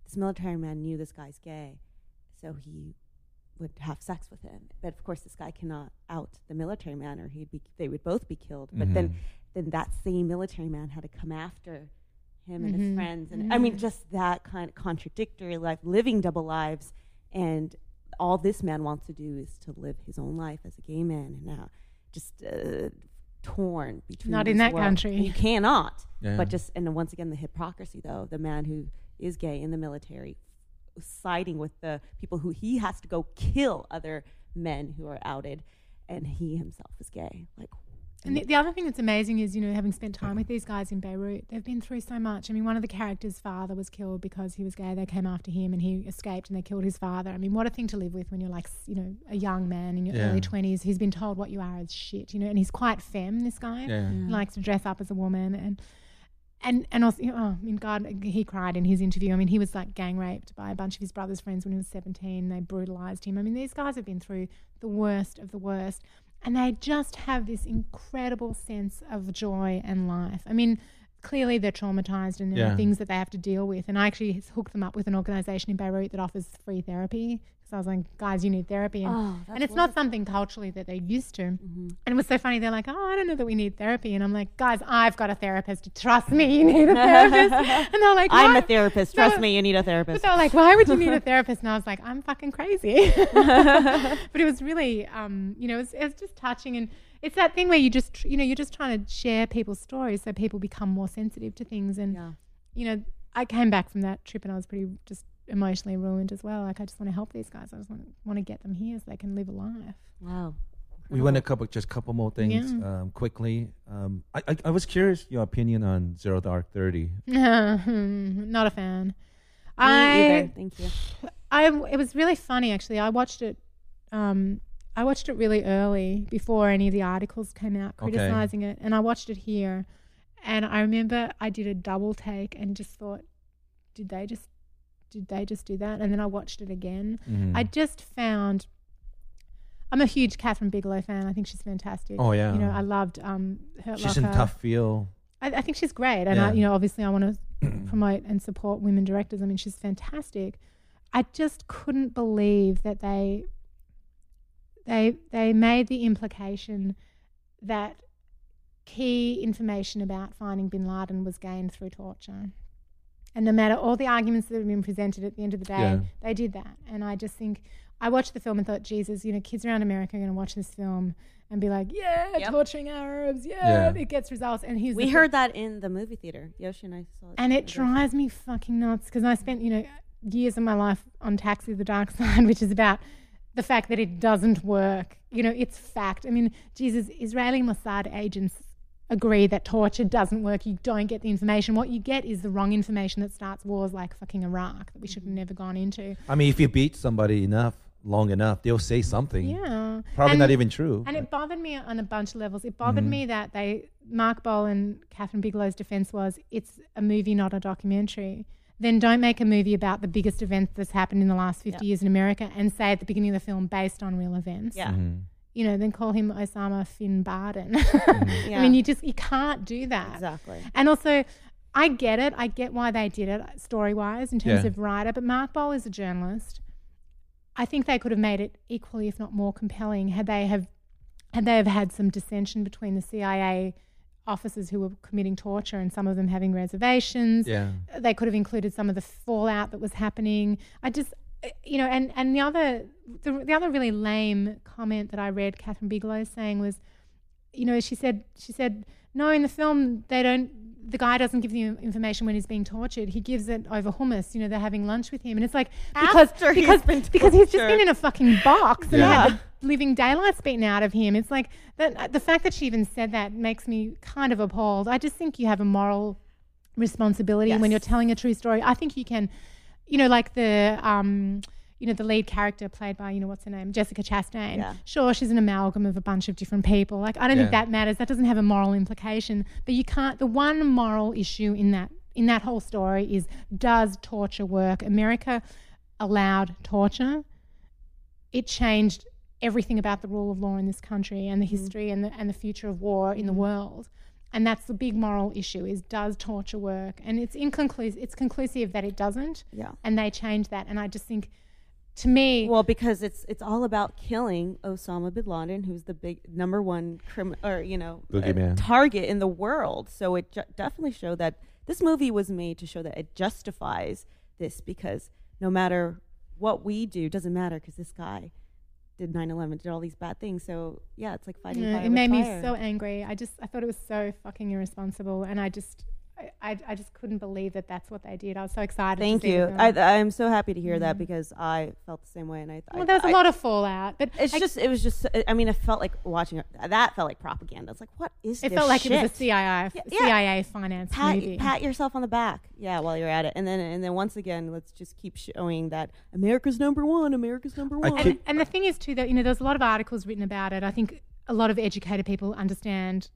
this military man knew this guy's gay, so he would have sex with him. But of course, this guy cannot out the military man, or he'd be they would both be killed. But then, then that same military man had to come after him and his Mhm. friends, and I mean, just that kind of contradictory life, living double lives, and all this man wants to do is to live his own life as a gay man, and now just uh, torn between. Not in that worlds. country. You cannot. Yeah. But just and then once again, the hypocrisy though, the man who is gay in the military, siding with the people who he has to go kill other men who are outed, and he himself is gay. Like, And the, the other thing that's amazing is, you know, having spent time with these guys in Beirut, they've been through so much. I mean, one of the characters' father was killed because he was gay. They came after him and he escaped and they killed his father. I mean, what a thing to live with when you're like, you know, a young man in your Yeah. early 20s who's been told what you are is shit, you know, and he's quite femme, this guy. Yeah. Mm. He likes to dress up as a woman and. And and also, you know, oh, I mean, God, he cried in his interview. I mean, he was like gang raped by a bunch of his brother's friends when he was 17. They brutalized him. I mean, these guys have been through the worst of the worst and they just have this incredible sense of joy and life. I mean, clearly they're traumatized and there Yeah. are things that they have to deal with. And I actually hooked them up with an organization in Beirut that offers free therapy So I was like, guys, you need therapy. And, Oh, and it's not something culturally that they're used to. Mm-hmm. And it was so funny. They're like, oh, I don't know that we need therapy. And I'm like, guys, I've got a therapist. Trust me, you need a therapist. and they're like, I'm a therapist. Trust me, you need a therapist. they were like, why would you need a therapist? And I was like, I'm fucking crazy. but it was really, um, you know, it was, it was just touching. And it's that thing where you just, you know, you're just trying to share people's stories so people become more sensitive to things. And, Yeah. you know, I came back from that trip and I was pretty just emotionally ruined as well. Like, I just want to help these guys. I just want to, want to get them here so they can live a life. Wow. We went a couple, just a couple more things Yeah. um, quickly. Um, I, I I was curious your opinion on Zero Dark Thirty. Not a fan. Me I, either. Thank you. I it was really funny actually. I watched it. Um, I watched it really early before any of the articles came out Okay. criticizing it, and I watched it here. And I remember I did a double take and just thought, did they just did they just do that? And then I watched it again. Mhm. I just found. I'm a huge Kathryn Bigelow fan. I think she's fantastic. Oh, yeah. You know, I loved um, Hurt She's in Tough Feel. I, I think she's great, and Yeah. I, you know, obviously, I want to promote and support women directors. I mean, she's fantastic. I just couldn't believe that they they they made the implication that key information about finding Bin Laden was gained through torture. And no matter all the arguments that have been presented at the end of the day, Yeah. they did that. And I just think I watched the film and thought, Jesus, you know, kids around America are going to watch this film and be like, yeah, Yep. torturing Arabs, yeah, Yeah. it gets results. And here's We the heard that in the movie theater. Yoshi and I saw it. and it drives me fucking nuts because I spent, you know, years of my life on Taxi the Dark Side, which is about the fact that it doesn't work. You know, it's fact. I mean, Jesus, Israeli Mossad agents agree that torture doesn't work. You don't get the information. What you get is the wrong information that starts wars like fucking Iraq that we should have never gone into. I mean, if you beat somebody enough, long enough, they'll say something. Yeah. Probably And- not even true. And it bothered me on a bunch of levels. It bothered me that they Mark Boal and Kathryn Bigelow's defense was it's a movie, not a documentary. Then don't make a movie about the biggest event that's happened in the last 50 Yeah. years in America and say at the beginning of the film based on real events. Yeah. Mhm. You know, then call him Osama Bin Laden. Yeah. I mean, you just you can't do that. Exactly. And also, I get it. I get why they did it story wise in terms Yeah. of writer. But Mark Boal is a journalist. I think they could have made it equally, if not more, compelling had they have had they have had some dissension between the CIA officers who were committing torture and some of them having reservations. Yeah. They could have included some of the fallout that was happening. I just, uh, Uh, you know, and and the other the, the other really lame comment that I read Kathryn Bigelow saying was, you know, she said she said no in the film they don't. The guy doesn't give the information when he's being tortured. He gives it over hummus. You know, they're having lunch with him, and it's like because After he's because been because he's just been in a fucking box and Yeah. had the living daylights beaten out of him. It's like that. Uh, the fact that she even said that makes me kind of appalled. I just think you have a moral responsibility when you're telling a true story. I think you can, you know, like the um, you know, the lead character played by you know what's her name, Jessica Chastain. Yeah. Sure, she's an amalgam of a bunch of different people. Like I don't think that matters. That doesn't have a moral implication. But you can't. The one moral issue in that in that whole story is does torture work? America allowed torture. It changed everything about the rule of law in this country and the history and the and the future of war in the world. And that's the big moral issue: is does torture work? And it's inconclusive. It's conclusive that it doesn't. Yeah. And they changed that. And I just think, to me, Well, because it's it's all about killing Osama bin Laden, who's the big number one crim or you know uh, target in the world. So it ju- definitely showed that this movie was made to show that it justifies this because no matter what we do, doesn't matter because this guy did 9/11, did all these bad things. So yeah, it's like fighting Yeah, fire it made me so angry. I just I thought it was so fucking irresponsible, and I just I, I, I just couldn't believe that that's what they did. I was so excited. Thank you. I, I'm so happy to hear that mm-hmm. because I felt the same way, and I. well, I, there was a I- lot of fallout, but It's I- just, it was just. I mean, it felt like watching. That felt like propaganda. It's like, what is this? it this felt like it was a? CIA Yeah, yeah. CIA finance pat, movie. pat yourself on the back. Yeah, while you're at it, and then and then once again, let's just keep showing that America's number one. America's number one. and, and the thing is too that you know there's a lot of articles written about it. I think a lot of educated people understand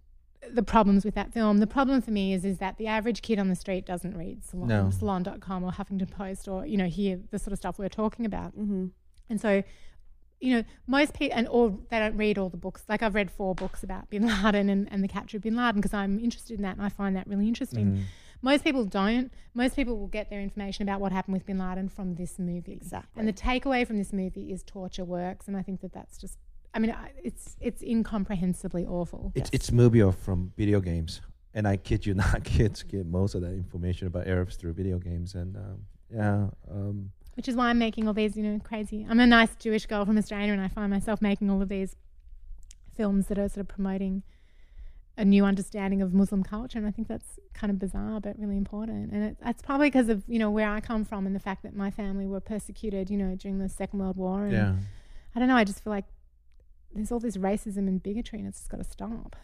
the problems with that film. The problem for me is is that the average kid on the street doesn't read Salon, No. Salon.com or Huffington Post or you know hear the sort of stuff we're talking about. mm-hmm. And so, you know, most people, and or they don't read all the books. Like I've read four books about Bin Laden and, and the capture of Bin Laden because I'm interested in that and I find that really interesting. most people don't. Most people will get their information about what happened with Bin Laden from this movie. Exactly. And the takeaway from this movie is torture works, and I think that that's just. I mean, it's it's incomprehensibly awful. It's it's movie from video games, and I kid you not, kids get most of that information about Arabs through video games, and um, yeah, um, which is why I'm making all these, you know, crazy. I'm a nice Jewish girl from Australia, and I find myself making all of these films that are sort of promoting a new understanding of Muslim culture, and I think that's kind of bizarre, but really important. And it, that's probably because of you know where I come from and the fact that my family were persecuted, you know, during the Second World War. And yeah. I don't know. I just feel like there's all this racism and bigotry, and it's got to stop.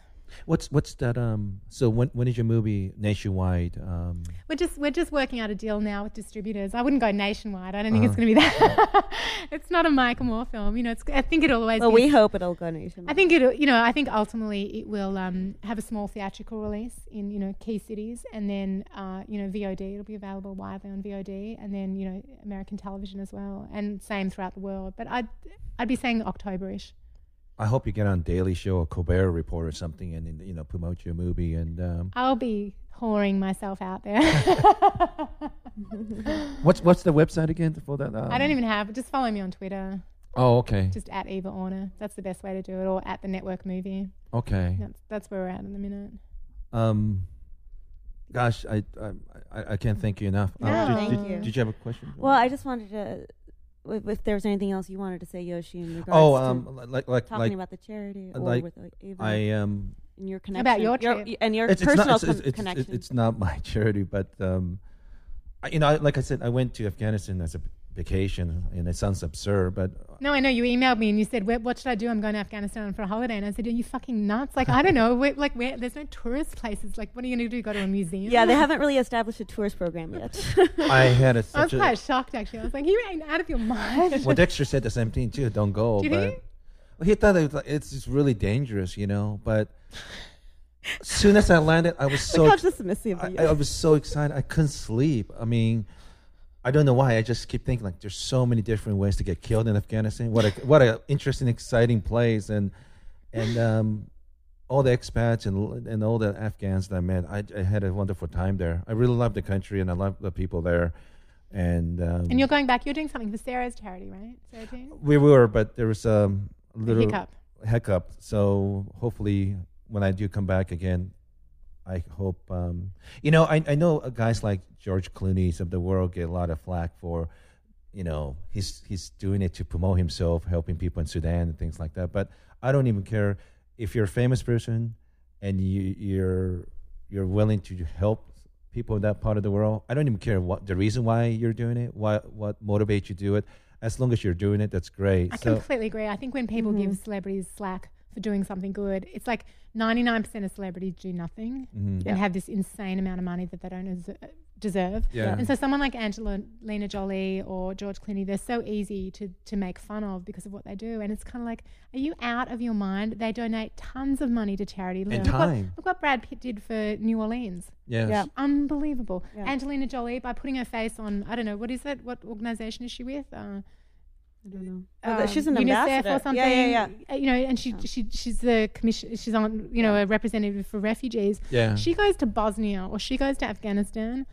What's what's that? Um, so when when is your movie nationwide? Um, We're just we're just working out a deal now with distributors. I wouldn't go nationwide. I don't think it's Uh-huh. going to be that. it's not a Michael Moore film. You know, it's. I think it'll always. Well, be we hope it'll go nationwide. I think it, you know, I think ultimately it will um, have a small theatrical release in, you know, key cities, and then, uh, you know, VOD. It'll be available widely on VOD, and then, you know, American television as well, and same throughout the world. But I'd, I'd be saying Octoberish. I hope you get on Daily Show or Colbert Report or something, and, and you know promote your movie. And um, I'll be whoring myself out there. what's what's the website again for that? Um, I don't even have. Just follow me on Twitter, Oh, okay, just at Ava Orner. That's the best way to do it, or at the Network Movie. okay. That's that's where we're at in the minute. Um, gosh, I I, I, I can't thank you enough. Um, No. did, Thank did, you. did you have a question? Well, I just wanted to, if, if there was anything else you wanted to say, Yoshi, in regards oh, to um, like like talking like about the charity or like, with like, Ava I um. and your connection About your trip. and your it's, it's personal not, it's, con- it's, it's, connection. it's not my charity, but um, I, you know, I, like I said, I went to Afghanistan as a vacation, and it sounds absurd, but No, I know you emailed me and you said, "What should I do? I'm going to Afghanistan for a holiday." And I said, "Are you fucking nuts? Like, I don't know. Where, like, where? There's no tourist places. Like, what are you going to do? Go to a museum?" yeah, they haven't really established a tourist program yet. I had a, I was such a. quite shocked actually. I was like, "You ain't out of your mind." Well, Dexter said the same thing too. Don't go. Did but he? He thought it was it's just really dangerous, you know. But as soon as I landed, I was so Look ex- how dismissive I, he I is. was so excited. I couldn't sleep. I mean, I don't know why. I just keep thinking like there's so many different ways to get killed in Afghanistan. What a what a interesting, exciting place, and and um, all the expats and and all the Afghans that I met. I, I had a wonderful time there. I really love the country and I love the people there. And um, and you're going back. You're doing something for Sarah's charity, right? Sarah Jean? we were, but there was a A little hiccup. hiccup. So hopefully, when I do come back again, I hope um, you know. I I know guys like George Clooney's of the world get a lot of flack for, you know, he's he's doing it to promote himself, helping people in Sudan and things like that. But I don't even care if you're a famous person and you you're you're willing to help people in that part of the world. I don't even care what the reason why you're doing it, what what motivates you to do it. As long as you're doing it, that's great. I so completely agree. I think when people Mm-hmm. give celebrities slack for doing something good, it's like 99% of celebrities do nothing mhm. and have this insane amount of money that they don't deserve. Yeah. And so someone like Angelina Jolie or George Clooney, they're so easy to, to make fun of because of what they do. And it's kind of like, are you out of your mind? They donate tons of money to charity. Look, time. What, look what Brad Pitt did for New Orleans. Yes. Yeah. Unbelievable. Yeah. Angelina Jolie, by putting her face on, I don't know, what is it? What organization is she with? Uh, I don't know. Oh, she's an UNICEF ambassador. or something. Yeah, yeah, Uh, You know, and she, she she's the commission. She's on, you know, a representative for refugees. Yeah. She goes to Bosnia or she goes to Afghanistan.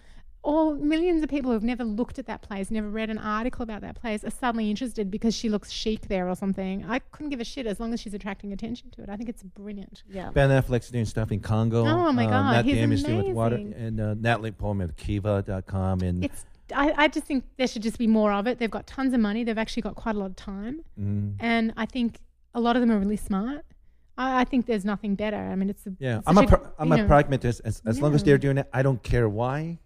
All millions of people who've never looked at that place, never read an article about that place, are suddenly interested because she looks chic there or something. I couldn't give a shit as long as she's attracting attention to it. I think it's brilliant. Yeah. Ben Affleck's doing stuff in Congo. Oh, my uh, God, Matt he's Damon is doing with water, amazing. and uh, Natalie Portman at Kiva.com, and It's. I, I just think there should just be more of it. They've got tons of money. They've actually got quite a lot of time. mm, and I think a lot of them are really smart. I, I think there's nothing better. I mean, it's a, yeah. it's I'm a such pra- I'm you a pragmatist. As, as long as they're doing it, I don't care why.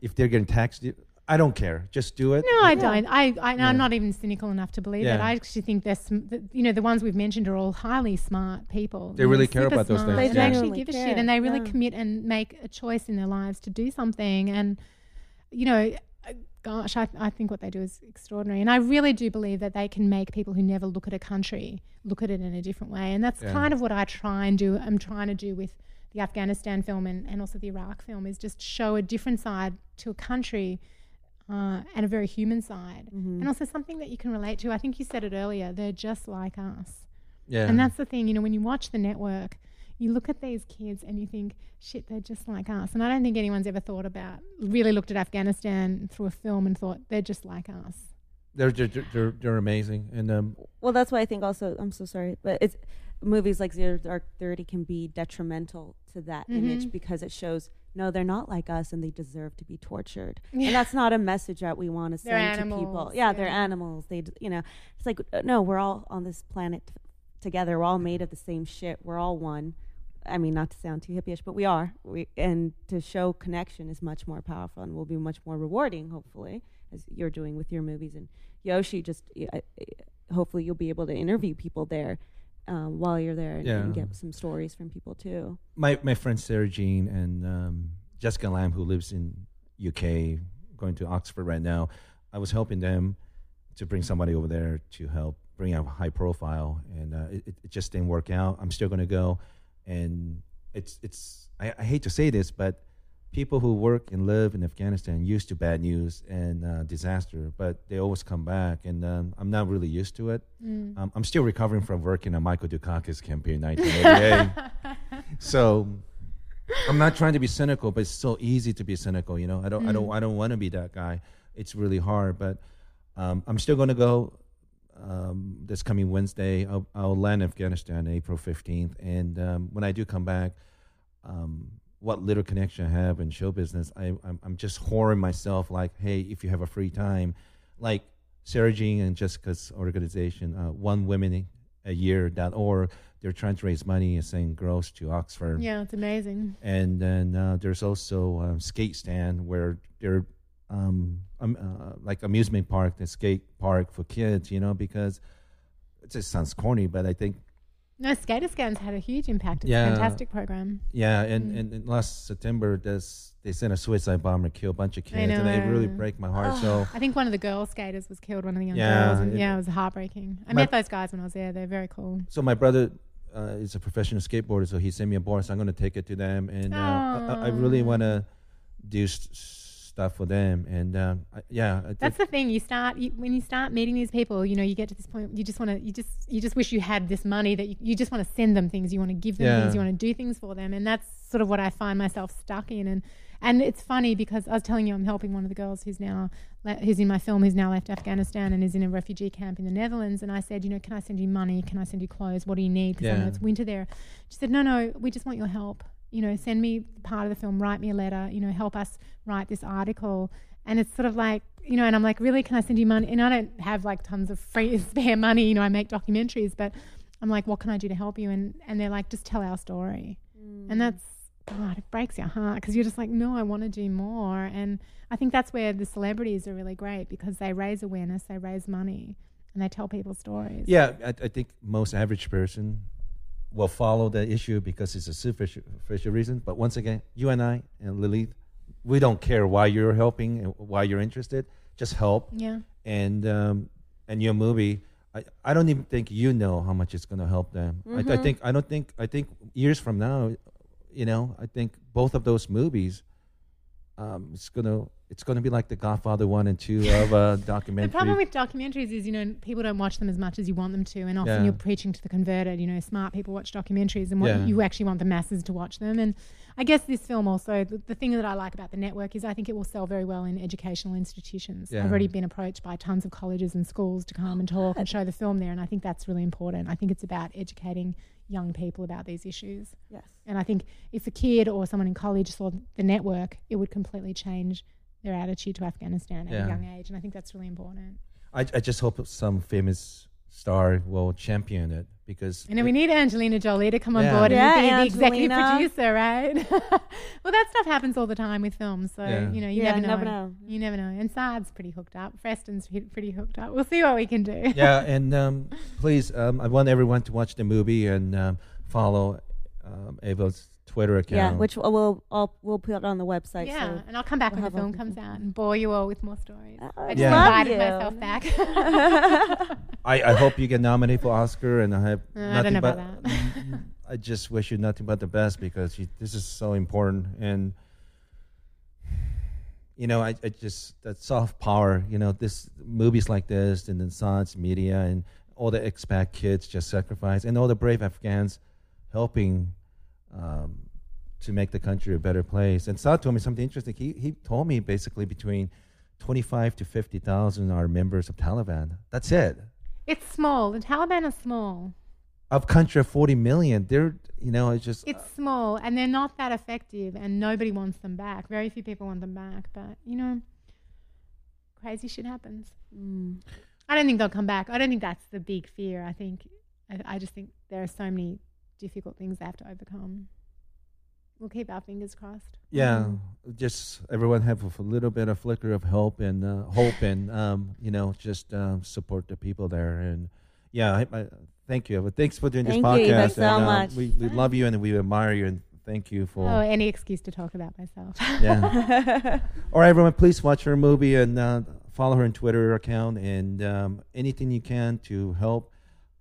If they're getting taxed, I don't care. Just do it. No, I don't. I, I Yeah. I'm not even cynical enough to believe that. Yeah. I actually think there's, some, that, you know, the ones we've mentioned are all highly smart people. They You know, really care super about those things, and yeah. They actually Genuinely give a shit, and they really yeah. commit and make a choice in their lives to do something. And you know, gosh, I, I think what they do is extraordinary. And I really do believe that they can make people who never look at a country look at it in a different way. And that's Yeah. kind of what I try and do. I'm trying to do with the Afghanistan film and, and also the Iraq film is just show a different side to a country uh, and a very human side. Mm-hmm. And also something that you can relate to. I think you said it earlier. They're just like us. Yeah. And that's the thing, you know, when you watch the network, you look at these kids and you think, shit, they're just like us. And I don't think anyone's ever thought about, really looked at Afghanistan through a film and thought, they're just like us. They're they're they're, they're amazing, and um, Well, that's why I think also I'm so sorry, but it's movies like Zero Dark Thirty can be detrimental to that Mm-hmm. image because it shows no, they're not like us and they deserve to be tortured, and that's not a message that we want to They're send to people. animals, Yeah, they're animals. They, d- you know, it's like uh, no, we're all on this planet t- together. We're all made of the same shit. We're all one. I mean, not to sound too hippie-ish, but we are. We and to show connection is much more powerful and will be much more rewarding, hopefully, as you're doing with your movies. And Yoshi, just I- hopefully you'll be able to interview people there um, while you're there and, and Yeah. get some stories from people too. my my friend Sarah Jean and um, Jessica Lamb, who lives in UK, going to Oxford right now. I was helping them to bring somebody over there to help bring out high profile, and uh, it, it- it just didn't work out. I'm still going to go, and it's it's. I, I hate to say this, but people who work and live in Afghanistan used to bad news and uh, disaster, but they always come back, and um, I'm not really used to it. Um, I'm still recovering from working on Michael Dukakis campaign in 1988. so I'm not trying to be cynical, but it's so easy to be cynical. You know, I don't, I don't, I don't want to be that guy. It's really hard, but um, I'm still going to go. Um, this coming Wednesday, I'll, I'll land in Afghanistan April 15th, and um, when I do come back, um, what little connection I have in show business, I, I'm, I'm just whoring myself. Like, hey, if you have a free time, like Sarah Jean and Jessica's organization, uh, One Women a Year.org, they're trying to raise money and send girls to Oxford. Yeah, it's amazing. And then uh, there's also um, Skateistan where they're um, um, uh, like amusement park, the skate park for kids, you know, because it just sounds corny, but I think No, Skateistan had a huge impact. It's Yeah. a fantastic program. Yeah, and, and, and last September, this they sent a suicide bomber, kill a bunch of kids, and it really break my heart. So I think one of the girl skaters was killed, one of the young Yeah, girls. And it- yeah, it was heartbreaking. I My- met those guys when I was there. They're very cool. so my brother uh, is a professional skateboarder, so he sent me a board, so I'm going to take it to them, and uh, I, I really want to do stuff for them, and um, I, yeah, I That's the thing. You start you, when you start meeting these people. You know, you get to this point. You just want to. You just you just wish you had this money that you, you just want to send them things. You want to give them Yeah. things. You want to do things for them. And that's sort of what I find myself stuck in. And and it's funny because I was telling you I'm helping one of the girls who's now le- who's in my film who's now left Afghanistan and is in a refugee camp in the Netherlands. And I said, you know, can I send you money? Can I send you clothes? What do you need? Because I know it's winter there. She said, no, no, we just want your help. You know, send me part of the film. Write me a letter. You know, help us write this article. And it's sort of like, you know, and I'm like, really, can I send you money? And I don't have like tons of free spare money. You know, I make documentaries, but I'm like, what can I do to help you? And and they're like, just tell our story. Mm. And that's God, it breaks your heart because you're just like, no, I want to do more. And I think that's where the celebrities are really great because they raise awareness, they raise money, and they tell people stories. yeah, I, I think most average person will follow the issue because it's a superficial reason. But once again, you and I and Lilith, we don't care why you're helping and why you're interested. Just help. Yeah. and um, and your movie, I, I don't even think you know how much it's going to help them. I, I think I don't think I think years from now, you know, I think both of those movies, um, it's gonna it's gonna be like the Godfather one and two of a documentary. The problem with documentaries is, you know, people don't watch them as much as you want them to, and often Yeah. you're preaching to the converted. You know, smart people watch documentaries, and what Yeah. you actually want the masses to watch them. And I guess this film also, the, the thing that I like about the network is I think it will sell very well in educational institutions. Yeah. I've already been approached by tons of colleges and schools to come and talk and show the film there, and I think that's really important. I think it's about educating young people about these issues. Yes. And I think if a kid or someone in college saw the network, it would completely change their attitude to Afghanistan at Yeah. a young age. And I think that's really important. I, I just hope some famous star will champion it because And then we need Angelina Jolie to come on Yeah. board and Yeah, be the executive producer, right? well, that stuff happens all the time with films. So, Yeah. you know, you Yeah, never, know. never know. You never know. And Saad's pretty hooked up. Freston's pretty hooked up. We'll see what we can do. yeah, and um, please, um, I want everyone to watch the movie and um, follow um, Ava's Twitter account. Yeah, which we'll we'll, I'll, we'll put on the website. yeah, So. and I'll come back we'll when the film comes out and bore you all with more stories. Oh, I just Yeah. invited love myself back. I, I hope you get nominated for Oscar, and I have Uh, nothing I don't know but. about that. I just wish you nothing but the best because you, this is so important, and you know, I, I just that soft power. You know, this movies like this, and then science media, and all the expat kids just sacrifice, and all the brave Afghans helping um, to make the country a better place. And Saad told me something interesting. He he told me basically between twenty five to fifty thousand are members of Taliban. That's it. It's small. The Taliban are small. Of country of forty million, they're you know it's just It's small, and they're not that effective, and nobody wants them back. Very few people want them back, but you know, crazy shit happens. Mm. I don't think they'll come back. I don't think that's the big fear. I think, I, I just think there are so many difficult things they have to overcome. We'll keep our fingers crossed. Yeah, Mm. just everyone have a little bit of flicker of hope and uh, hope and um, you know just um, support the people there and yeah, I, I, thank you. But thanks for doing Thank this you, Eva, podcast. so and, uh, much. We we love you and we admire you and thank you for Oh, any excuse to talk about myself. yeah. All right, everyone, please watch her movie and uh, follow her on Twitter account and um, anything you can to help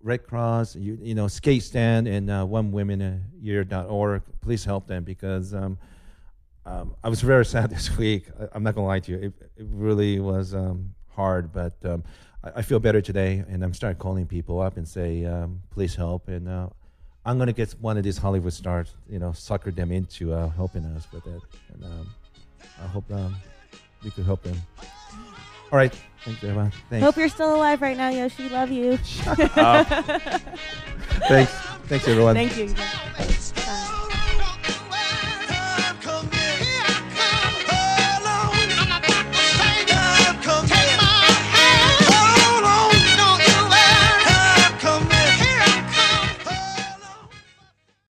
Red Cross, you, you know, Skateistan and uh, OneWomenAYear.org. Please help them because um, um, I was very sad this week. I, I'm not to lie to you. It, it really was um, hard, but um, I, I feel better today and I'm starting calling people up and say, um, please help. And uh, I'm to get one of these Hollywood stars, you know, sucker them into uh, helping us with it. And um, I hope we could help them. All right. Thanks, you, everyone. Thanks. Hope you're still alive right now, Yoshi. Love you. Uh, thanks. Thanks, everyone. Thank you.